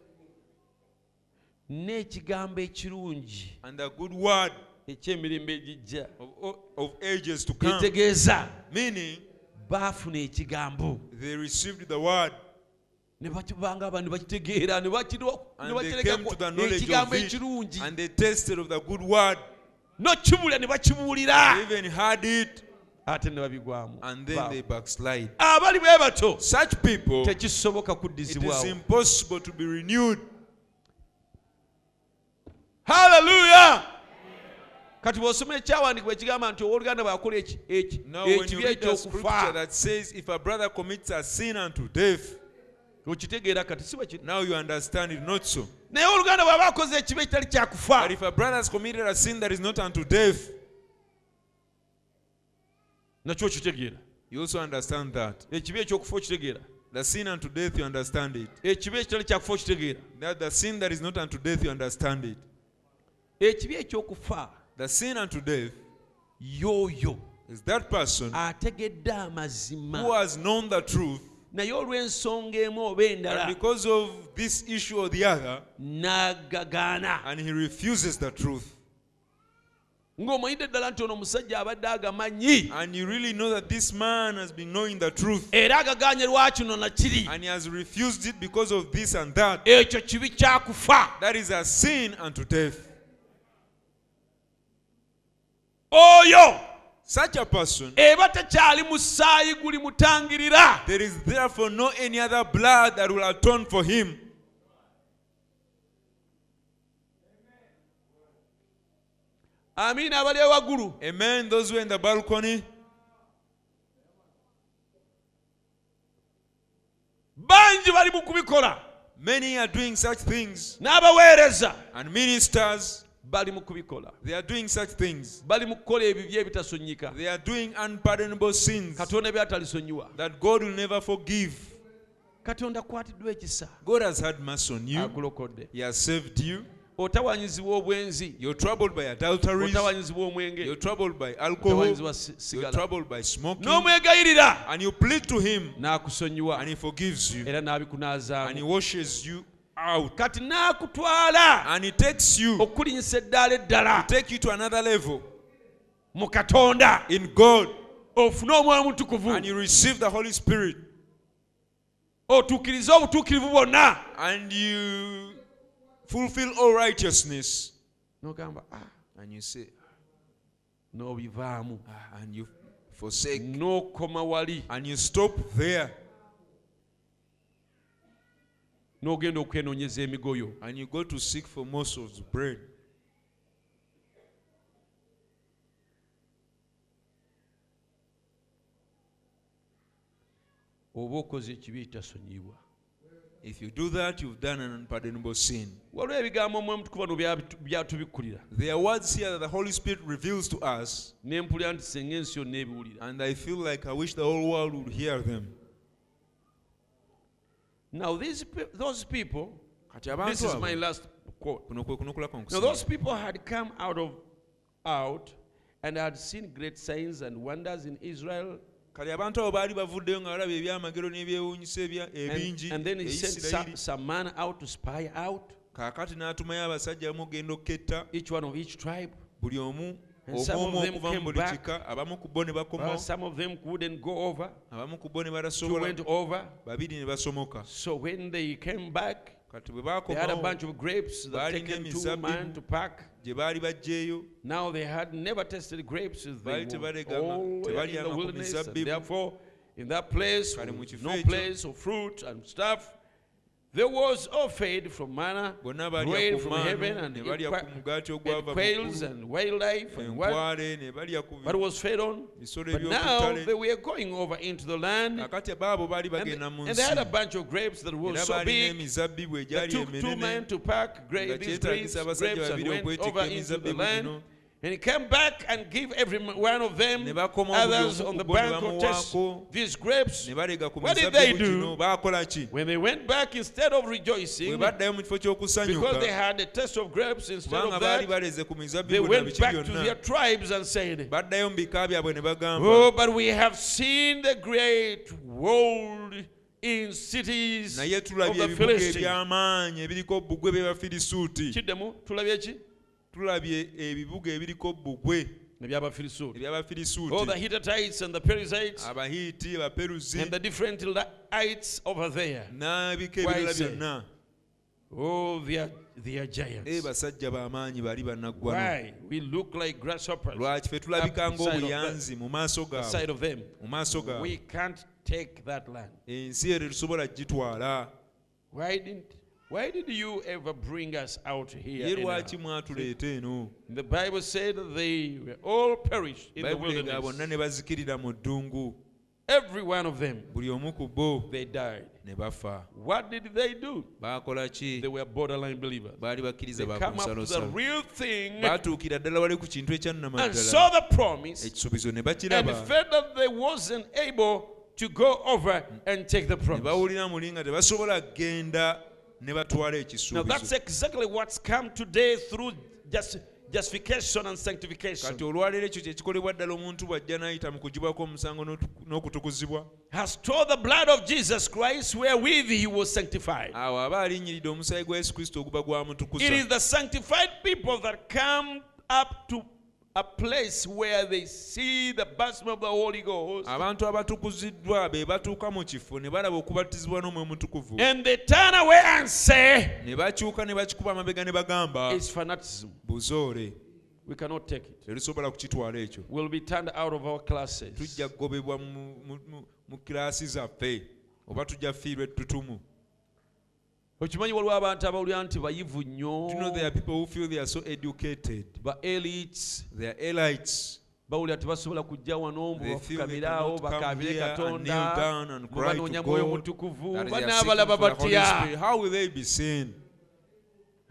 n'ekigambo ekirungi and the good word eky'emirembe egijja. of, ages to come. Kitegeeza meaning baafuna ekigambo. they received the word ne bakibanga abantu ne bakitegeera ne bakirekako ekigambo ekirungi. and they tasted of the good word nokibula ne bakibuulira. Even heard it. Ate ne babigwamu. And then they backslide. Abali bwe bato such people tekisoboka kuddizibwawo. impossible to be renewed. Haleluya kati bw'osoma ekyawandiikibwa ekigamba nti owooluganda bw'akola eki- eki- now when you ekibi read the scripture ekyokufa okitegeera kati si now you understand it not so. Naye oluganda bw'aba akoze ekibi ekitali but kyakufa if a brother has committed a sin that is not unto death nakyo okitegeera. you also understand that. Ekibi ekyokufa okitegeera. The sin unto death you understand it. Ekibi ekitali kyakufa okitegeera. That the sin that is not unto death you understand it. Ekibi ekyokufa the sin unto death y'oyo is that person ategedde who has known the truth naye olw'ensonga emu oba endala because of this issue or the other n'agagaana and he refuses the truth ng'omanyidde ddala nti ono omusajja abadde agamanyi. and you really know that this man has been knowing the truth era agagaanye lwakino nakiri and he has refused it because of this and that ekyo kibi kyakufa that is a sin unto death. Oyo such a person. Eba tekyali musaayi guli mutangirira. There is therefore no any other blood that will atone for him. Abali ewaggulu amen those who are in the balcony. Bangi bali mu kubikola. Many are doing such things. N'abaweereza. And ministers bali mu kubikola. They are doing such things. Bali mu kukola ebibi ebitasonyika they are doing unpardonable sins katonda byatalisonyiwa that god will never forgive. Katonda kwatiddwa ekisa. God has had mercy on you. Agulokodde. He has saved you. Otawanyizibwa obwenzi. You're troubled by adulteries. Otawanyizibwa omwenge. You're troubled by alcohol. You're troubled by smoking. N'omwegayirira and you plead to him. N'akusonyiwa. And he forgives you. Era and he n'abikunaazaamu washes you out kati n'akutwala. And he takes you okulinyisa eddaala eddala. Take you to another level. Mu katonda. In god. Ofune omwoyo mutukuvu and you receive the holy spirit. Otuukirize obutuukirivu bwonna. And you fulfill all righteousness. N'ogamba "Ah," and you say n'obivaamu. Ah, and you forsake. N'okoma wali. And you stop there n'ogenda okwenoonyeza emigoyo. And you go to seek for of bread. Oba okoze ekibi ekitasonyiyibwa if you do that you've done an unpardonable sin. Waliwo ebigambo omwoyo mutukuvu bano bya- byatubikkulira there are words here that the holy spirit reveals to us ne mpulira nti senga ensi yonna ebiwulira. and i feel like i wish the whole world would hear them now these, those people this is my last quote. Kuno kwe kunokulako now those people had come out of out and had seen great signs and wonders in israel. Kale abantu abo baali bavuddeyo nga balaba ebyamagero n'ebyewuunyisa and, ebingi and then he sent some, Isirayiri. some man out to spy out. Kaakati n'atumayo abasajja bamu okugenda okuketta each one of each tribe. Buli omu Some of them okuva mu came buli back. kika abamu ku bo ne well, bakomawo. some of them couldn't go over. Abamu ku bo ne two went over. Babiri ne basomoka. So when they came back kati bwe they had a bunch of grapes that taken two man to pack. gye baali baggyeeyo Now they had never tested grapes. They Baali were. all in the ku wilderness. And therefore, in that place, no place of fruit and stuff, They was all fed from manna, bread from heaven, and, ne balya qua- ku mugaati and quails and wildlife and what, enkwale ne balya ku what was fed on. But now they were going over into the land, kakati baabo baali and, and they had a bunch of grapes that were so big that took two men to pack gra- these grapes, grapes and went over into the land. And he came back and gave every one of them, others on the bank of test these grapes. ne balega ku What did they do? gino baakola ki When they went back, instead of rejoicing, baddayo mu kifo because they had a taste of grapes, instead of that, they went back to their tribes and said, baddayo mu bika byabwe ne bagamba Oh, but we have seen the great world in cities of the Philistines. tulabye ebibuga ebiriko bugwe ebyabafirisuutiabahitites abaperuzi n'ebika ebirala byonna. Basajja b'amaanyi bali bannaggwanolwaki ffe tulabika ngaobuyanzi mumaaso gaabwe? mu gaabwe. Ensi eryo tusobola kugitwala why did you ever bring us out here? ye anyhow? lwaki uh, mwatuleeta eno The Bible said they were all perished in the bayibuli nga bonna wilderness. ne bazikirira mu ddungu Every one of them, buli omu ku bo they died. What did they do? They were borderline believers. They come up to the real thing baatuukira ddala wali ku kintu and saw the promise and felt that they wasn't able to go over and take the promise. Bawulira muli nga tebasobola kgenda ne batwala Now that's exactly what's come today through just justification and sanctification. olwaleero ekyo kyekikolebwa ddala omuntu bw'ajja n'ayita mu kugibwako omusango n'okutukuzibwa Has told the blood of Jesus Christ wherewith he was sanctified. awo aba alinnyiridde omusaayi gwa yesu kristo oguba It the sanctified people that come up to a place where they see the baptism of the Holy Ghost abantu abatukuziddwa be batuuka mu kifo ne balaba okubatizibwa n'omwoyo mutukuvu and they turn away and say, ne bakyuka ne bakikuba amabega ne bagamba It's fanaticism. buzoole We cannot take it. terusobola kukitwala ekyo We'll be turned out of our classes. tujja kugobebwa mu- mu- mu- mu kiraasi zaffe oba tujja fiirwa ettutumu okimanyi waliwo abantu abawulira nti bayivu Do you know there nnyo are people who feel they are so educated? Ba elites they are elites. bawulira tebasobola kujja wano They feel they bafukamirawo cannot come bakaabire here and katonda. kneel down and mwe cry to banoonya mwoyo mutukuvu. That they are seeking banaabalaba for the Holy batya Spirit. how will they be seen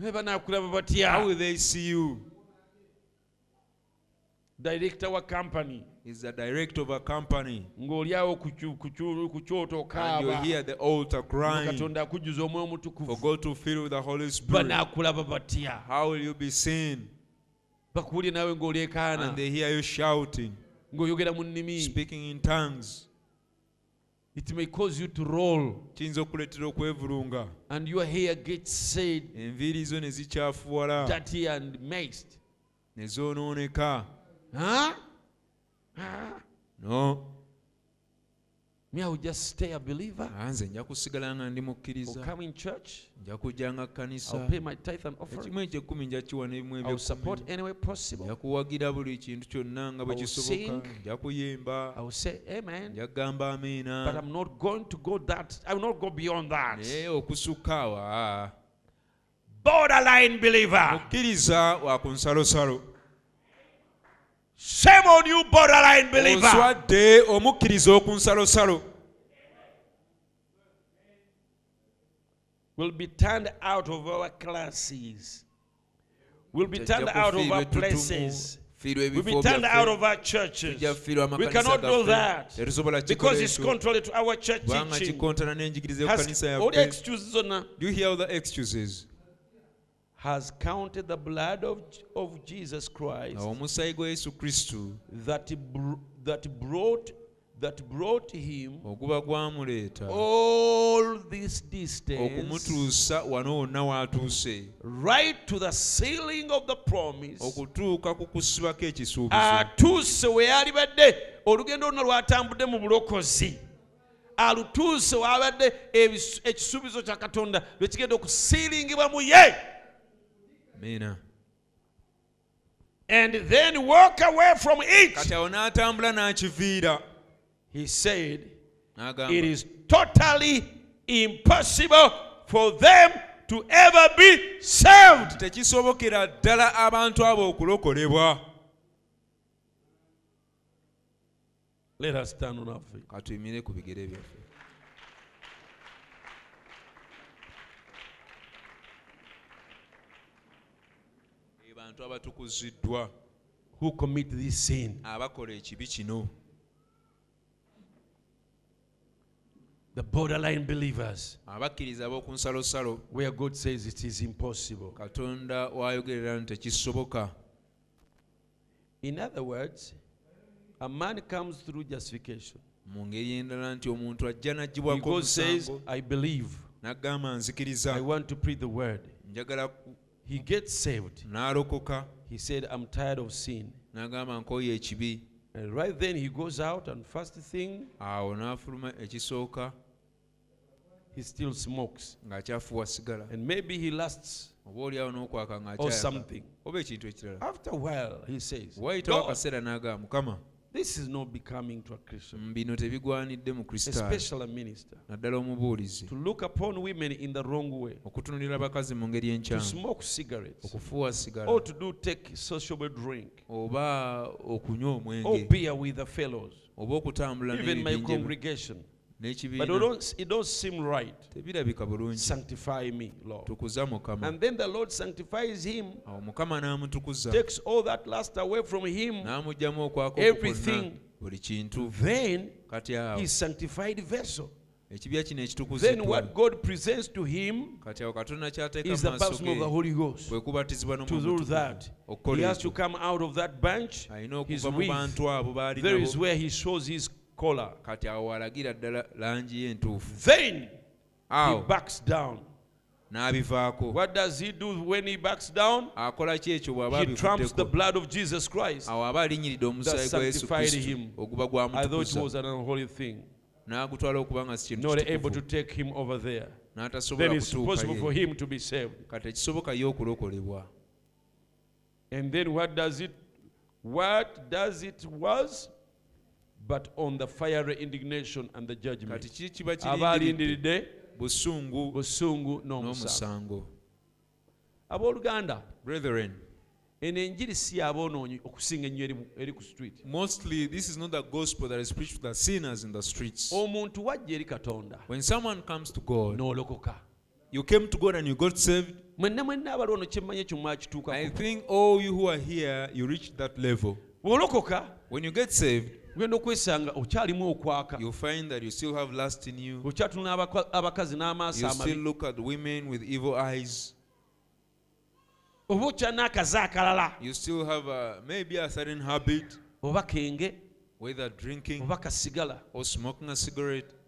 Eh, banaakulaba how batya will they see you director wa company. Is the director of a company. Ng'oli awo ku kyu- ku kyu- kyoto and you hear the altar crying katonda akujjuza omwoyo for mutukuvu God to fill with the Holy Spirit. Banaakulaba batya. How will you be seen? Bakuwulye naawe ng'oleekaana and they hear you shouting ng'oyogera mu nnimi. speaking in tongues. It may cause you to roll. Kiyinza okukuleetera okwevulunga. And your hair gets said. Enviiri zo ne zikyafuwala. Dirty and mixed ne zoonooneka huh? No. Me i will just stay a believer. Ah, nze nja kusigala nga ndi mukkiriza. Come in church. Nja kujjanga i'll kkanisa pay my tithe and offering. Ekimu ekyekkumi nja kiwa n'ebimu i'll support any way possible. Nja kuwagira buli kintu kyonna nga bwe kisoboka. sing. nja kuyimba. I will say amen. Nja kugamba but amiina i'm not going to go that i will not go beyond that. Naye okusukka awa borderline believer. mukkiriza wa ku nsalosalo shame on you borderline believer. Onswadde omukkiriza oku nsalosalo will be turned out of our classes. Will be turned out of our places. We'll be turned out of our churches. We cannot do that. Because it's contrary to our church teaching. kikontana n'enjigiriza y'okukanisa has, all the excuses do you hear all the excuses has counted the blood of, of Jesus Christ nga omusaayi gwa yesu kristu. that, br- that brought that brought him oguba gwamuleeta all this distance okumutuusa wano wonna w'atuuse. right to the sealing of the promise. Okutuuka ku kusibako ekisuubizo. Atuuse we yalibadde olugendo luna lwatambudde mu bulokozi. Alutuuse wabadde ekisuubizo kya katonda lwe kigenda okusiilingibwa mu ye amiina and then walk away from it. Kati awo n'atambula n'akiviira. He said It is totally impossible for them to ever be saved. tekisobokera ddala abantu abo okulokolebwa. Let us stand on our feet. katuyimire ku bigere byaffe Be bantu abatukuziddwa Who commit this sin? abakola ekibi kino The borderline believers, abakkiriza where God says it is impossible. katonda wayogerera nti tekisoboka In other words, a man comes through justification. mu ngeri endala nti omuntu ajja He says, omusango I believe. n'agamba I nzikiriza want to preach the word. njagala He gets saved. n'alokoka He said, I'm tired of sin. n'agamba nkooye ekibi And right then he goes out and first thing, awo n'afuluma ekisooka he still smokes. ng'akyafuwa sigala And maybe he lasts oba oliawo n'okwaka or ng'akyayaka something. oba ekintu ekirala After a while, he says, wayitawo akaseera n'agamba mukama this is not becoming to a Christian, m bino tebigwanidde mu especially a minister, naddala omubuulizi. To look upon women in the wrong way, okutunulira abakazi mu ngeri to enkyamu. smoke cigarettes, sigala or to do take sociable drink, oba okunywa or omwenge beer with the fellows, oba okutambula even my congregation. But it don't, it don't seem right. Sanctify me, Lord. And then the Lord sanctifies him, awo takes all that lust away from him. n'amugyamu okwaka okwo Everything. kwonna buli kintu Then his sanctified vessel. ekibya kino Then what God presents to him awo katonda is the baptism of the Holy Ghost. kubatizibwa To do that, he has to come out of that bunch. alina His okuva mu width. bantu abo baali Collar. kati awo walagira ddala langi ye entuufu Then he backs down. n'abivaako. What does he do when he backs down? akola ki ekyo bw'aba He trumps the blood of Jesus Christ. awo aba alinyiridde omusaayi gwa yesu kristo oguba gwamutukuza n'agutwala okuba nga si kintu kitukuvu. n'atasobola kutuukayo kati ekisoboka ye okulokolebwa. And then what does it what does it was but on the fiery indignation and the kati judgment. kiki kiba kirindiridde busungu busungu n'omusango. Abooluganda, brethren eno enjiri si yaboonoonyi okusinga ennyo eri ku street. mostly this is not the gospel that is preached to the sinners in the streets Omuntu wajja eri Katonda when someone comes to god n'olokoka. you came to god and you got saved Mwenna mwenna abali ono kye mmanyi ekyo i think all you who are here you reached that level Bw'olokoka when you get saved ogenda okwesanga okyalimu okwaka. you'll find that you still have lust in you. Okyatunula abakazi n'amaaso you still look at women with evil eyes. Oba okyalina akaze akalala. You still have a, maybe a certain habit oba kenge. whether drinking oba kasigala. or smoking a cigarette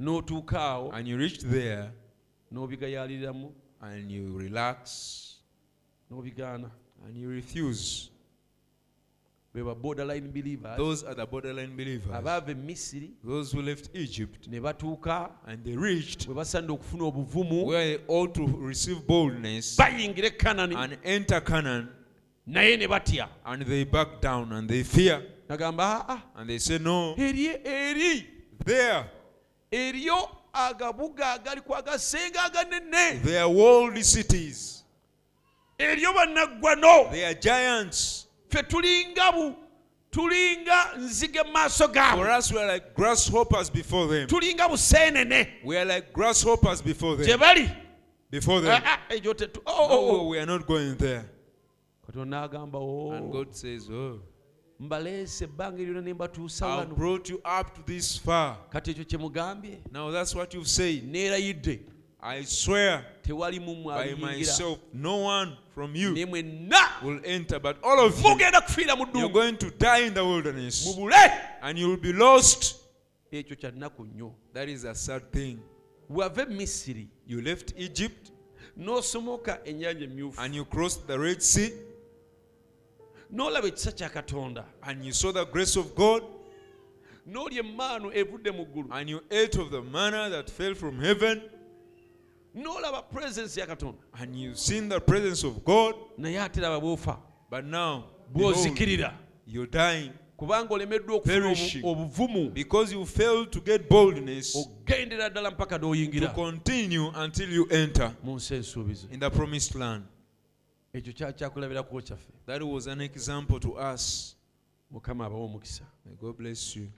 n'otuuka awo and you reach there and you relax n'obigaana. and you refuse. Be ba borderline believers. Those are the borderline believers. Misiri those who left egypt ne batuuka and they reached bwe basanira okufuna obuvumu where they ought to receive boldness bayingira e kanani and enter canaan. naye ne batya. And they back down and they fear. Nagamba aa and they say no. Eri eri there eriyo agabuga agali ku agasenga aganene. They are worldly cities. Eriyo bannaggwano. They are giants. Ffe tulinga bu tulinga nzige mu maaso for us we are like grasshoppers before them. Tulinga buseenene. We are like grasshoppers before gye them bali. Before them. Ah, ah, egyo tetu- oh, oh, no oh. we are not going there. Katonda agamba and "Oh, god says oh mbaleese ebbanga eryona ne mbatuusa i've brought you up to this far. Kati ekyo kye mugambye? Now that's what you've said. Neerayidde i swear by myself no one from you will enter but all of you mugenda kufiira mu you're going to die in the wilderness. And you'll be lost. Ekyo kya nnaku nnyo. That is a sad thing. You left Egypt and you crossed the Red Sea n'olaba ekisa kya katonda. And you saw the grace of God. N'olya emmaanu evudde mu ggulu. And you ate of the manna that fell from heaven. N'olaba presence ya katonda. And you've seen the presence of God, naye ate laba bw'ofa. But now bw'ozikirira. you're dying. Kubanga olemeddwa okufuna obuvumu. Because you failed to get boldness. Ogendera ddala mpaka to n'oyingira continue until you enter mu nsi ensuubizi in the promised land. Ekyo kyakulabirako kyaffe That was an example to us. mukama abawe omukisa May God bless you.